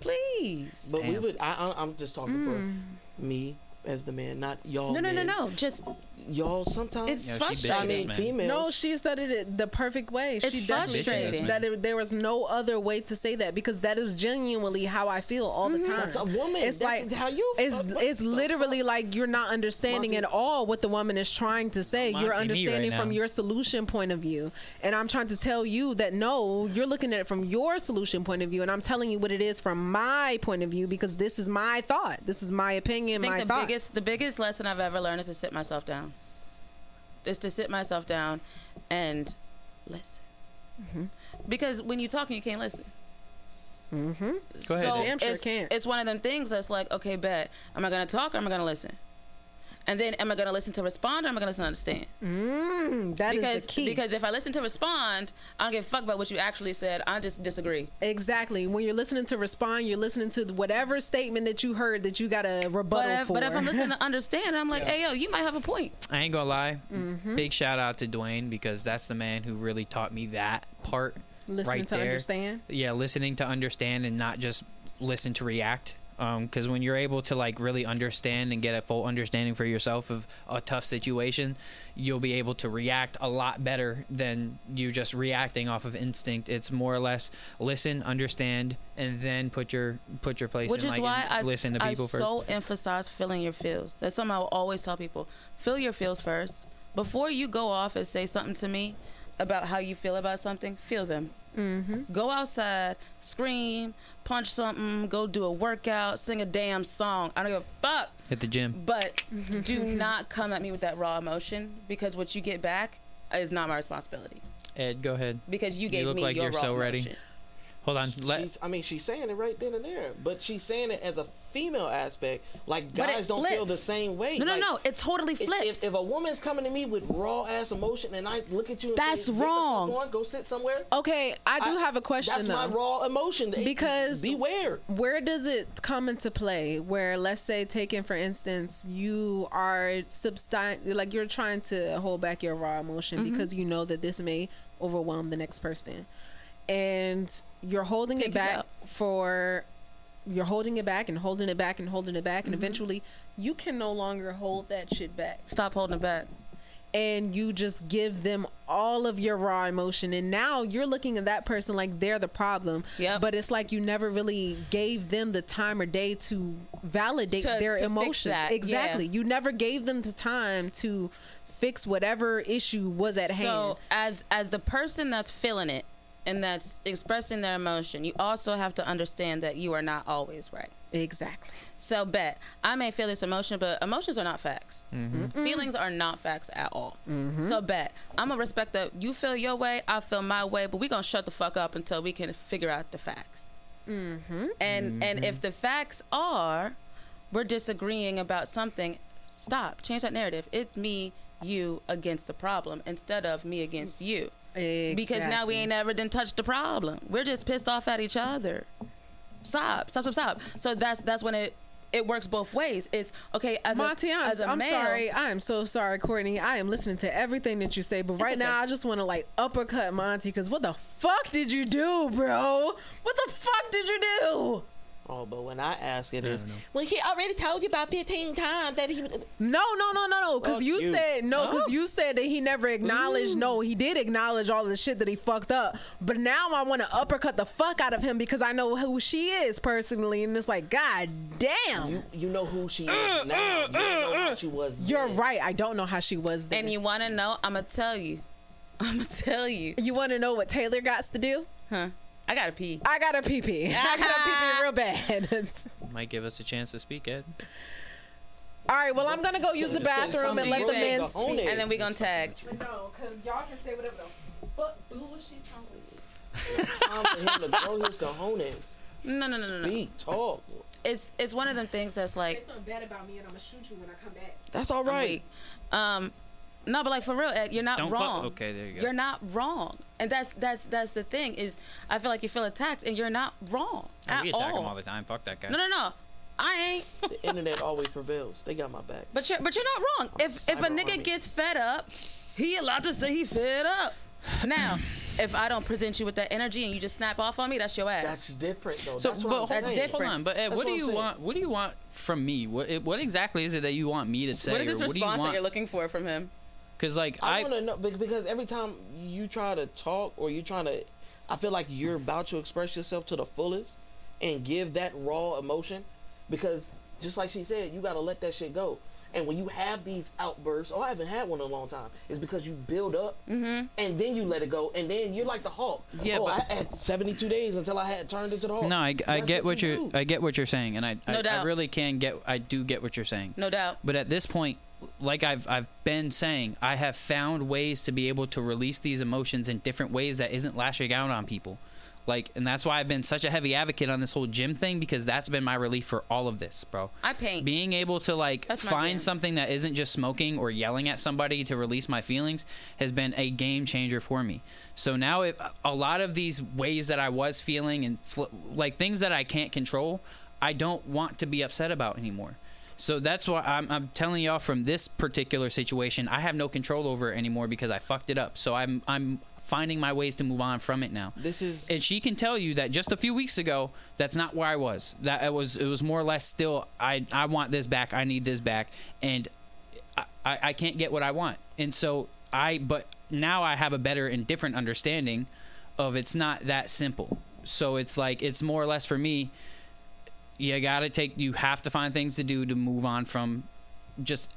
please. But we would. I, I, I'm just talking for mm. me as the man, not y'all. no, no, no, no. Just Y'all sometimes. it's Yeah, she I frustrating. bitches, mean, females. No, she said it it the perfect way. It's she definitely frustrating. said that it, there was no other way to say that because that is genuinely how I feel all the time. That's a woman. It's That's like how you. it's uh, it's the literally like you're not understanding Montie. at all what the woman is trying to say. Montie, you're me right understanding from your solution point of view, and I'm trying to tell you that no, you're looking at it from your solution point of view, and I'm telling you what it is from my point of view because this is my thought, this is my opinion, I think my the thought. biggest the biggest lesson I've ever learned is to sit myself down. Is to sit myself down and listen. Mm-hmm. Because when you're talking, you can't listen. mm-hmm. Go ahead, so Damn sure it's, can't. it's one of them things that's like, okay, bet. Am I gonna talk or am I gonna listen? And then am I gonna listen to respond or am I gonna listen to understand? Mm, that is because the key. because if I listen to respond, I don't give a fuck about what you actually said. I just disagree. Exactly. When you're listening to respond, you're listening to whatever statement that you heard that you got a rebuttal But if, for. but if I'm listening to understand, I'm like, Yeah. hey yo, you might have a point. I ain't gonna lie. Mm-hmm. Big shout out to Dwayne because that's the man who really taught me that part. listening right to there. understand. Yeah, listening to understand and not just listen to react. Um, because when you're able to like really understand and get a full understanding for yourself of a tough situation, you'll be able to react a lot better than you just reacting off of instinct. It's more or less listen, understand, and then put your put your place Which in. is like, why I, listen to I people first. so emphasize feeling your feels. That's something I will always tell people. Feel your feels first. Before you go off and say something to me about how you feel about something, feel them. Mm-hmm. Go outside, scream, punch something, go do a workout, sing a damn song. I don't give a fuck. Hit the gym. But do not come at me with that raw emotion because what you get back is not my responsibility. Ed, go ahead. Because you gave me. you look me like your you're raw so ready. Emotion. Hold on. Let she's, I mean, she's saying it right then and there, but she's saying it as a female aspect. Like guys don't feel the same way. No, no, Like, no. It totally flips. if, if a woman's coming to me with raw ass emotion and I look at you and That's say, "Get the wrong." on, go sit somewhere. Okay, I do I- have a question That's though. my raw emotion. It- Because- beware. Where does it come into play? Where, let's say, taking for instance, you are substan like you're trying to hold back your raw emotion Mm-hmm. because you know that this may overwhelm the next person, and you're holding Take it it back out. for. You're holding it back and holding it back and holding it back, and Mm-hmm. eventually you can no longer hold that shit back. Stop holding it back. and you just give them all of your raw emotion and now you're looking at that person like they're the problem Yep. but it's like you never really gave them the time or day to validate To- their to emotions exactly yeah. you never gave them the time to fix whatever issue was at hand So as as the person that's feeling it and that's expressing their emotion, you also have to understand that you are not always right. exactly So bet I may feel this emotion, but emotions are not facts. Mm-hmm. Feelings are not facts at all. So bet I'm gonna respect that you feel your way, I feel my way, but we gonna shut the fuck up until we can figure out the facts. mm-hmm. And and if the facts are we're disagreeing about something, stop. Change that narrative. It's me, you against the problem instead of me against you. Because now we ain't never done touched the problem. We're just pissed off at each other. Stop, stop, stop, stop. So that's that's when it it works both ways. It's okay as Montie, a, I'm, as a I'm male, sorry. I am so sorry, Courtney. I am listening to everything that you say, but right okay. now I just want to like uppercut Montie because what the fuck did you do, bro? What the fuck did you do? Oh, but when I ask it is, don't well, he already told you about 15 times that he. No, no, no, no, no. Because Fuck you, you. said no. Because Oh. you said that he never acknowledged. No, he did acknowledge all the shit that he fucked up. But now I want to uppercut the fuck out of him because I know who she is personally, and it's like, god damn. You, you know who she is uh, now. Uh, you don't know how uh. she was. You're right. I don't know how she was. Then. and you want to know? I'm gonna tell you. I'm gonna tell you, you want to know what Taylor got to do? huh? I gotta pee. I got a pee pee. I got a pee pee real bad. might give us a chance to speak, Ed. All right. Well, I'm gonna go use the bathroom and let the men speak. And then we gonna tag. No, because y'all can say whatever the fuck bullshit y'all Time for him to grow his cojones. No, no, no, no, no. Speak, talk. it's it's one of them things that's like something bad about me and I'm gonna shoot you when I come back. That's all I'm right. weak. Um, no, but like for real, Ed, you're not Don't fu- wrong. okay, there you go. You're not wrong, and that's that's that's the thing is, I feel like you feel attacked, and you're not wrong oh, at we attack all. him all the time. Fuck that guy. no, no, no, I ain't. the internet always prevails. They got my back. But you're but you're not wrong. I'm If if a nigga army. gets fed up, he allowed to say he fed up. Now, if I don't present you with that energy and you just snap off on me, that's your ass. That's different though. So, that's what but I'm That's saying. different. hold on. But Ed, That's what do what I'm you saying. want? What do you want from me? What eh, what exactly is it that you want me to say? what is or this what do you response that you're looking for from him? Because like I, I, want to know because every time you try to talk or you're trying to, I feel like you're about to express yourself to the fullest and give that raw emotion, because just like she said, you got to let that shit go. And when you have these outbursts, oh, I haven't had one in a long time, it's because you build up mm-hmm. and then you let it go, and then you're like the Hulk. Yeah, oh, but- I had 72 days until I had turned into the Hulk. no, I, I get what, you you're do. I get what you're saying, and I I, No I doubt. really can get I do get what you're saying. No doubt. But at this point, like I've I've been saying, I have found ways to be able to release these emotions in different ways that isn't lashing out on people. Like, and that's why I've been such a heavy advocate on this whole gym thing because that's been my relief for all of this, bro. I paint. Being able to like That's find something that isn't just smoking or yelling at somebody to release my feelings has been a game changer for me. So now, if a lot of these ways that I was feeling and fl- like things that I can't control, I don't want to be upset about anymore. So that's why I'm, I'm telling y'all from this particular situation, I have no control over it anymore because I fucked it up. So I'm I'm finding my ways to move on from it now. This is and she can tell you that just a few weeks ago that's not where i was. That it was it was more or less still i i want this back. I need this back. And i i, I can't get what i want. And so i but now i have a better and different understanding of it's not that simple. So it's like it's more or less for me you gotta take you have to find things to do to move on from just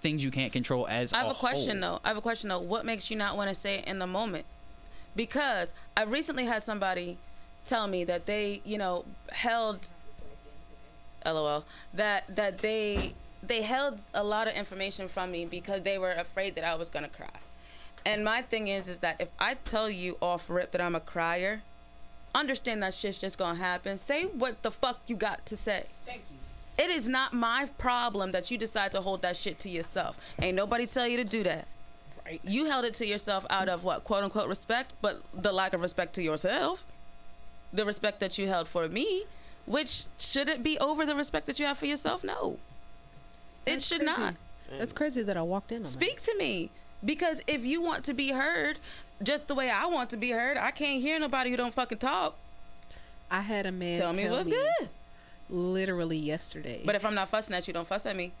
things you can't control as I have a, question whole. though. I have a question though. What makes you not want to say it in the moment? Because I recently had somebody tell me that they, you know, held LOL that that they they held a lot of information from me because they were afraid that I was going to cry. And my thing is is that if I tell you off rip that I'm a crier, understand that shit's just going to happen. Say what the fuck you got to say. Thank you. It is not my problem that you decide to hold that shit to yourself. Ain't nobody tell you to do that. Right. You held it to yourself out of what, quote unquote respect, but the lack of respect to yourself. The respect that you held for me, which should it be over the respect that you have for yourself? No. It should crazy. not. That's crazy that I walked in on that. Speak to me. Because if you want to be heard just the way I want to be heard, I can't hear nobody who don't fucking talk. I had a man Tell me tell what's good. literally yesterday. But if I'm not fussing at you, don't fuss at me.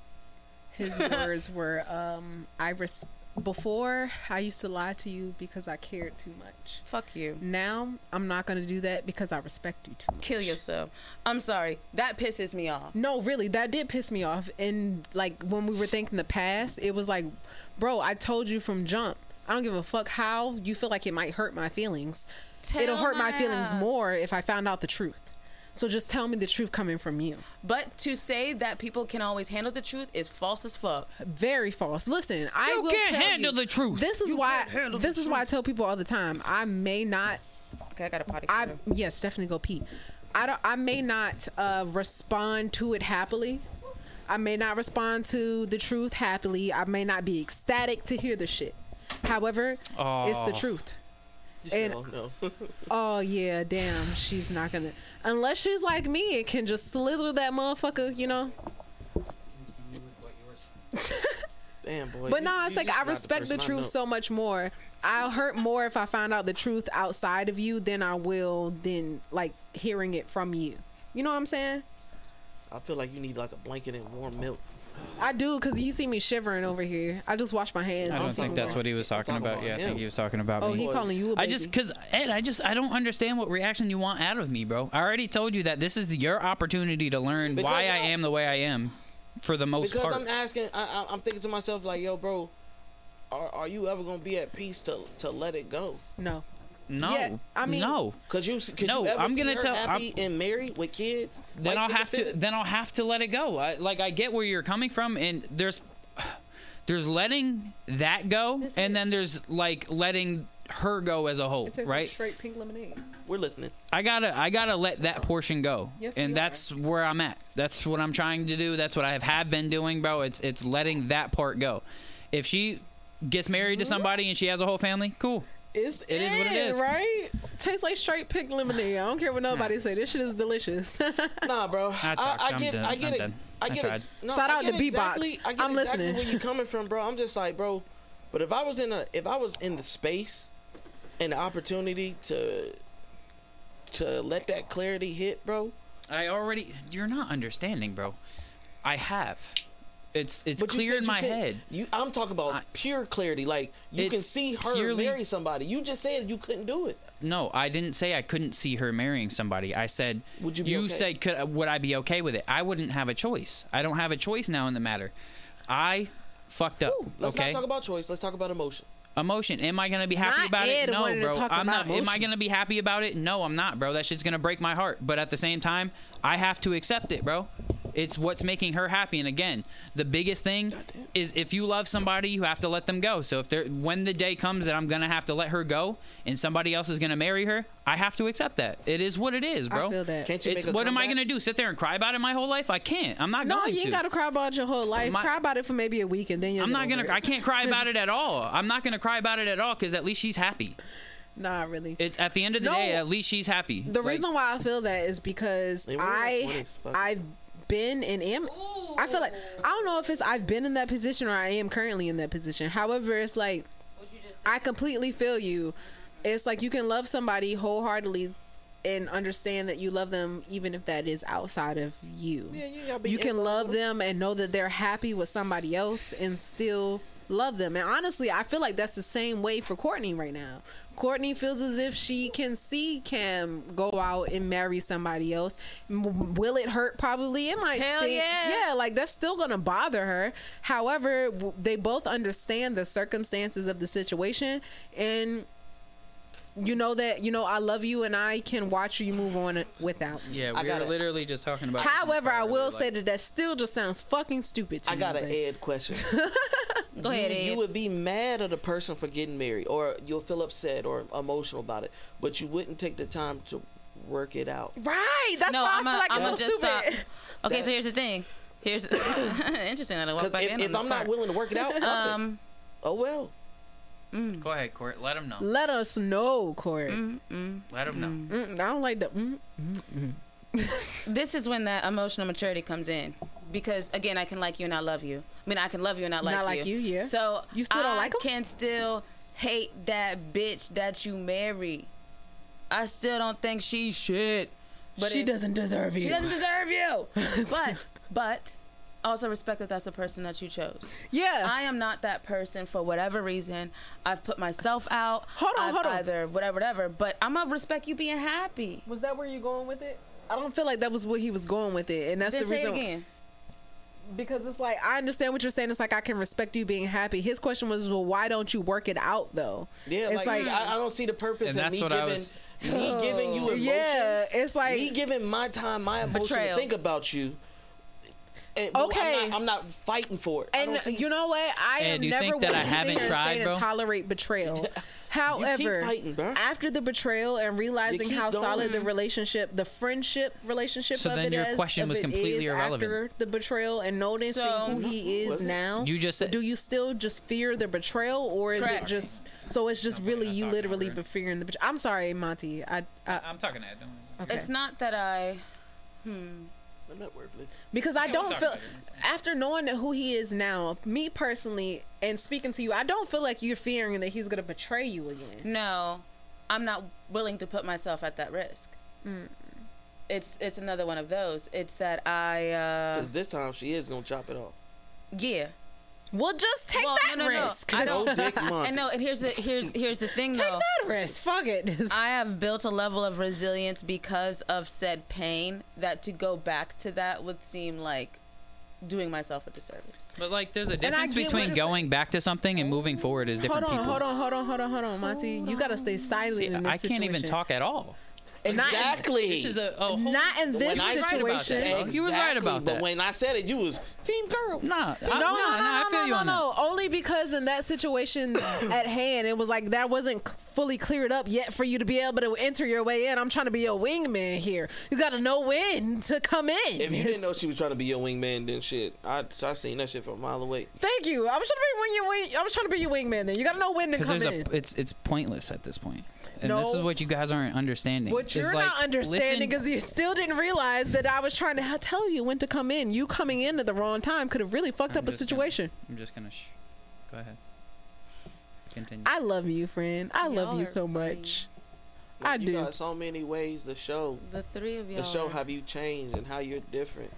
his words were, um, "I res- before I used to lie to you because I cared too much. Fuck you. Now I'm not gonna do that because I respect you too much. Kill yourself. I'm sorry. That pisses me off. No, really, that did piss me off. And like when we were thinking the past, it was like, bro, I told you from jump. I don't give a fuck how you feel like it might hurt my feelings. It'll hurt my my feelings ass. more if I found out the truth. So just tell me the truth coming from you. But to say that people can always handle the truth is false as fuck. Very false. Listen, I will can't tell handle you, the truth. This is You why. This the is why I tell people all the time. I may not Okay, I got a potty. I trainer. yes, definitely go pee. I don't. I may not uh, respond to it happily. I may not respond to the truth happily. I may not be ecstatic to hear the shit. However, it's the Oh. truth. Just And- no, no. Oh yeah, damn. She's not gonna unless she's like me and can just slither that motherfucker, you know. Damn, boy. But you- no, you it's like I not the respect the truth so much more. I'll hurt more if I find out the truth outside of you than I will than like hearing it from you. You know what I'm saying? I feel like you need like a blanket and warm milk. I do because you see me shivering over here. I just wash my hands. I I'm don't think that's what he was talking talking about. about Yeah, I think he was talking about Oh, me. he calling you a I baby. just, cause Ed, I just, I don't understand what reaction you want out of me, bro. I already told you that this is your opportunity to learn Because why I I- am the way I am, for the most because part. Because I'm asking, I, I, I'm thinking to myself like, yo, bro, are, are you ever gonna be at peace to to let it go? no. No, Yeah, I mean- no. Could you? Could No, you ever I'm gonna tell- happy and married with kids? Then Like, I'll have to, then I'll have to let it go. I, like I get where you're coming from, and there's, there's letting that go, and then there's like letting her go as a whole, It tastes right? like straight pink lemonade. We're listening. I gotta I gotta let that portion go, Yes, and we that's where I'm at. That's what I'm trying to do. That's what I have, have been doing, bro. It's it's letting that part go. If she gets married to mm-hmm. somebody and she has a whole family, cool. It's It is what it is. right? Tastes like straight pink lemonade. I don't care what nobody say. This shit is delicious. Nah, bro. I. I I'm get, done. I get I'm it. I I get tried. it. No, Shout out get to Beatbox. exactly, I get I'm exactly listening. where you coming from, bro. I'm just like, bro. But if I was in a, if I was in the space and the opportunity to, to let that clarity hit, bro. I already you're not understanding, bro. I have. It's it's But clear in my couldn't- head. You, I'm talking about I- pure clarity. Like you can see her purely- marry somebody. You just said you couldn't do it. No, I didn't say I couldn't see her marrying somebody. I said Would you be okay? said could would I be okay with it? I wouldn't have a choice. I don't have a choice now in the matter. I fucked up. Let's okay. not talk about choice. Let's talk about emotion. emotion. Am I gonna be happy Not about Ed it? No, wanted to bro. talk I'm about not. Am I gonna be happy about it? No, I'm not, bro. That shit's gonna break my heart. But at the same time, I have to accept it, bro. It's what's making her happy. And again, the biggest thing is if you love somebody, you have to let them go. So if there, when the day comes that I'm gonna have to let her go, and somebody else is gonna marry her, I have to accept that. It is what it is, bro. I feel that. Can't you It's, make a what am I gonna do? Sit there and cry about it my whole life? I can't. I'm not no, going to. No, you ain't gotta cry about it your whole life. My- cry about it for maybe a week and then you'll I'm not gonna. it. I can't cry about it at all. I'm not gonna cry about it at all because at least she's happy. Nah, really. It, at the end of the No. day, at least she's happy. The Like, reason why I feel that is because Hey, we're in our I 20s, fuck it. I've been and am I feel like I don't know if it's I've been in that position or I am currently in that position. However, it's like I completely feel you. It's like you can love somebody wholeheartedly and understand that you love them even if that is outside of you. Yeah, gotta you can love them and know that they're happy with somebody else and still love them. And honestly, I feel like that's the same way for Courtney right now. Courtney feels as if she can see Cam go out and marry somebody else. Will it hurt? Probably. It might. Hell sting. yeah. Yeah, like that's still gonna bother her. However, they both understand the circumstances of the situation and. You know that you know I love you and I can watch you move on without me. Yeah, I we got were literally just talking about. this in the However, I will earlier, say like- that that still just sounds fucking stupid to me. I got an Ed question. Go ahead, you, Ed. you would be mad at a person for getting married, or you'll feel upset or emotional about it, but you wouldn't take the time to work it out. Right. That's no, why I'm I feel like gonna it's so just stop. stupid. Okay, That- so here's the thing. Here's interesting that I walked Because back if, in. if I'm not willing to work it out, fuck it. um, oh well. Go ahead, Court. Let him know. Let us know, Court. Let him know. Mm, I don't like the. Mm. this is when that emotional maturity comes in, because again, I can like you and not love you. I mean, I can love you and not like Not you. like you, yeah. So You still don't I like 'em? Can still hate that bitch that you marry. I still don't think she's shit. But she if- doesn't deserve you. She doesn't deserve you. but but also respect that that's the person that you chose. yeah. I am not that person for whatever reason. I've put myself out. Hold on, I've hold on. Either whatever, whatever. But I'm gonna respect you being happy. was that where you going with it? I don't feel like that was where he was going with it, and that's Then the say reason. It again. Because it's like I understand what you're saying. It's like I can respect you being happy. His question was, well, why don't you work it out though? Yeah, It's like, like- I, I don't see the purpose And in that's me what I giving was- me giving you emotions. Yeah, it's like- me giving my time, my emotion Betrayal. to think about you. And- Okay. I'm not, I'm not fighting for it. I And don't see, you know what? I Ed, am you never think that I to haven't here and tried, say bro? to tolerate betrayal. However, fighting, after the betrayal and realizing how going. solid the relationship, the friendship relationship So of then it your is, question was completely irrelevant. after the betrayal and noticing So- who he is now. You just said- do you still just fear the betrayal, or is Correct. it just so? It's just really not you literally be fearing the betrayal. I'm sorry, Montie. I, I I'm talking to Ed. Don't okay. It's not that I. Hmm. I'm not worthless. because I Yeah, don't feel talk after knowing who he is now. Me personally, and speaking to you, I don't feel like you're fearing that he's gonna betray you again. No, I'm not willing to put myself at that risk. Mm. It's it's another one of those. It's that I uh Because this time she is gonna chop it off. yeah. Well, just take Well, that no, no, no. risk. I don't. dick Montie. And no, and here's the here's here's the thing Take though. Take that risk. Fuck it. I have built a level of resilience because of said pain that to go back to that would seem like doing myself a disservice. But like, there's a I difference between you're going back to something and moving forward is hold different on, people. hold on, hold on, hold on, hold on, Montie. You gotta stay silent See, in this I can't even talk at all. Exactly. This is a, a whole, Not in this When I- You was right about situation. that. You was right about But that. when I said it, you was team girl. Nah, I, No, no, no, nah, I no, feel no, you no, on that. no. Only because in that situation at hand, it was like that wasn't fully cleared up yet for you to be able to enter your way in. I'm trying to be your wingman here. You got to know when to come in. If you didn't know she was trying to be your wingman, then shit, I I seen that shit from a mile away. Thank you. I was trying to be when you wing. I was trying to be your wingman. Then you got to know when to come in. a, it's it's pointless at this point, and this is what you guys aren't understanding. What you're like, not understanding listen- is you still didn't realize that I was trying to tell you when to come in. You coming in at the wrong time could have really fucked I'm up a just gonna- situation. I'm just gonna shh. Go ahead. Continue. I love you, friend. I love Y'all you so funny. much. Like, I you do. got so many ways to show The three of y'all. to show are how you changed and how you're different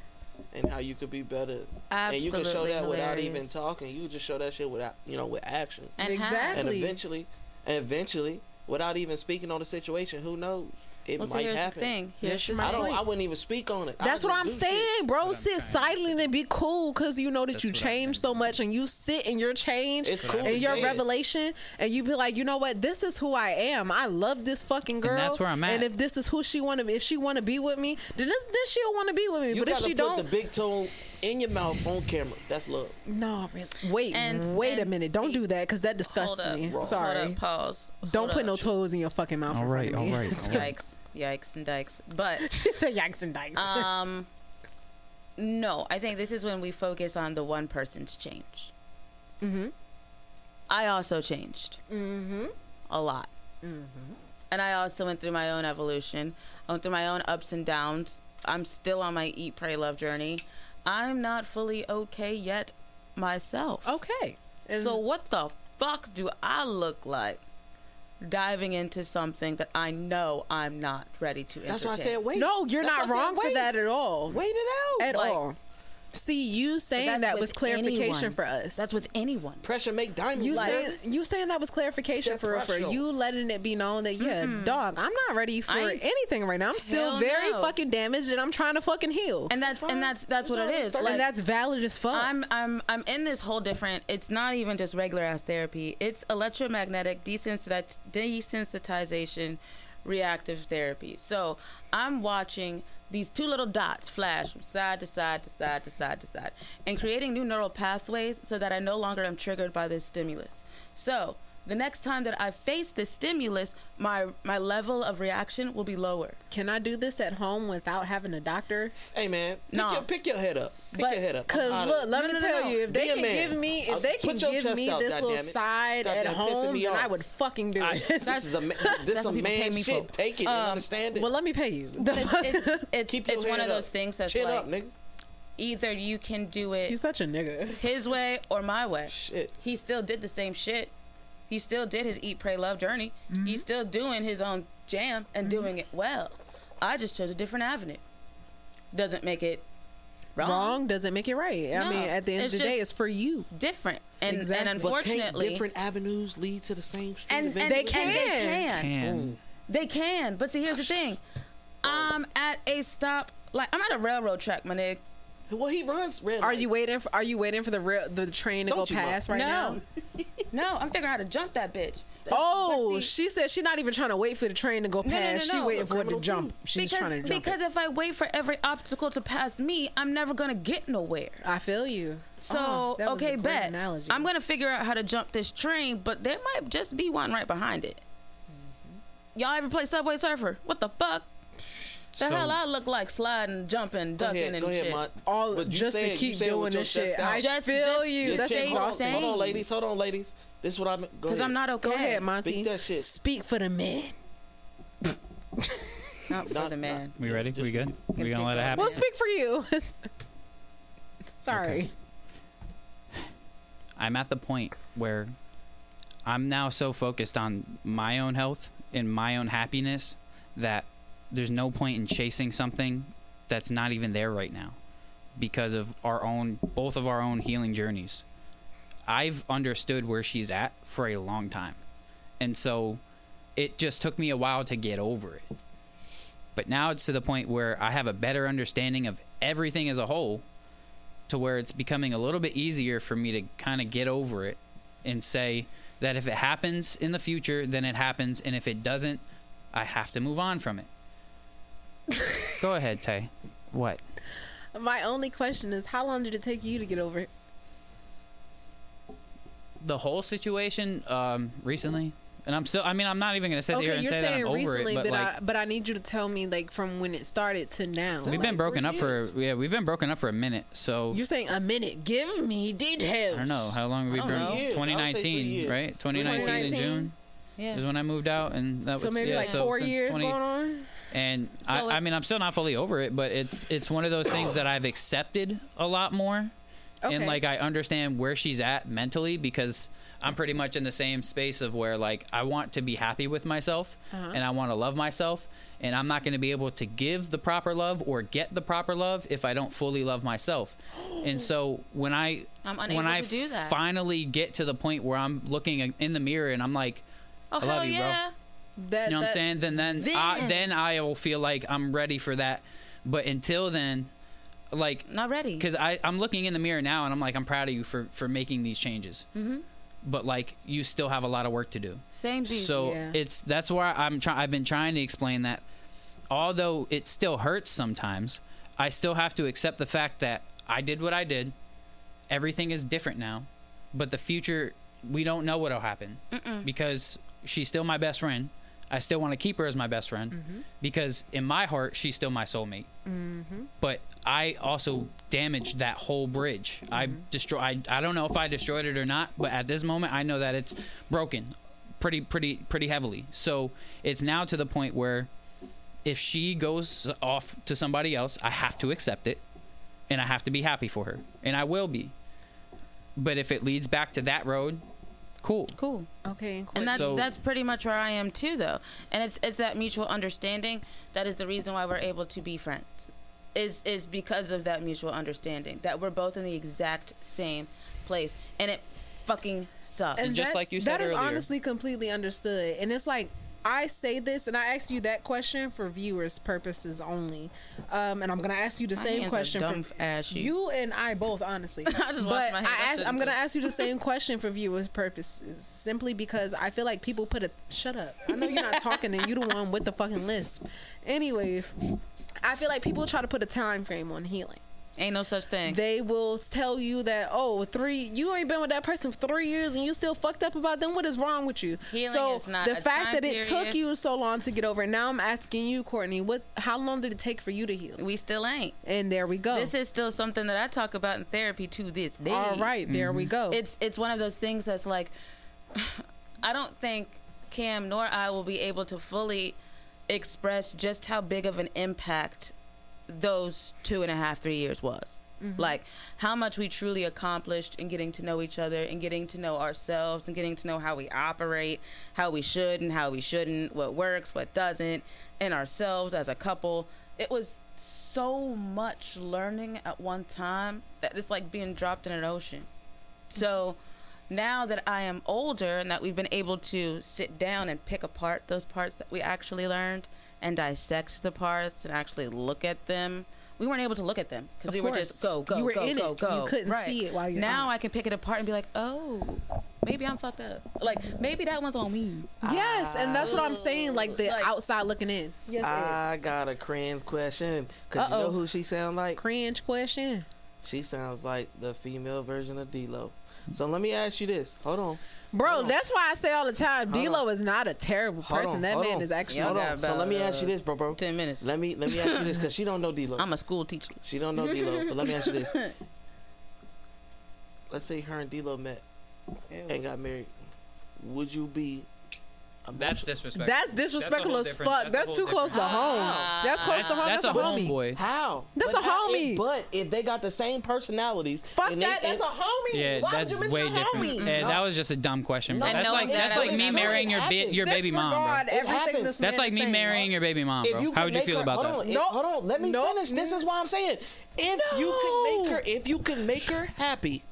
and how you could be better. Absolutely and you absolutely can show that without even talking. You just show that shit without you know with action. And Exactly. And eventually, and eventually, without even speaking on the situation, who knows? It Well, might here's happen. thing. Yes, Here's you the. I don't. thing. I wouldn't even speak on it. That's what I'm do shit. saying, bro. That's Sit trying silent and be cool because you know that That's you what I'm changed so much and you sit in your change It's cool and your say it. revelation and you be like, you know what? This is who I am. I love this fucking girl. that's where I'm at. And if this is who she want to, if she want to be with me, then this, then she'll want to be with me. You but if she put don't, the big toe in your mouth on camera. That's love. no, man. wait, And- wait a minute. Don't see- do that because that disgusts up. me. Hold Sorry. Hold up. Pause. Don't Hold put no toes in your fucking mouth. All in right, front of all me. right, all right. Yikes. Yikes and dikes. But she said yikes and dikes. um no, I think this is when we focus on the one person's change. mm-hmm. I also changed Mm-hmm. a lot. And I also went through my own evolution. I went through my own ups and downs. I'm still on my eat, pray, love journey. I'm not fully okay yet myself. Okay. And So what the fuck do I look like diving into something that I know I'm not ready to That's why I entertain? said wait. no, you're That's not I said wrong for that at all. Wait it out. at Like- all. See, you saying that's that was clarification anyone. for us. That's with anyone. Pressure make diamonds. you like- saying. You saying that was clarification for for you letting it be known that yeah, dog, I'm not ready for I anything right now. I'm still very no. fucking damaged, and I'm trying to fucking heal. And that's and that's that's what it is. and Like, that's valid as fuck. I'm I'm I'm in this whole different. It's not even just regular ass therapy. It's electromagnetic desensit- desensitization, reactive therapy. So I'm watching these two little dots flash from side to side to side to side to side, and creating new neural pathways so that I no longer am triggered by this stimulus. So the next time that I face this stimulus, my my level of reaction will be lower. Can I do this at home without having a doctor? Hey man, pick, No. your, pick your head up. Pick But- your head up. Cause look, let No, me no, no, tell no. you, if Be they a can man. give me, if they can give me out, this little goddammit. side at home, me then I would fucking do I- it. this is a ma- this that's some what pay man me shit. for. Take it and Um, understand it. well, let me pay you. It's it's it's, Keep it's one of those up. things that's Chin like up, nigga. either you can do it He's such a nigga. his way or my way. Shit. He still did the same shit. He still did his eat, pray, love journey. He's mm-hmm. still doing his own jam and mm-hmm. doing it well. I just chose a different avenue. Doesn't make it wrong. Wrong doesn't make it right. I mean, at the end of the day, it's for you. Different. And Exactly. and unfortunately different avenues lead to the same street and, and, eventually? They and they can. can. Can. They can. But see here's the thing. I'm at a stop like I'm at a railroad track, my nigga. Well, he runs red. Are you waiting? For, are you waiting for the real, the train to Don't go you, past Mom? right no. now? no, I'm figuring out how to jump that bitch. Oh, see- she said she's not even trying to wait for the train to go no, past. no, She no. waiting for it to jump. She's because trying to jump. because it. if I wait for every obstacle to pass me, I'm never gonna get nowhere. I feel you. So Oh, that was a okay, bet analogy. I'm gonna figure out how to jump this train, but there might just be one right behind it. Mm-hmm. Y'all ever play Subway Surfer? What the fuck? The So- hell I look like sliding, jumping, Go ducking, ahead, and go ahead, shit. Mont. all But you just say to keep say it with doing this shit. I Just- feel just- you. just That's stay Hold on, exhausting. hold on, ladies. Hold on, ladies. This is what I'm. Go Because. I'm not okay. Go ahead, Montie. Speak that shit. Speak for the men. Not for Not- the man. We ready? We good? We Just gonna let it happen? We'll speak for you. Sorry. Okay. I'm at the point where I'm now so focused on my own health and my own happiness that there's no point in chasing something that's not even there right now because of our own both of our own healing journeys. I've understood where she's at for a long time. And so it just took me a while to get over it. But now it's to the point where I have a better understanding of everything as a whole to where it's becoming a little bit easier for me to kind of get over it and say that if it happens in the future, then it happens, and if it doesn't, I have to move on from it. Go ahead, Tay. What? My only question is, how long did it take you to get over it? The whole situation um, recently, and I'm still. I mean, I'm not even gonna sit here and you're say that saying I'm over recently, it, but but like. I, but I need you to tell me like from when it started to now. So- We've like been broken three up for yeah, we've been broken up for a minute. So You're saying a minute. Give me details. I don't know how long have we I been. know. Years. I would say three 2019, right? 2019 in June Yeah. is when I moved out, and that was So was maybe yeah, like so four since years 20 going on. And So I, it- I mean, I'm still not fully over it, but it's it's one of those things that I've accepted a lot more, Okay. and like I understand where she's at mentally because I'm pretty much in the same space of where like I want to be happy with myself Uh-huh. and I want to love myself, and I'm not going to be able to give the proper love or get the proper love if I don't fully love myself. and so when I I'm unable when I do that. finally get to the point where I'm looking in the mirror and I'm like, oh I love you, bro. That, you know what I'm saying? Then then I, then- then I will feel like I'm ready for that. But until then, like, Not ready. because I I'm looking in the mirror now and I'm like, I'm proud of you for for making these changes. hmm But like, you still have a lot of work to do. Same. So Yeah. it's that's why I'm trying. I've been trying to explain that, although it still hurts sometimes, I still have to accept the fact that I did what I did. Everything is different now, but the future we don't know what'll happen Mm-mm. because she's still my best friend. I still want to keep her as my best friend Mm-hmm. because in my heart she's still my soulmate. But I also damaged that whole bridge. I destroyed. I, I don't know if I destroyed it or not, but at this moment I know that it's broken, pretty pretty pretty heavily. So it's now to the point where if she goes off to somebody else, I have to accept it, and I have to be happy for her, and I will be. But if it leads back to that road, cool. Cool. Okay. And that's So- that's pretty much where I am too, though. And it's it's that mutual understanding that is the reason why we're able to be friends. Is is because of that mutual understanding that we're both in the exact same place, and it fucking sucks. And just like you said that is earlier. honestly completely understood. And it's like I say this, and I ask you that question for viewers' purposes only. Um, and I'm gonna ask you the same question dumb for ass you. you and I both, honestly. I just but. I ask, I'm gonna ask you the same question for viewers' purposes, simply because I feel like people put a shut up. I know you're not talking, and you the one with the fucking lisp. Anyways, I feel like people try to put a time frame on healing. Ain't no such thing. They will tell you that oh three you ain't been with that person for three years and you still fucked up about them. What is wrong with you? Healing so is not the fact that it took you so long to get over. it, Now I'm asking you, Courtney, what? How long did it take for you to heal? we still ain't. And there we go. This is still something that I talk about in therapy to this day. all right. There we go. it's it's one of those things that's like I don't think Cam nor I will be able to fully express just how big of an impact those two and a half three years was. Mm-hmm. Like how much we truly accomplished in getting to know each other and getting to know ourselves and getting to know how we operate how we should and how we shouldn't what works what doesn't and ourselves as a couple. It was so much learning at one time that it's like being dropped in an ocean. Mm-hmm. So now that I am older and that we've been able to sit down and pick apart those parts that we actually learned and dissect the parts and actually look at them, we weren't able to look at them because Of we were just go, go, You were go, in go, it. go. You couldn't Right. see it while you're Now on. I can pick it apart and be like, oh, maybe I'm fucked up. Like maybe that one's on me. yes, and that's what I'm saying. Like the Like- outside looking in. Yes. Ed. I got a cringe question. Cause you Uh-oh. know who she sound like? Cringe question. She sounds like the female version of D-Lo. So let me ask you this. Hold on. Bro, Hold on. that's why I say all the time, Hold D'Lo is not a terrible Hold person. on, that hold man on. is actually. Y'all Hold got on. So let me ask you uh, this, bro, bro. Ten minutes. Let me let me ask you this because she don't know D-Lo. I'm a school teacher. She don't know D-Lo. But let me ask you this. Let's say her and D-Lo met and got married. Would you be? That's disrespectful. That's disrespectful That's as fuck. That's, that's too whole close to home. Ah. That's close That's, to home. that's That's, a a homie. homeboy. How? That's But a how- homie. if- but if they got the same personalities, Fuck and they- that. That's and- a homie. Yeah, Why would that's you way different. homie? Yeah, No. that was just a dumb question, bro. And That's knowing like that's like me marrying your ba- your baby mom, bro. It everything happens. this That's like me marrying your baby mom, bro. How can would you feel about that? No, if- hold on, let me finish. This is why I'm saying, if you can make her, if you can make her happy,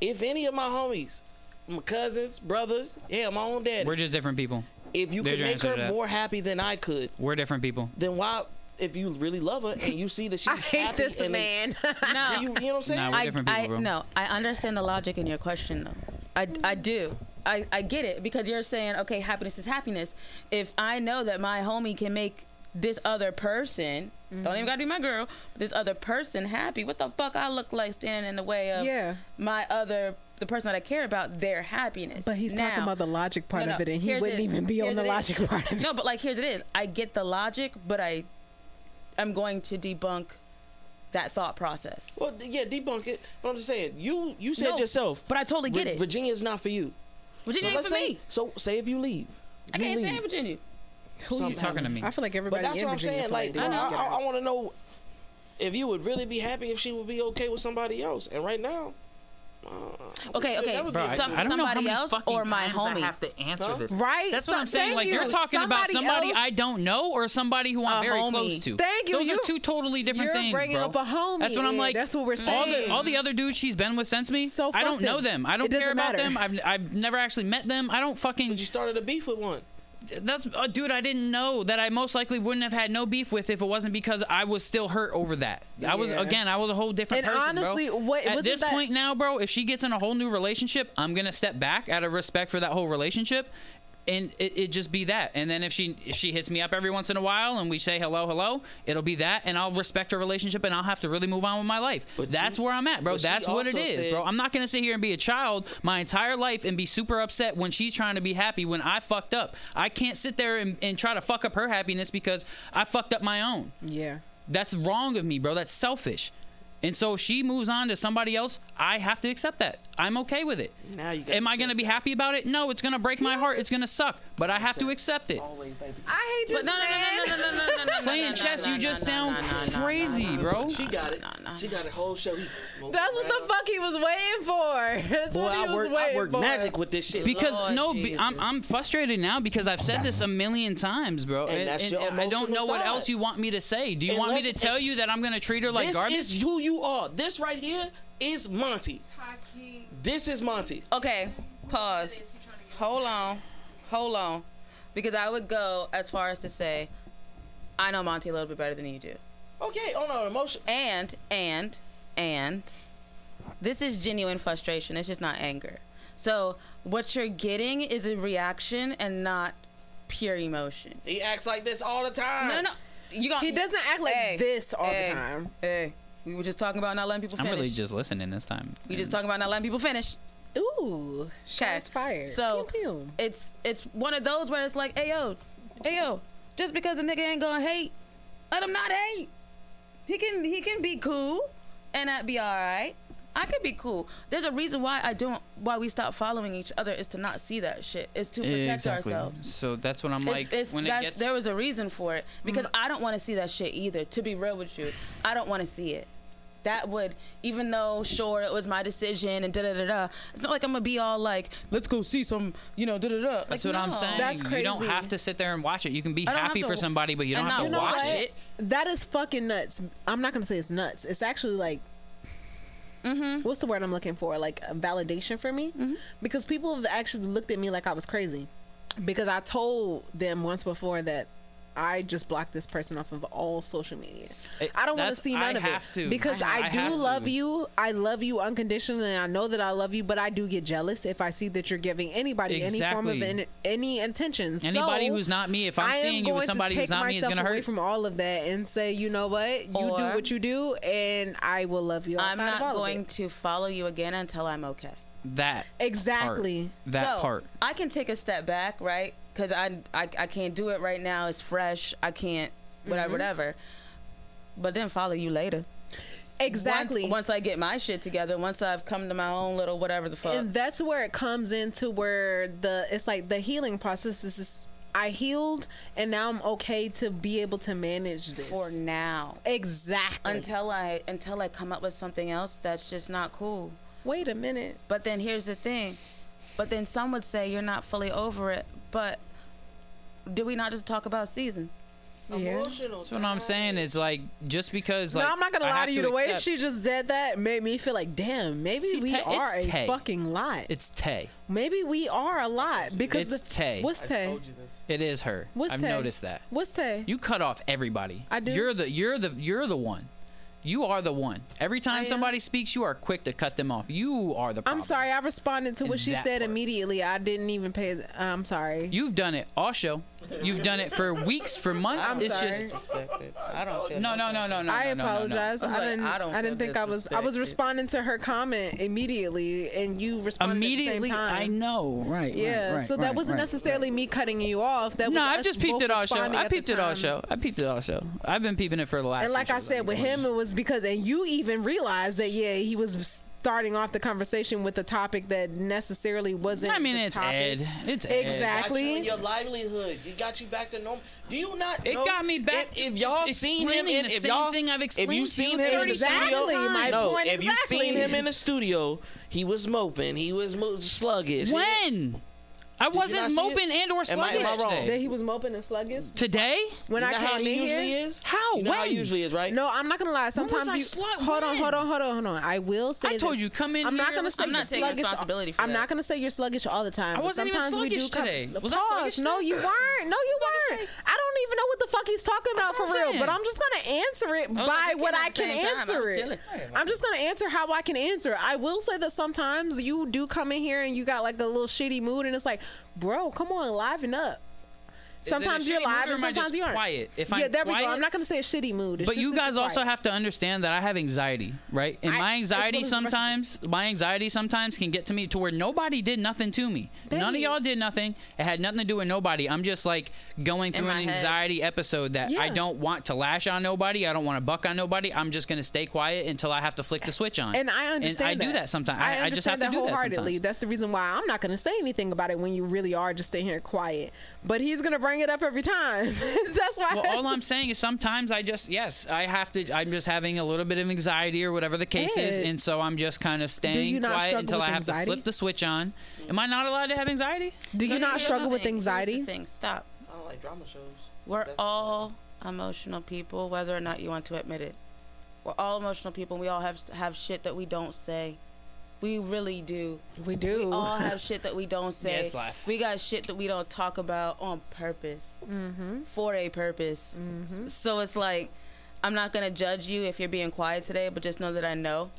if any of my homies, my cousins, brothers, yeah, my own dad, We're just different people. if you there's can your make her more happy than I could, We're different people. then why? If you really love her and you see that she's I hate happy this and man. No. you, you know what I'm saying? Nah, we're I, different people, I bro. no, I understand the logic in your question though. I, I do. I, I get it because you're saying okay, happiness is happiness. If I know that my homie can make this other person, don't even mm-hmm. gotta be my girl, this other person happy. What the fuck I look like standing in the way of Yeah. my other the person that I care about, their happiness. But he's talking about the logic part No, of it, and he wouldn't it- even be on the it is. logic part of it. No, but like here's it is. I get the logic, but I I'm going to debunk that thought process. Well, yeah, debunk it. But I'm just saying, you you said No, yourself. but I totally get Vir- it. Virginia's not for you. Virginia so ain't let's for say, me. So say if you leave, I you can't leave. stand Virginia. Who Some- you talking to me? I feel like But everybody that's in what I'm Virginia saying. feel Like, they I, know. get I. I want to know if you would really be happy if she would be okay with somebody else. And right now, Uh, okay, okay, Bro, be I, I don't know how somebody else or my times homie? I have to answer Huh? this. Right? That's what So- I'm saying. Like you. you're talking about Somebody somebody else- I don't know or somebody who I'm A very homie. close to. Thank you. Those You- are two totally different You're things, bringing bro. up a homie. That's what I'm like. That's what we're All saying. the all the other dudes she's been with since me, So I don't fuck know them. them. I don't It doesn't care about matter. them. I've I've never actually met them. I don't fucking. But you started a beef with one. That's uh, dude. I didn't know that I most likely wouldn't have had no beef with if it wasn't because I was still hurt over that. I was Yeah. again. I was a whole different And person, bro. honestly, what- at this that- point now, bro, if she gets in a whole new relationship, I'm gonna step back out of respect for that whole relationship. And it, it just be that, and then if she if she hits me up every once in a while and we say hello hello, it'll be that, and I'll respect her relationship and I'll have to really move on with my life. But That's you- where I'm at, bro. That's what it is, said- bro. I'm not gonna sit here and be a child my entire life and be super upset when she's trying to be happy when I fucked up. I can't sit there and, and try to fuck up her happiness because I fucked up my own. Yeah. That's wrong of me, bro. That's selfish. And so she moves on to somebody else. I have to accept that. I'm okay with it. Now you Am I going to be happy about it? No, it's going to break my heart. It's going to suck, but I have to accept it. I hate you. No, no, no, no, no, no, no. Playing chess, you just sound crazy, bro. She got it. She got a whole show. That's what the fuck he was waiting for. That's Boy, what he I was work, waiting I work for. magic with this shit. Because Lord no, I'm I'm frustrated now because I've said that's, this a million times, bro. And, and, and, and I don't know side. what else you want me to say. Do you Unless, want me to tell you that I'm going to treat her like garbage? This is who you are. This right here is Montie. This is Montie. Okay, pause. Hold on, hold on, because I would go as far as to say, I know Montie a little bit better than you do, Okay, on our emotion. and and and this is genuine frustration. It's just not anger. So what you're getting is a reaction and not pure emotion. He acts like this all the time. No, no, no. You got. He doesn't act like Hey, this all hey, the time. Hey, we were just talking about not letting people I'm finish. really just listening this time. we just talking about not letting people finish. Ooh, Okay. shots fired. So Pew, pew. it's it's one of those where it's like, hey yo, hey yo, just because a nigga ain't gonna hate, let him not hate. He can he can be cool and that be all right. I could be cool. There's a reason why I don't why we stop following each other is to not see that shit. It's to protect exactly. ourselves. So that's what I'm It's- like. it's- when it that's- gets there was a reason for it because mm. I don't want to see that shit either. To be real with you, I don't want to see it. That would, even though sure it was my decision and da da da da. It's not like I'm gonna be all like, let's go see some, you know, da da da. That's what I'm saying. That's crazy. You don't have to sit there and watch it. You can be I don't have happy to- for somebody, but you don't and have to not watch watch it. it. That is fucking nuts. I'm not gonna say it's nuts. It's actually like, Mm-hmm. what's the word I'm looking for? Like a validation for me, because people have actually looked at me like I was crazy, because I told them once before that. I just block this person off of all social media. It- I don't want to see none I of it to. because I- I, I do love to. you. I love you unconditionally. I know that I love you, but I do get jealous if I see that you're giving anybody any form of Exactly. any, any intentions. Anybody So, who's not me, if I'm seeing you going with somebody who's not me, is gonna away hurt. from all of that and say, you know what, you do what you do, and I will love you. I'm outside of not all of going it. to follow you again until I'm okay. That exactly. part, that so, part. I can take a step back, right? Because I, I I can't do it right now. It's fresh. I can't whatever Mm-hmm. whatever. But then follow you later. Exactly. Once, once I get my shit together, once I've come to my own little whatever the fuck. and that's where it comes into where the it's like the healing process is. is I healed, and now I'm okay to be able to manage this. for now. exactly. Until I until I come up with something else that's just not cool. Wait a minute. But then here's the thing. But then some would say you're not fully over it. But do we not just talk about seasons? Yeah. Emotional. So what I'm saying is like just because like no, I'm not gonna I lie to you. The way that she just said that made me feel like, damn, maybe See, we Tay- are a Tay. fucking lot. it's Tay. maybe we are a lot because It's the, Tay. What's Tay? It is her. What's I've Tay? noticed that. What's Tay? You cut off everybody. I do. You're the you're the you're the one. You are the one. Every time somebody speaks, you are quick to cut them off. You are the problem. I'm sorry. I responded to what she said part. immediately. I didn't even pay. I'm sorry. You've done it all show. You've done it for weeks, for months. I'm it's sorry. just Disrespected. I don't feel no, no, no, no, no. I no, no, no, no. apologize. I was I, didn't. I I, don't didn't think I was. I was responding to her comment immediately, and you responded Immediately, at the same time. I know, right? Yeah, right, right, so that right, wasn't right. necessarily me cutting you off. That was No, I've just peeped it all show. I peeped it all show. I peeped it all show. I've been peeping it for the last. And like I shows, said, with him, it was because, and you even realized that, yeah, he was starting off the conversation with a topic that necessarily wasn't. I mean, the it's topic. Ed. It's Ed. Exactly. Got you your livelihood. It got you back to normal. Do you not? It know- got me back If, to if y'all seen him, in, the if same y'all thing I've if you seen you him in the 30 studio, Exactly, my no, point if you exactly seen him in the studio, he was moping. He was mo- sluggish. When? I you wasn't moping it? and or Am I- am I sluggish wrong? That he was moping and sluggish. Today? When You I came how in usually here, is? How? You know how usually is, right? No, I'm not gonna lie. Sometimes I you slug- hold on, hold on, hold on, hold on. I will say. I told this. you, come in I'm not gonna say I'm not taking sluggish. responsibility for I'm that. not gonna say you're sluggish all the time. I wasn't even sometimes we do sluggish come- today. Was I sluggish No, you weren't. No, you weren't. I don't even know what the fuck he's talking about for real. But I'm just gonna answer it oh, by what I can same time. I answer it. I'm just gonna answer how I can answer. I will say that sometimes you do come in here and you got like a little shitty mood, and it's like, bro, come on, liven up. Is it a Sometimes you're live and sometimes you aren't. quiet? If yeah, I'm there we go. I'm not gonna say a shitty mood. It's But you guys also quiet. have to understand that I have anxiety, right? And I- my anxiety as the rest of us. sometimes, my anxiety sometimes can get to me to where nobody did nothing to me. None of y'all did nothing. It had nothing to do with nobody. I'm just like going through an head. anxiety episode that I don't want to lash on nobody. I don't want to buck on nobody. I'm just gonna stay quiet until I have to flick the switch on. And I understand And I do that sometimes. I, I just have understand to that do that wholeheartedly. sometimes. That's the reason why I'm not going to say anything about it when you really are just staying here quiet. But he's going to bring it up every time. That's why. Well, all I'm saying is sometimes I just yes, I have to. I'm just having a little bit of anxiety or whatever the case is, and so I'm just kind of staying you not quiet struggle until with I have anxiety? to flip the switch on. Am I not allowed to have anxiety? do you So not here's struggle with thing. Here's the anxiety? thing. Stop. I don't like drama shows. We're That's- all emotional people, whether or not you want to admit it. We're all emotional people. and We all have have shit that we don't say. We really do. We do. We all have shit that we don't say. Yeah, it's life. We got shit that we don't talk about on purpose, mm-hmm. for a purpose. Mm-hmm. So it's like, I'm not gonna judge you if you're being quiet today, but just know that I know.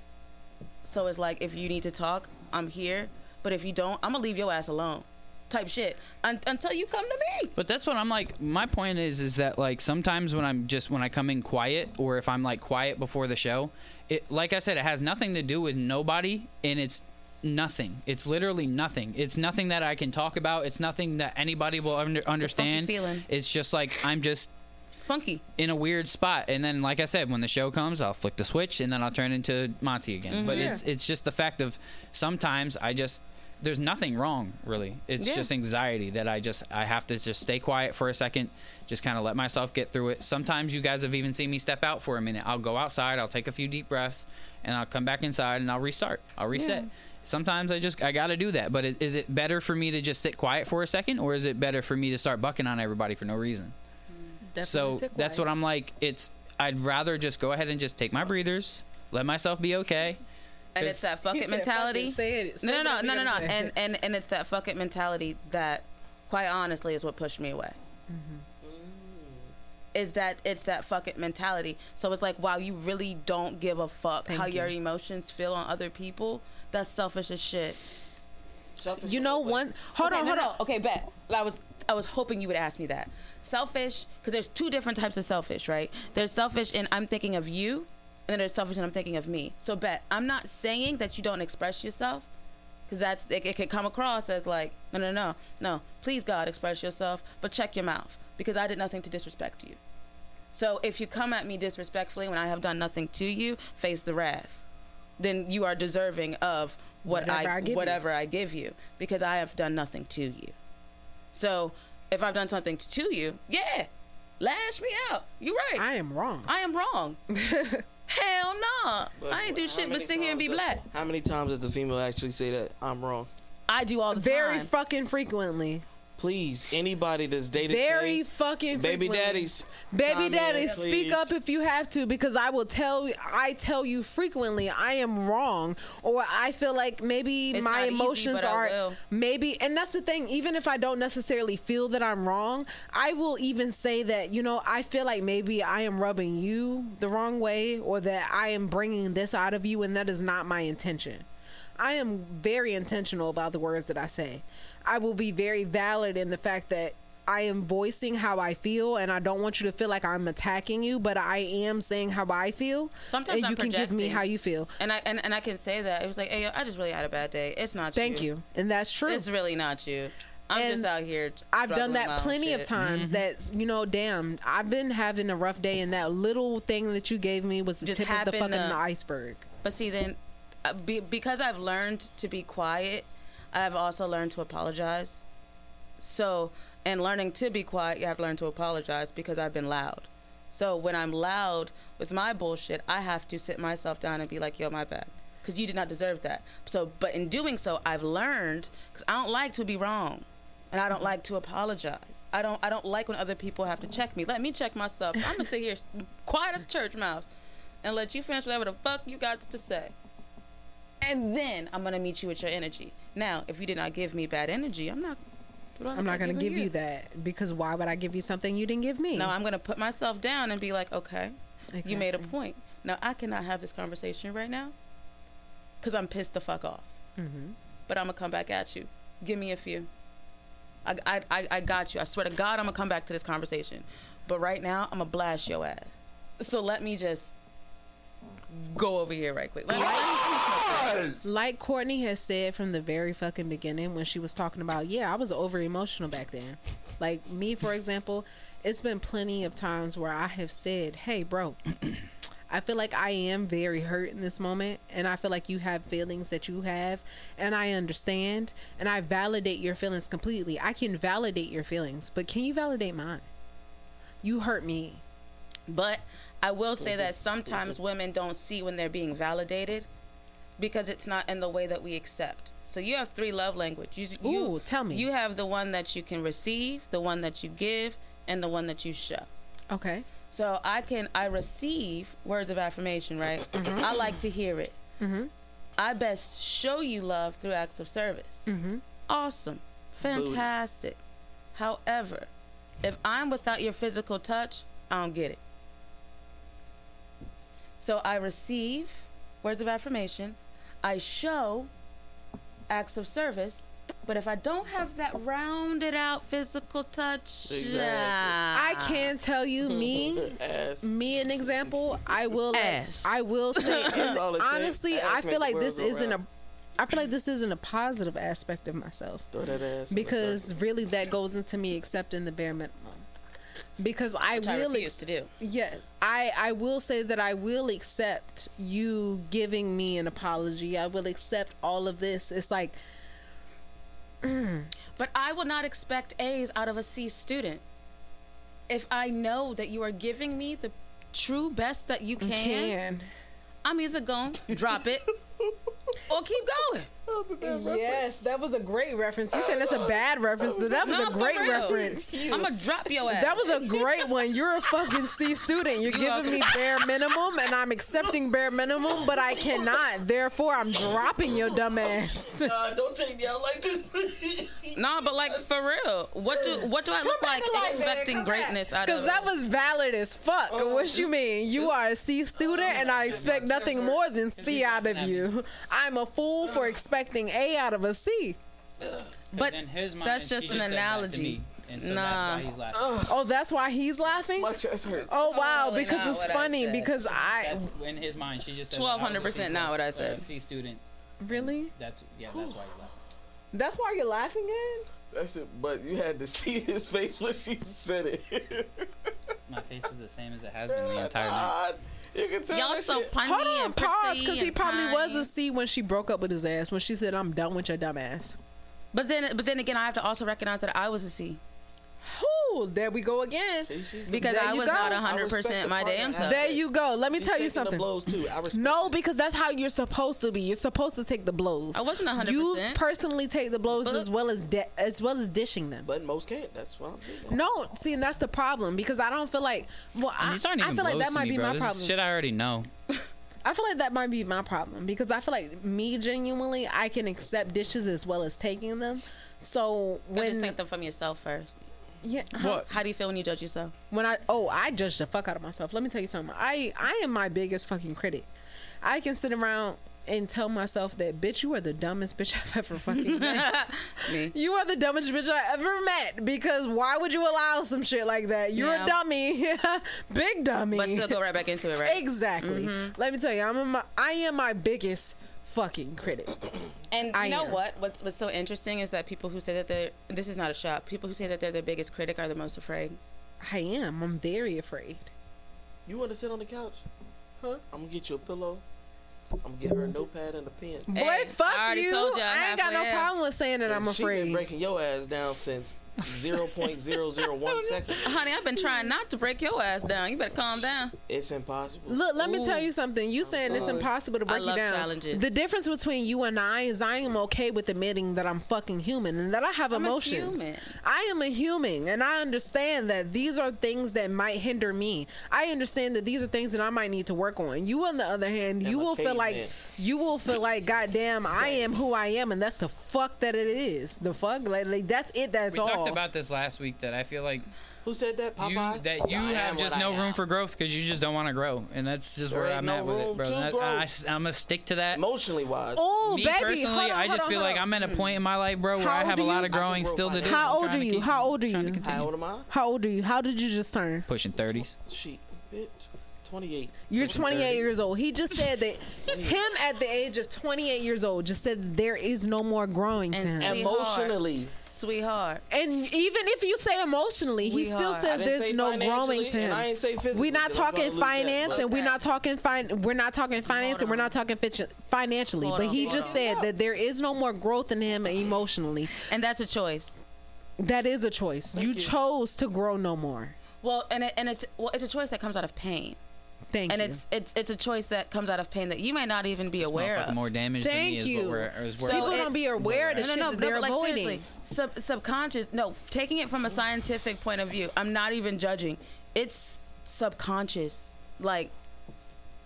So it's like, if you need to talk, I'm here. But if you don't, I'm gonna leave your ass alone. Type shit Un- until you come to me. But that's what I'm like. My point is, is that like sometimes when I'm just when I come in quiet, or if I'm like quiet before the show, it like I said, it has nothing to do with nobody, and it's nothing. It's literally nothing. It's nothing that I can talk about. It's nothing that anybody will under, understand. feeling. It's just like I'm just Funky. in a weird spot and then like i said when the show comes i'll flick the switch and then i'll turn into montie again but Mhm. it's it's just the fact of sometimes i just there's nothing wrong really. It's Yeah. just anxiety that i just i have to just stay quiet for a second just kind of let myself get through it. Sometimes you guys have even seen me step out for a minute. I'll go outside i'll take a few deep breaths and i'll come back inside and i'll restart. I'll reset. Sometimes i just i gotta do that but it, is it better for me to just sit quiet for a second or is it better for me to start bucking on everybody for no reason? So that's what I'm like. It's I'd rather just go ahead and just take my breathers, let myself be okay. And it's that fuck He it said, mentality. Say it. Say No, no, no, no, no, no. And and and it's that fuck it mentality that, quite honestly, is what pushed me away. Mm-hmm. Is that it's that fuck it mentality. So it's like, wow, you really don't give a fuck Thank how you. your emotions feel on other people. That's selfish as shit. Selfish you know what one. Hold okay, on, no, hold no. on. Okay, bet. I was I was hoping you would ask me that. Selfish, because there's two different types of selfish, right? There's selfish, and I'm thinking of you, and then there's selfish, and I'm thinking of me. So bet I'm not saying that you don't express yourself, because that's it, it could come across as like no, no, no, no. Please God, express yourself, but check your mouth, because I did nothing to disrespect you. So if you come at me disrespectfully when I have done nothing to you, face the wrath. Then you are deserving of what Whatever I, I give you. whatever I give you because I have done nothing to you. So if I've done something to you, yeah, lash me out. You're right. I am wrong. I am wrong. Hell no. But I ain't do shit but sit here and be times black. does- How many times does the female actually say that I'm wrong? I do all the Very time. fucking frequently. Please, anybody that's dated Very Tay, fucking baby frequently. daddies, Baby daddies, speak up if you have to, because I will tell. I tell you frequently, I am wrong, or I feel like maybe It's my not easy, emotions are maybe, and that's the thing. Even if I don't necessarily feel that I'm wrong, I will even say that you know I feel like maybe I am rubbing you the wrong way, or that I am bringing this out of you, and that is not my intention. I am very intentional about the words that I say. I will be very valid in the fact that I am voicing how I feel, and I don't want you to feel like I'm attacking you, but I am saying how I feel. Sometimes and I'm you can give me how you feel. And I and, and I can say that it was like, hey, I just really had a bad day. It's not you Thank you, and that's true. It's really not you. I'm And just out here. I've done that plenty of shit. times. That you know, damn, I've been having a rough day, and that little thing that you gave me was the Just tip of the fucking to- iceberg. But see, then, uh, be, because I've learned to be quiet, I've also learned to apologize. So, and learning to be quiet, you have to learn to apologize because I've been loud. So when I'm loud with my bullshit, I have to sit myself down and be like, "Yo, my bad," because you did not deserve that. So, but in doing so, I've learned because I don't like to be wrong, and I don't like to apologize. I don't. I don't like when other people have to check me. Let me check myself. I'm gonna sit here quiet as church mouse and let you finish whatever the fuck you got to say. And then I'm gonna meet you with your energy. Now, if you did not give me bad energy, I'm not. I'm not gonna give you that because why would I give you something you didn't give me? No, I'm gonna put myself down and be like, okay, you made a point. Now I cannot have this conversation right now because I'm pissed the fuck off. Mhm. But I'm gonna come back at you. Give me a few. I, I, I, I got you. I swear to God, I'm gonna come back to this conversation. But right now, I'm gonna blast your ass. So let me just go over here right quick. That. Like Courtney has said from the very fucking beginning when she was talking about, yeah, I was over emotional back then. Like me, for example, it's been plenty of times where I have said, hey, bro, I feel like I am very hurt in this moment, and I feel like you have feelings that you have, and I understand, and I validate your feelings completely. I can validate your feelings, but can you validate mine? You hurt me. But I will say that sometimes women don't see when they're being validated because it's not in the way that we accept. So you have three love languages. You, you, Ooh, tell me. You have the one that you can receive, the one that you give, and the one that you show. Okay. So I can I receive words of affirmation, right? I like to hear it. Mhm. I best show you love through acts of service. Mhm. Awesome, fantastic. However, if I'm without your physical touch, I don't get it. So I receive words of affirmation, I show acts of service, but if I don't have that rounded out physical touch, Exactly. I can tell you, me, me an example i will let- i will say and all it takes. honestly i feel like this isn't a round. i feel like this isn't a positive aspect of myself Throw that ass. because really that goes into me accepting the bare minimum because i Which I will refuse ex- to do. yeah i i will say that i will accept you giving me an apology i will accept all of this it's like mm. But I will not expect A's out of a C student. If I know that you are giving me the true best that you can, can I'm either going to drop it or keep going. Yes that was a great reference you said that's a bad reference but that was No, a great reference I'm going to drop your ass. That was a great one. You're a fucking C student. You're giving me bare minimum, and I'm accepting bare minimum, but I cannot. Therefore, I'm dropping your dumb ass. Nah, don't take me out like this. Nah, but like for real, what do what do I look like expecting greatness out of? Because that was valid as fuck. what you mean? You are a C student, and I expect nothing more than C out of you. I'm a fool for expecting A out of a C. But in his mind, that's just an said analogy. and so Nah. that's why he's laughing. Oh, that's why he's laughing. My chest hurt. Oh wow, Totally because it's what I funny. Because I That's in his mind. She just said 1200% not what I said. C student. really. That's yeah. That's why he's laughing. That's why you're laughing at. That's it. But you had to see his face when she said it. My face is the same as it has been the entire ah, night. God, You can tell y'all so shit. punny Hold on, and pause, because he and probably was a C when she broke up with his ass. When she said, "I'm done with your dumb ass." But then, but then again, I have to also recognize that I was a C Whew, there we go again. See, she's because I you was go. not I hundred respect percent the my damn self. There you go. Let me she's tell you something. The blows too. I respect No, because that's how you're supposed to be. You're supposed to take the blows. I wasn't 100%. You personally take the blows But- as well as di- as well as dishing them. But most can't. That's what I'm saying. No, see, and that's the problem because I don't feel like. Well, I, These aren't I feel like that might me, be bro. my This problem. is shit I already know. I feel like that might be my problem because I feel like me genuinely I can accept dishes as well as taking them. So When, when just take them from yourself first. Yeah. What? How do you feel when you judge yourself? when I oh I judge the fuck out of myself. Let me tell you something. I I am my biggest fucking critic. I can sit around and tell myself that bitch you are the dumbest bitch I've ever fucking met. Me. you are the dumbest bitch I ever met because why would you allow some shit like that? You're Yeah. a dummy, big dummy. But still go right back into it, right? exactly. Mm-hmm. Let me tell you, I'm a, my, I am my biggest fucking critic. And you I know am. what? What's what's so interesting is that people who say that they're this is not a shot. People who say that they're their biggest critic are the most afraid. I am. I'm very afraid. You want to sit on the couch? Huh? I'm gonna get you a pillow. I'm gonna get her a notepad and a pen. Boy, Hey, fuck I you. told y'all I ain't got no halfway problem with saying that I'm afraid. She been afraid. breaking your ass down since 0.001 seconds. Honey, I've been trying not to break your ass down. You better calm down. It's impossible. Look, let me tell you something. You saying it's impossible to I break you love down. challenges. The difference between you and I is I am okay with admitting that I'm fucking human and that I have I'm a emotions. human. I am a human and I understand that these are things that might hinder me. I understand that these are things that I might need to work on. You on the other hand, you I'm a will feel like caveman. you will feel like goddamn I am who I am and that's the fuck that it is. The fuck like, like that's it that's we all. Talked about this last week that I feel like Who said that? you Popeye? that you I have just what I no room am. for growth because you just don't want to grow, and that's just There where I'm no at with it, bro. to That- grow. I, am gonna stick to that. emotionally wise. Oh, Me baby, personally, hold on, I just on, feel hold like. I'm at a point in my life, bro, where How I have a lot of growing still to do. How old are you? How old are you? How old am I? How old are you? How did you just turn? Pushing 30s. She, bitch, 28. You're 28 30. years old. He just said that him at the age of 28 years old just said there is no more growing to And him. sleep- Emotionally. Sweetheart. And even if you say emotionally, he still. Said there's no growing to and I him. ain't say physically. We're not talking gonna lose that, finance, and we're not talking fin- We're not talking finance, and we're not talking fi- financially. But he just said that there is no more growth in him emotionally. And that's a choice. That is a choice. You, you. chose to grow no more. Well, and it, and it's well, it's a choice that comes out of pain, Thank and you. it's it's it's a choice that comes out of pain that you may not even be This aware of. more damage than Thank me is you. what we're, is where So People don't be aware of the no, shit no, no, that no, they're but like avoiding. sub, subconscious. No, taking it from a scientific point of view, I'm not even judging. It's subconscious. Like,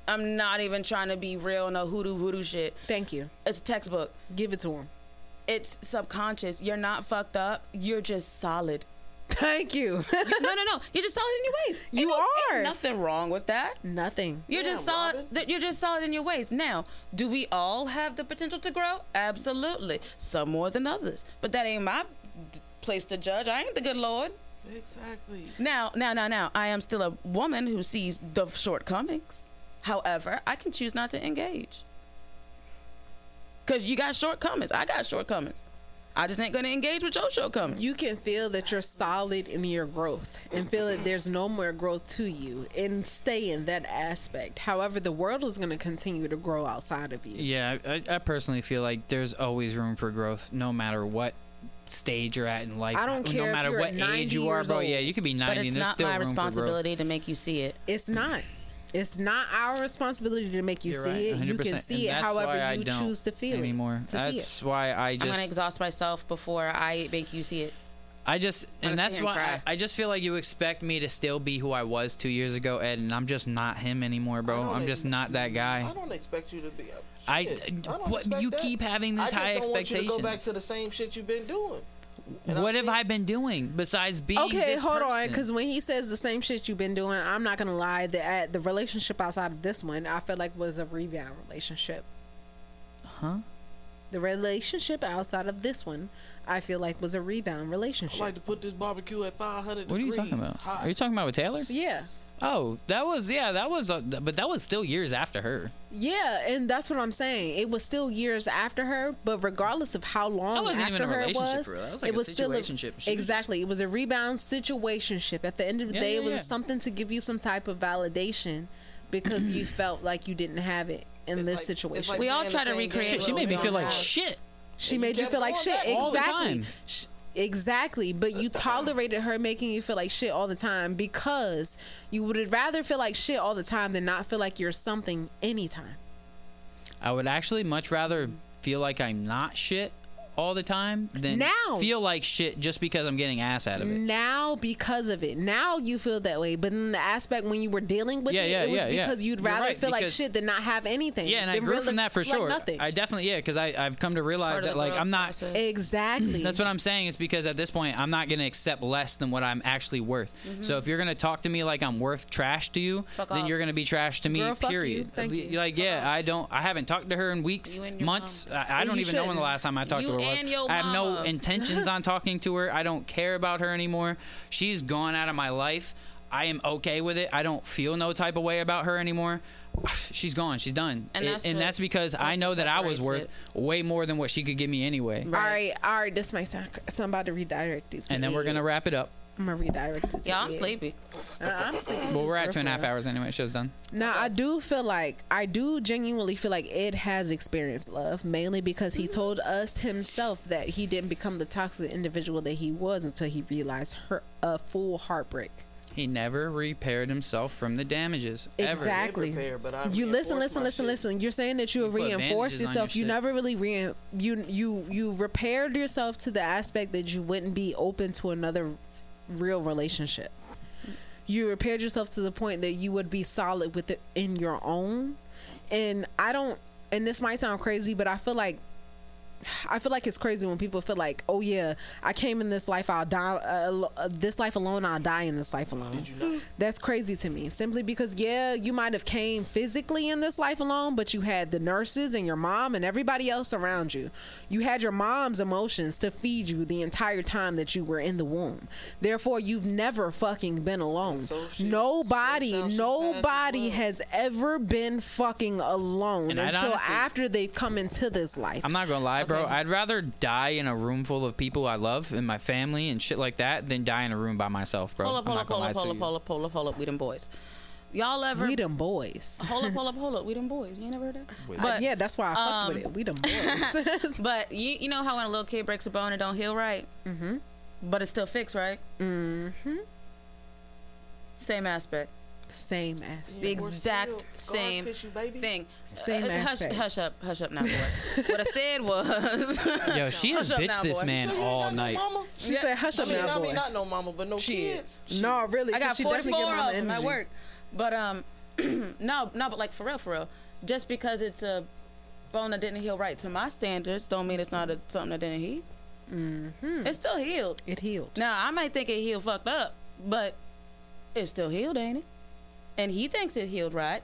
I'm not even trying to be real, no hoodoo voodoo shit. Thank you. It's a textbook. Give it to him. It's subconscious. You're not fucked up. You're just solid. Thank you. You- no, no, no. You're just solid in your ways. Ain't You no- ain't are. nothing wrong with that. Nothing. You're just Damn, solid. Robin. You're just solid in your ways. Now, do we all have the potential to grow? Absolutely. Some more than others. But that ain't my place to judge. I ain't the good Lord. Exactly. Now, now, now, now. I am still a woman who sees the shortcomings. However, I can choose not to engage. Cause you got shortcomings. I got shortcomings. I just ain't gonna engage with your shortcomings. you can feel that you're solid in your growth and feel that there's no more growth to you and stay in that aspect. However, the world is going to continue to grow outside of you. Yeah, I, I personally feel like there's always room for growth, no matter what stage you're at in life. I don't care No if matter you're what age you are, years bro. old. Yeah, you could be 90 but it's and there's not still my room for growth. responsibility to make you see it. It's not. It's not our responsibility to make you You're see right, it. You can see it however why I you don't choose to feel anymore. it. To That's see it. why I just. I'm gonna exhaust myself before I make you see it. I just and that's why I, I just feel like you expect me to still be who I was two years ago, Ed, and I'm just not him anymore, bro. I'm ex- just not that guy. I don't expect you to be. I, shit. I don't what expect you that. keep having I just high don't want you to go back to the same shit you've been doing. And What I'm have saying- I been doing besides being Okay, this hold on, because when he says the same shit you've been doing, I'm not gonna lie. The uh, the relationship outside of this one, I felt like was a rebound relationship. huh? The relationship outside of this one, I feel like was a rebound I relationship. like to put this barbecue at 500 What are you degrees. talking about? hot. Are you talking about with Taylor? yeah, Oh, that was yeah, that was, uh, but that was still years after her. yeah, and that's what I'm saying. It was still years after her, but regardless of how long That wasn't after even a her it was, for real. That was like it a was still situationship. She was exactly. It was a rebound situationship. At the end of the Yeah, day, yeah, it was yeah. something to give you some type of validation because you felt like you didn't have it in It's this like- situation. like We all try to recreate Shit, she made me feel like shit. She And made you kept feel like shit. back all the Exactly. Exactly. But you tolerated her making you feel like shit all the time because you would rather feel like shit all the time than not feel like you're something anytime. I would actually much rather feel like I'm not shit all the time than Now. feel like shit just because I'm getting ass out of it. Now because of it, now you feel that way. But in the aspect when you were dealing with Yeah, it, yeah, it was yeah, yeah. because you'd rather right, feel like shit than not have anything. Yeah, and I grew really from that for like sure. nothing. I definitely yeah, because I I've come to realize that like I'm not. process. exactly. That's what I'm saying. Is because at this point I'm not gonna accept less than what I'm actually worth. So if you're gonna talk to me like I'm worth trash to you, Mm-hmm. Fuck then off. you're gonna be trash to me. Girl, fuck you. period. Thank Li- you. Like yeah, I don't. I haven't talked to her in weeks, You and your months. I, I don't even know when the last time I talked to her was. your I have no intentions on talking to her. I don't care about her anymore. She's gone out of my life. I am okay with it. I don't feel no type of way about her anymore. She's gone. She's done. And It- that's and what- that's because I know that I was worth separates way more than what she could give me anyway. all right, all right. This might sound. So I'm about to redirect these. And then we're gonna wrap it up. I'm gonna redirect it. Yeah, I'm the- sleepy. Uh, I'm sleepy. Well, we're at two and a half hours anyway. Show's done. Now I do feel like I do genuinely feel like Ed has experienced love, mainly because he told us himself that he didn't become the toxic individual that he was until he realized her a full heartbreak. He never repaired himself from the damages. Ever. Exactly. Prepare, but You listen, listen, listen, shit. listen. You're saying that you, You put reinforce your yourself. You shit. never really re you you you repaired yourself to the aspect that you wouldn't be open to another real relationship. You repaired yourself to the point that you would be solid with it in your own. And I don't and this might sound crazy, but I feel like I feel like it's crazy when people feel like, oh yeah, I came in this life, I'll die. Uh, uh, this life alone, I'll die in this life alone. Did you know? That's crazy to me. Simply because, yeah, you might have came physically in this life alone, but you had the nurses and your mom and everybody else around you. You had your mom's emotions to feed you the entire time that you were in the womb. Therefore, you've never fucking been alone. So she- nobody, so she passed as nobody has ever been fucking alone And until honestly- after they come into this life. I'm not gonna lie, bro. Okay. I'd rather die in a room full of people I love and my family and shit like that than die in a room by myself, bro. Hold up, hold up, hold up, hold up, hold up, hold up, hold up. We them boys. Y'all ever? we them boys. Hold up, hold up, hold up. We them boys. You ain't never heard that? Wait. But yeah, that's why I fucked with um, it. We them boys. but you you know how when a little kid breaks a bone, it don't heal right. mm-hmm. But it's still fixed, right? Mm-hmm. Same aspect. Same aspect. The Yeah, or exact still same tissue, baby. Thing. Same Uh, hush, aspect. hush up, hush up now, boy. what I said was, Yo, she has Hush up bitched now, this boy. man So all got no night. mama? She Yeah. said, "Hush I up mean, now, I boy." mean, not no mama, but no Shit. kids. no, really. I got she 44 definitely get of mama them at work. But um, no, no, but like for real, for real. Just because it's a bone that didn't heal right to my standards, don't mean it's not a, something that didn't heal. Mm-hmm. It's still healed. It healed. Now I might think it healed fucked up, but it's still healed, ain't it? And he thinks it healed right.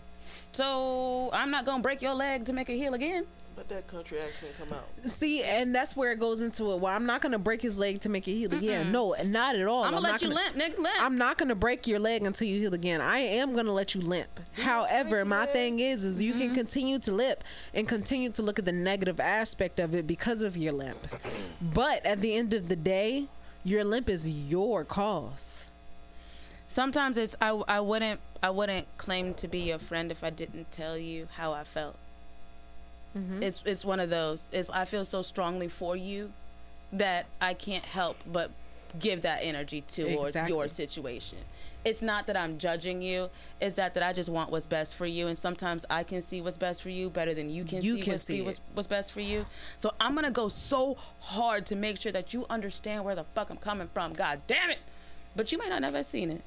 So I'm not gonna break your leg to make it heal again. Let that country accent come out. See, and that's where it goes into it. Well, I'm not gonna break his leg to make it heal again. No, not at all. I'm gonna let you gonna- limp, nigga, limp. I'm not gonna break your leg until you heal again. I am gonna let you limp. However, my leg. thing is, is you can mm-hmm. continue to limp and continue to look at the negative aspect of it because of your limp. But at the end of the day, your limp is your cause. Sometimes it's I, I wouldn't I wouldn't claim to be your friend if I didn't tell you how I felt. Mm-hmm. It's it's one of those. It's I feel so strongly for you that I can't help but give that energy towards Exactly. your situation. It's not that I'm judging you. It's that that I just want what's best for you, and sometimes I can see what's best for you better than you can You see, can what's, see what's, what's best for you. So I'm gonna go so hard to make sure that you understand where the fuck I'm coming from. God damn it! But you might not never seen it.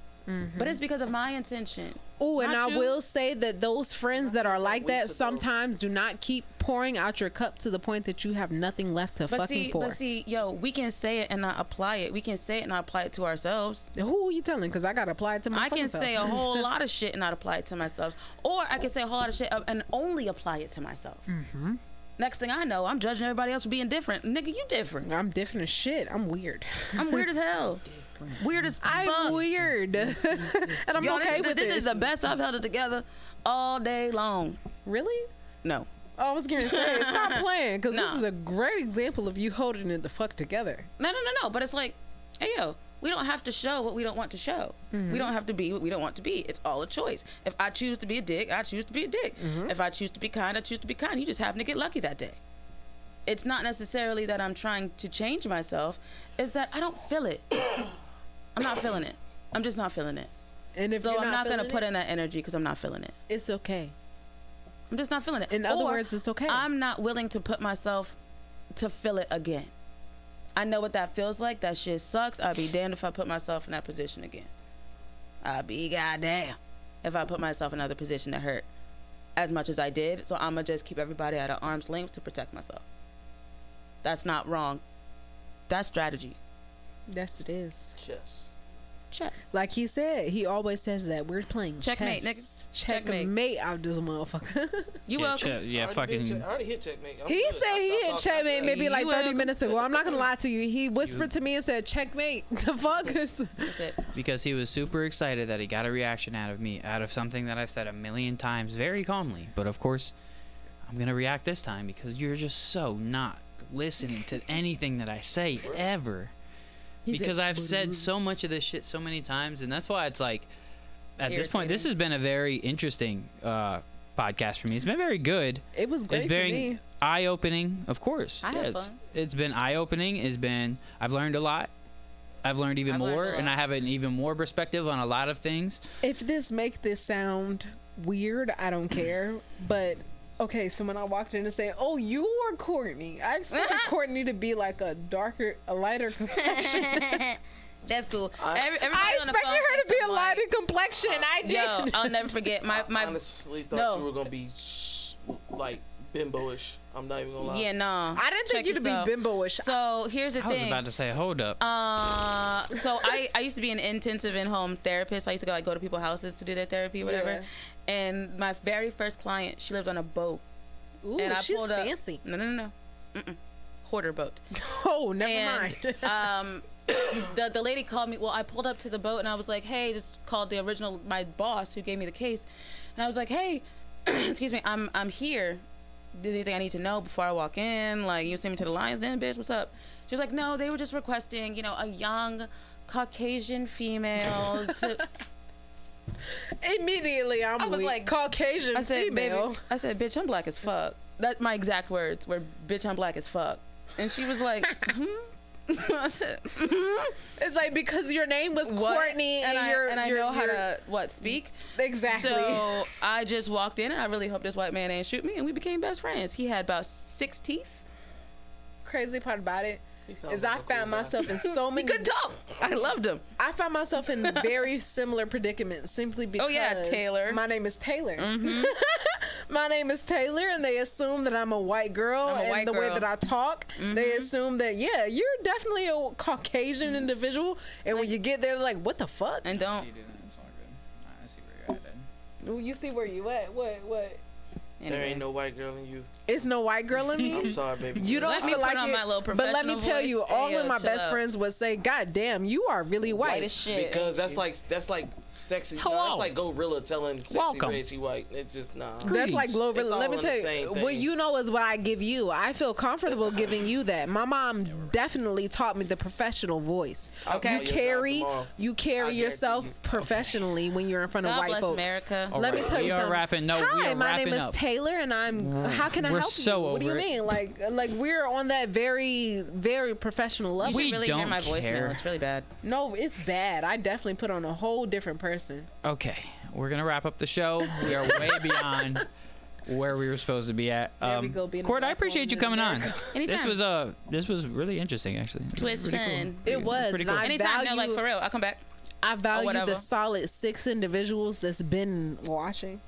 But it's because of my intention. Oh, and Not I you. will say that those friends that are like that sometimes do not keep pouring out your cup to the point that you have nothing left to But fucking see, pour. but see, yo, we can say it and not apply it. We can say it and not apply it to ourselves. Who are you telling? Because I got to apply it to my I can fucking say a whole lot of shit and not apply it to myself, or I can say a whole lot of shit and only apply it to myself. Mm-hmm. Next thing I know, I'm judging everybody else for being different. Nigga, you different. I'm different as shit. I'm weird. I'm weird as hell. Weird as I'm fuck. weird, and I'm Yo, okay this, with this it. is the best I've held it together all day long. really? No. Oh, I was gonna say, stop playing, because Nah. this is a great example of you holding it the fuck together. No, no, no, no. But it's like, hey, yo, we don't have to show what we don't want to show. Mm-hmm. We don't have to be what we don't want to be. It's all a choice. If I choose to be a dick, I choose to be a dick. Mm-hmm. If I choose to be kind, I choose to be kind. You just happen to get lucky that day. It's not necessarily that I'm trying to change myself. It's that I don't feel it. I'm not feeling it. I'm just not feeling it. And if so you're I'm not, gonna put it, in that energy because I'm not feeling it. it's okay. I'm just not feeling it. In other words, it's okay. I'm not willing to put myself to feel it again. I know what that feels like. That shit sucks. I'd be damned if I put myself in that position again. I'd be goddamn if I put myself in another position to hurt as much as I did. So I'm gonna just keep everybody at an arm's length to protect myself. That's not wrong. That's strategy. Yes, it is. Yes. Check. Like he said, he always says that we're playing Checkmate, chess. niggas. Checkmate. Checkmate. out this motherfucker. You yeah, welcome. che- yeah I fucking. did check- I already hit checkmate. I'm he good. said he hit checkmate maybe You like 30 welcome. minutes ago. I'm not gonna lie to you. He whispered to me and said, "Checkmate." The fuck is. It. because he was super excited that he got a reaction out of me, out of something that I've said a million times very calmly. But of course, I'm gonna react this time because you're just so not listening to anything that I say ever. He because I've said so much of this shit so many times, and that's why it's like, at this point, this has been a very interesting uh, podcast for me. It's been very good. It was great it's very eye opening, of course. I had it's, fun. it's been eye opening. It's been I've learned a lot. I've learned even I've more, a and I have an even more perspective on a lot of things. If this make this sound weird, I don't care. But okay, so when I walked in and said, "Oh, you are Courtney," I expected Courtney to be like a darker, a lighter complexion. That's cool. I- Every, everybody I on the expected phone her to be a white. lighter complexion. I did. Yo, I'll never forget my I my. honestly thought no. you were gonna be s- like bimboish. I'm not even gonna lie. Yeah, no. I didn't think Check you to be yourself. bimboish. So here's the thing. I was about to say, hold up. Uh, so I, I used to be an intensive in-home therapist. I used to go like go to people's houses to do their therapy, whatever. Yeah. And my very first client, she lived on a boat. Ooh, and I she's pulled up- fancy. No, no, no, no. Mm-mm. Hoarder boat. Oh, never and mind. um, the the lady called me. Well, I pulled up to the boat and I was like, "Hey," just called the original my boss who gave me the case, and I was like, "Hey, excuse me, I'm I'm here. Is there anything I need to know before I walk in? Like, you send me to the Lions Den, bitch? What's up?" She was like, "No, they were just requesting, you know, a young Caucasian female to." Immediately, I'm I was weak. like- Caucasian I said, female. baby, I said, bitch, I'm black as fuck. That's my exact words were, bitch, I'm black as fuck. And she was like, hmm? Said, It's like because your name was what? Courtney, and, and I, you're, and I you're- know how to what speak. exactly. So I just walked in, and I really hope this white man ain't shoot me, and we became best friends. He had about six teeth. Crazy part about it is I I a cool found guy. myself in so He many. could talk. I loved him. I found myself in very similar predicaments simply because Oh, yeah, Taylor. My name is Taylor. Mm-hmm. my name is Taylor, and they assume that I'm a white girl, I'm a and white the way girl. Mm-hmm. that I talk, they assume that yeah, you're definitely a Caucasian individual, and when you get there, like, what the fuck? And don't. See, dude, that's all good. I see where you're at. Then. Ooh, you see where you at? What? What? There ain't no white girl in you. It's no white girl in me. I'm sorry, baby. You don't Let me feel put like on it, my little but let me professional tell you, all Hey, of my best out. friends would say, "God damn, you are really white." White as shit. because that's like that's like sexy. No, Hello. that's like gorilla telling sexy Welcome. red she white. It's just nah. That's like Glover. It's all Let me tell you, what you know is what I give you. I feel comfortable giving you that. My mom definitely taught me the professional voice. Okay. You carry, you carry yourself you. professionally when you're in front of white bless folks. America. All Let right, me tell we you are something. wrapping. No, Hi, we are my wrapping name up. is Taylor, and I'm. Mm. How can I We're help so you? What do you it. mean? Like, like we're on that very, very professional You level. should We really hear don't my voicemail. care. It's really bad. no, it's bad. I definitely put on a whole different person. Okay, we're gonna wrap up the show. We are way beyond where we were supposed to be at. There we go, being a Court, I appreciate you coming on. Anytime. This was uh, this was really interesting actually. It was Twist pretty cool. It was, pretty and cool. I Anytime, no, like for real. I'll come back. I value whatever. the solid six individuals that's been watching.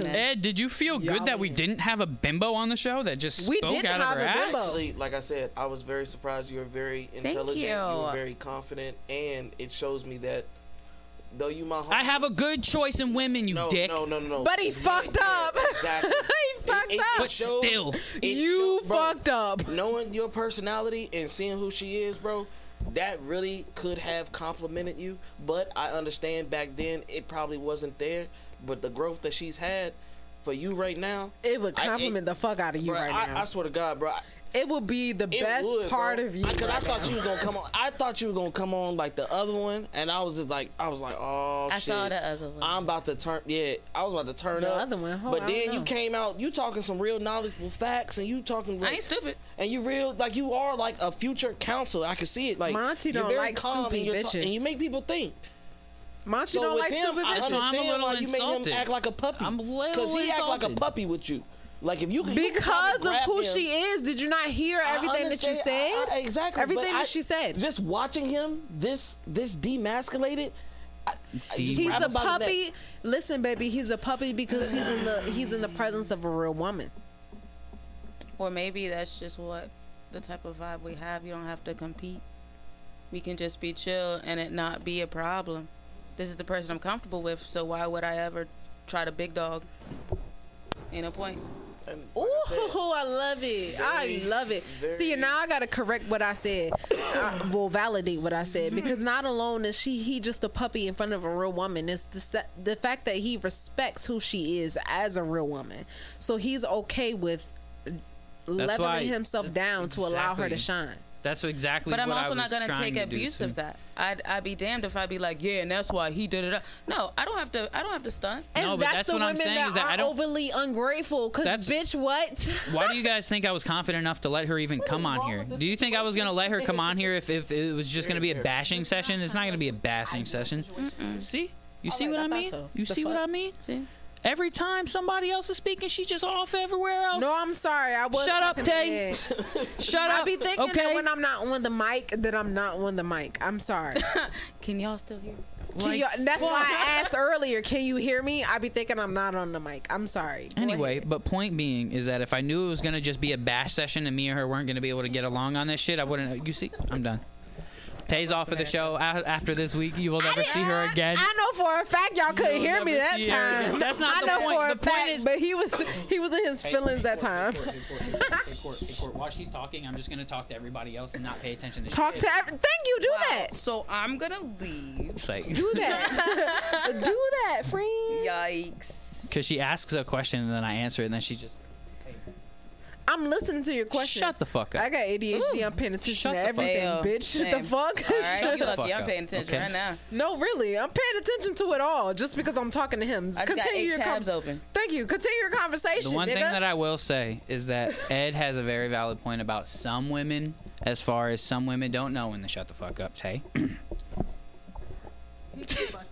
Amen. Ed, did you feel Y'all good that we didn't have a bimbo on the show that just We spoke didn't out have of her a ass? bimbo. Actually, like I said, I was very surprised. You were very intelligent. you. you. were very confident, and it shows me that though you my homie, I have a good choice in women, you no, dick. No, no, no, no. But he Yeah, fucked yeah, up. Exactly. he fucked up. But still. you show- bro, fucked up. Knowing your personality and seeing who she is, bro, that really could have complimented you. But I understand back then it probably wasn't there. But the growth that she's had for you right now, It would I- it- compliment the fuck out of you bro, right I, now. I swear to God, bro. It would be the It best would, part bro. of you. Because I, right thought now. you was gonna come on. I thought you were gonna come on like the other one, and I was just like, I was like, oh shit. I shit. saw the other one. I'm about to turn. Yeah, I was about to turn The up. other one? Oh, but I then you came out. You talking some real knowledgeable facts, and you talking. Real, I ain't stupid. and you real like you are like a future counselor. I can see it. Like Montie you're don't like stupid and you're ta- bitches. and you make people think. Montie So don't like him, stupid I bitches. That's why I'm a understand little why you make him act like a puppy. I'm a little he act like a puppy with you. Like if you can you can because of who him. she is. Did you not hear everything that you understand. said? I- I- exactly. Everything but that I- she said. Just watching him, this this demasculated. I, I He's a the puppy. Listen, baby, he's a puppy because he's in the he's in the presence of a real woman. Or maybe that's just what the type of vibe we have. You don't have to compete. We can just be chill and it not be a problem. This is the person I'm comfortable with, so why would I ever try to big dog? Ain't no point. And Ooh, I I love it. I love it. See, very- now I gotta correct what I said. I will validate what I said because not alone is she he just a puppy in front of a real woman. It's the the fact that he respects who she is as a real woman, so he's okay with leveling why- himself down to allow her to shine. That's exactly. But I'm what I also not gonna take to abuse too. of that. I'd I'd be damned if I'd be like, yeah, and that's why he did it. No, I don't have to. I don't have to stunt. And No, but that's, that's the what I'm women saying that is that are I don't- overly ungrateful. Cause bitch, what? Why do you guys think I was confident enough to let her even come on here? Do you think I was gonna let her come on here if, if it was just gonna be a bashing session? It's not gonna be a bashing session. See, you see what I I mean? You see what? I mean? See, Every time somebody else is speaking, she just off everywhere else. No, I'm sorry. I was Shut up, talking to Tay. Ed. Shut I up. be thinking okay. that when I'm not on the mic, that I'm not on the mic. I'm sorry. can y'all still hear? Can Like, you, that's why. I asked earlier. Can you hear me? I be thinking I'm not on the mic. I'm sorry. Go Anyway, ahead. but point being is that if I knew it was gonna just be a bash session and me and her weren't gonna be able to get along on this shit, I wouldn't. You see, I'm done. Tay's off of the show A- after this week. You will never see her again. I know for a fact y'all couldn't hear me that see her. time. That's not I the know point. for a The point fact, is- but he was he was in his feelings that time. While she's talking, I'm just gonna talk to everybody else and not pay attention to Talk to every, thank you. Do that. So I'm gonna leave. It's like Do that. Do that, friend. Yikes. because she asks a question and then I answer it and then she just I'm listening to your question. shut the fuck up. I got ADHD. I'm paying attention Shut to the fuck everything, up. bitch. Same. The fuck? All right, Shut you the fuck lucky. I'm paying attention okay? right now. No, really. I'm paying attention to it all just because I'm talking to him. I just got Continue eight your tabs com- open. Thank you. Continue your conversation. The one nigga. thing that I will say is that Ed has a very valid point about some women, as far as some women don't know when to shut the fuck up. Tay.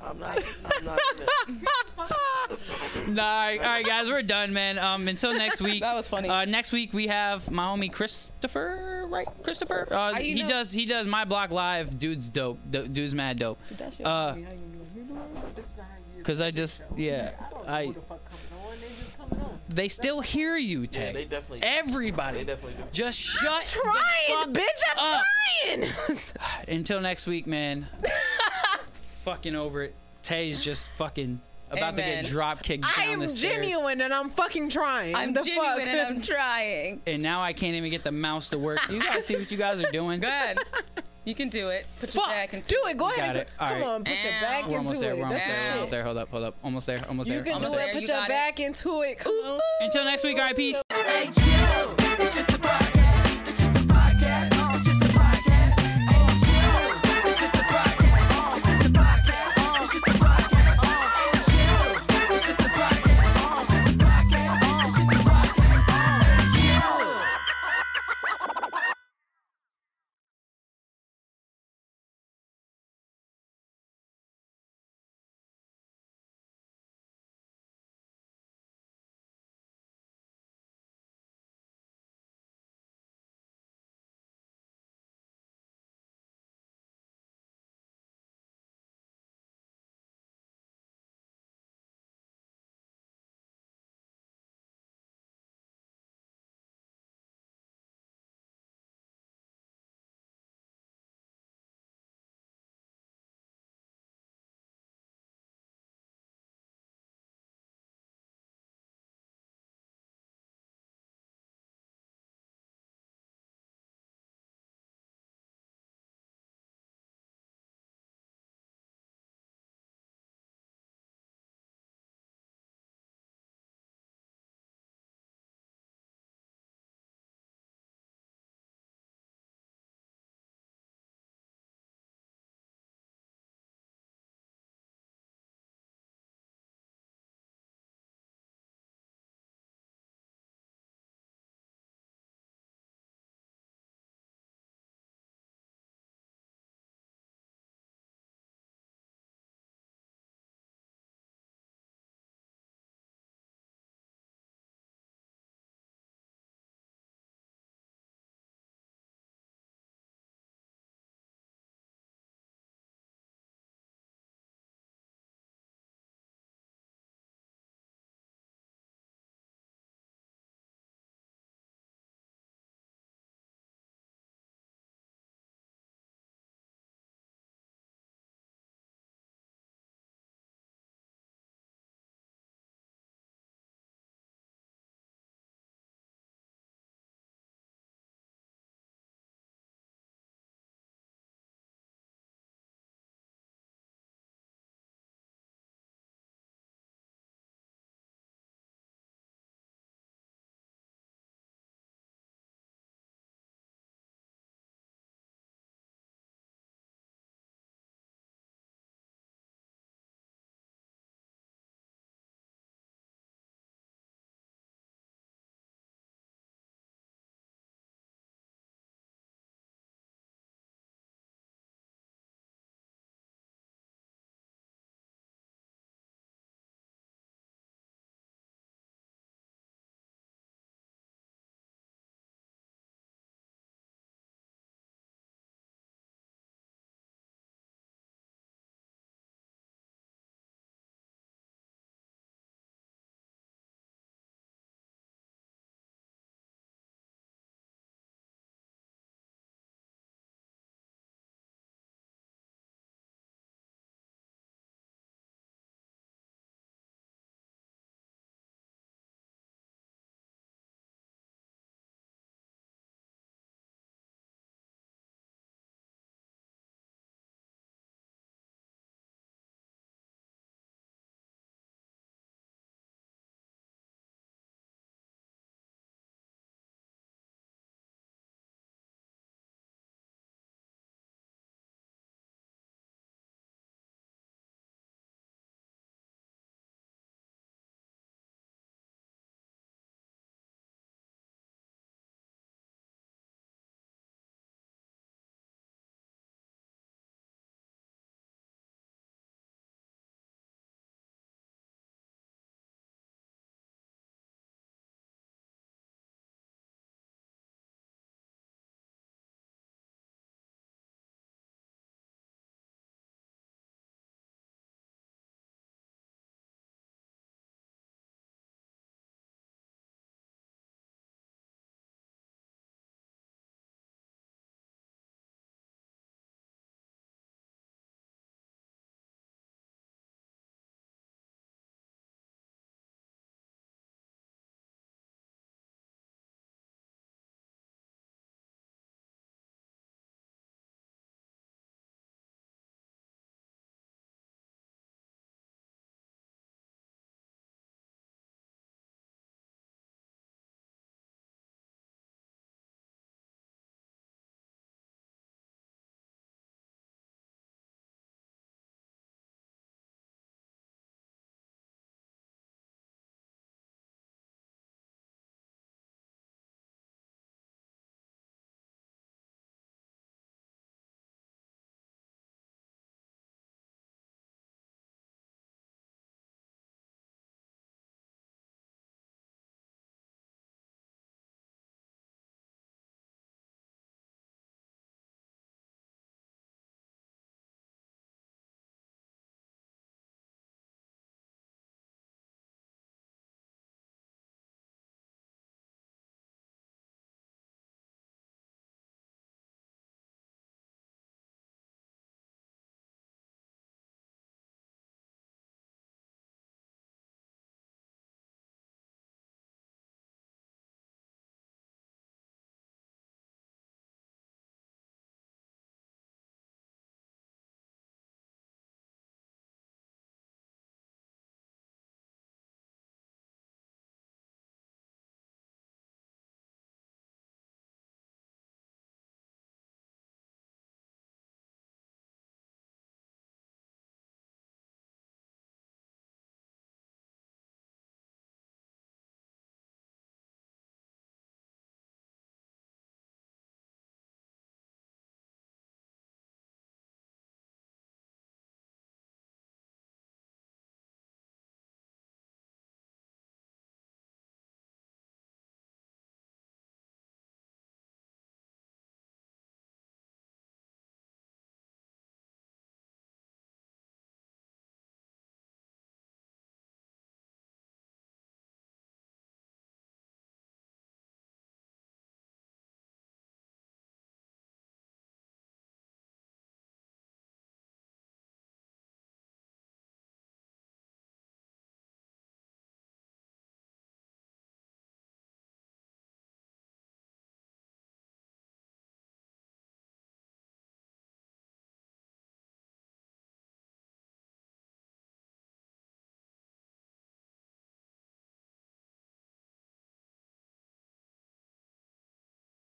I'm not. I'm not. nah, all right, all right, guys, we're done, man. Um, until next week. That was funny. Uh, next week we have my homie Christopher, right? Christopher. Uh, he know? does. He does my block live. Dude's dope. Du- Dude's mad dope. Uh, Cause I just, yeah, I. They still hear you, Yeah, they definitely. Everybody, They definitely do. just shut. the trying, fuck bitch. I'm up. trying. Until next week, man. fucking over it. Tay's just fucking about to get drop kicked down I am the stairs. genuine and I'm fucking trying. I'm the genuine fuck? and I'm trying. And now I can't even get the mouse to work. You guys see what you guys are doing? Go ahead. You can do it. Put your Fuck. back into Do it. Go ahead. got and it. Come All right. on. Put your back We're almost into there. it. We're almost That's there. We're almost shit. there. Hold up. Hold up. Almost there. Almost there. You can Almost do there. it. Put You your got it. back into it. Come on. Until next week, all right, peace.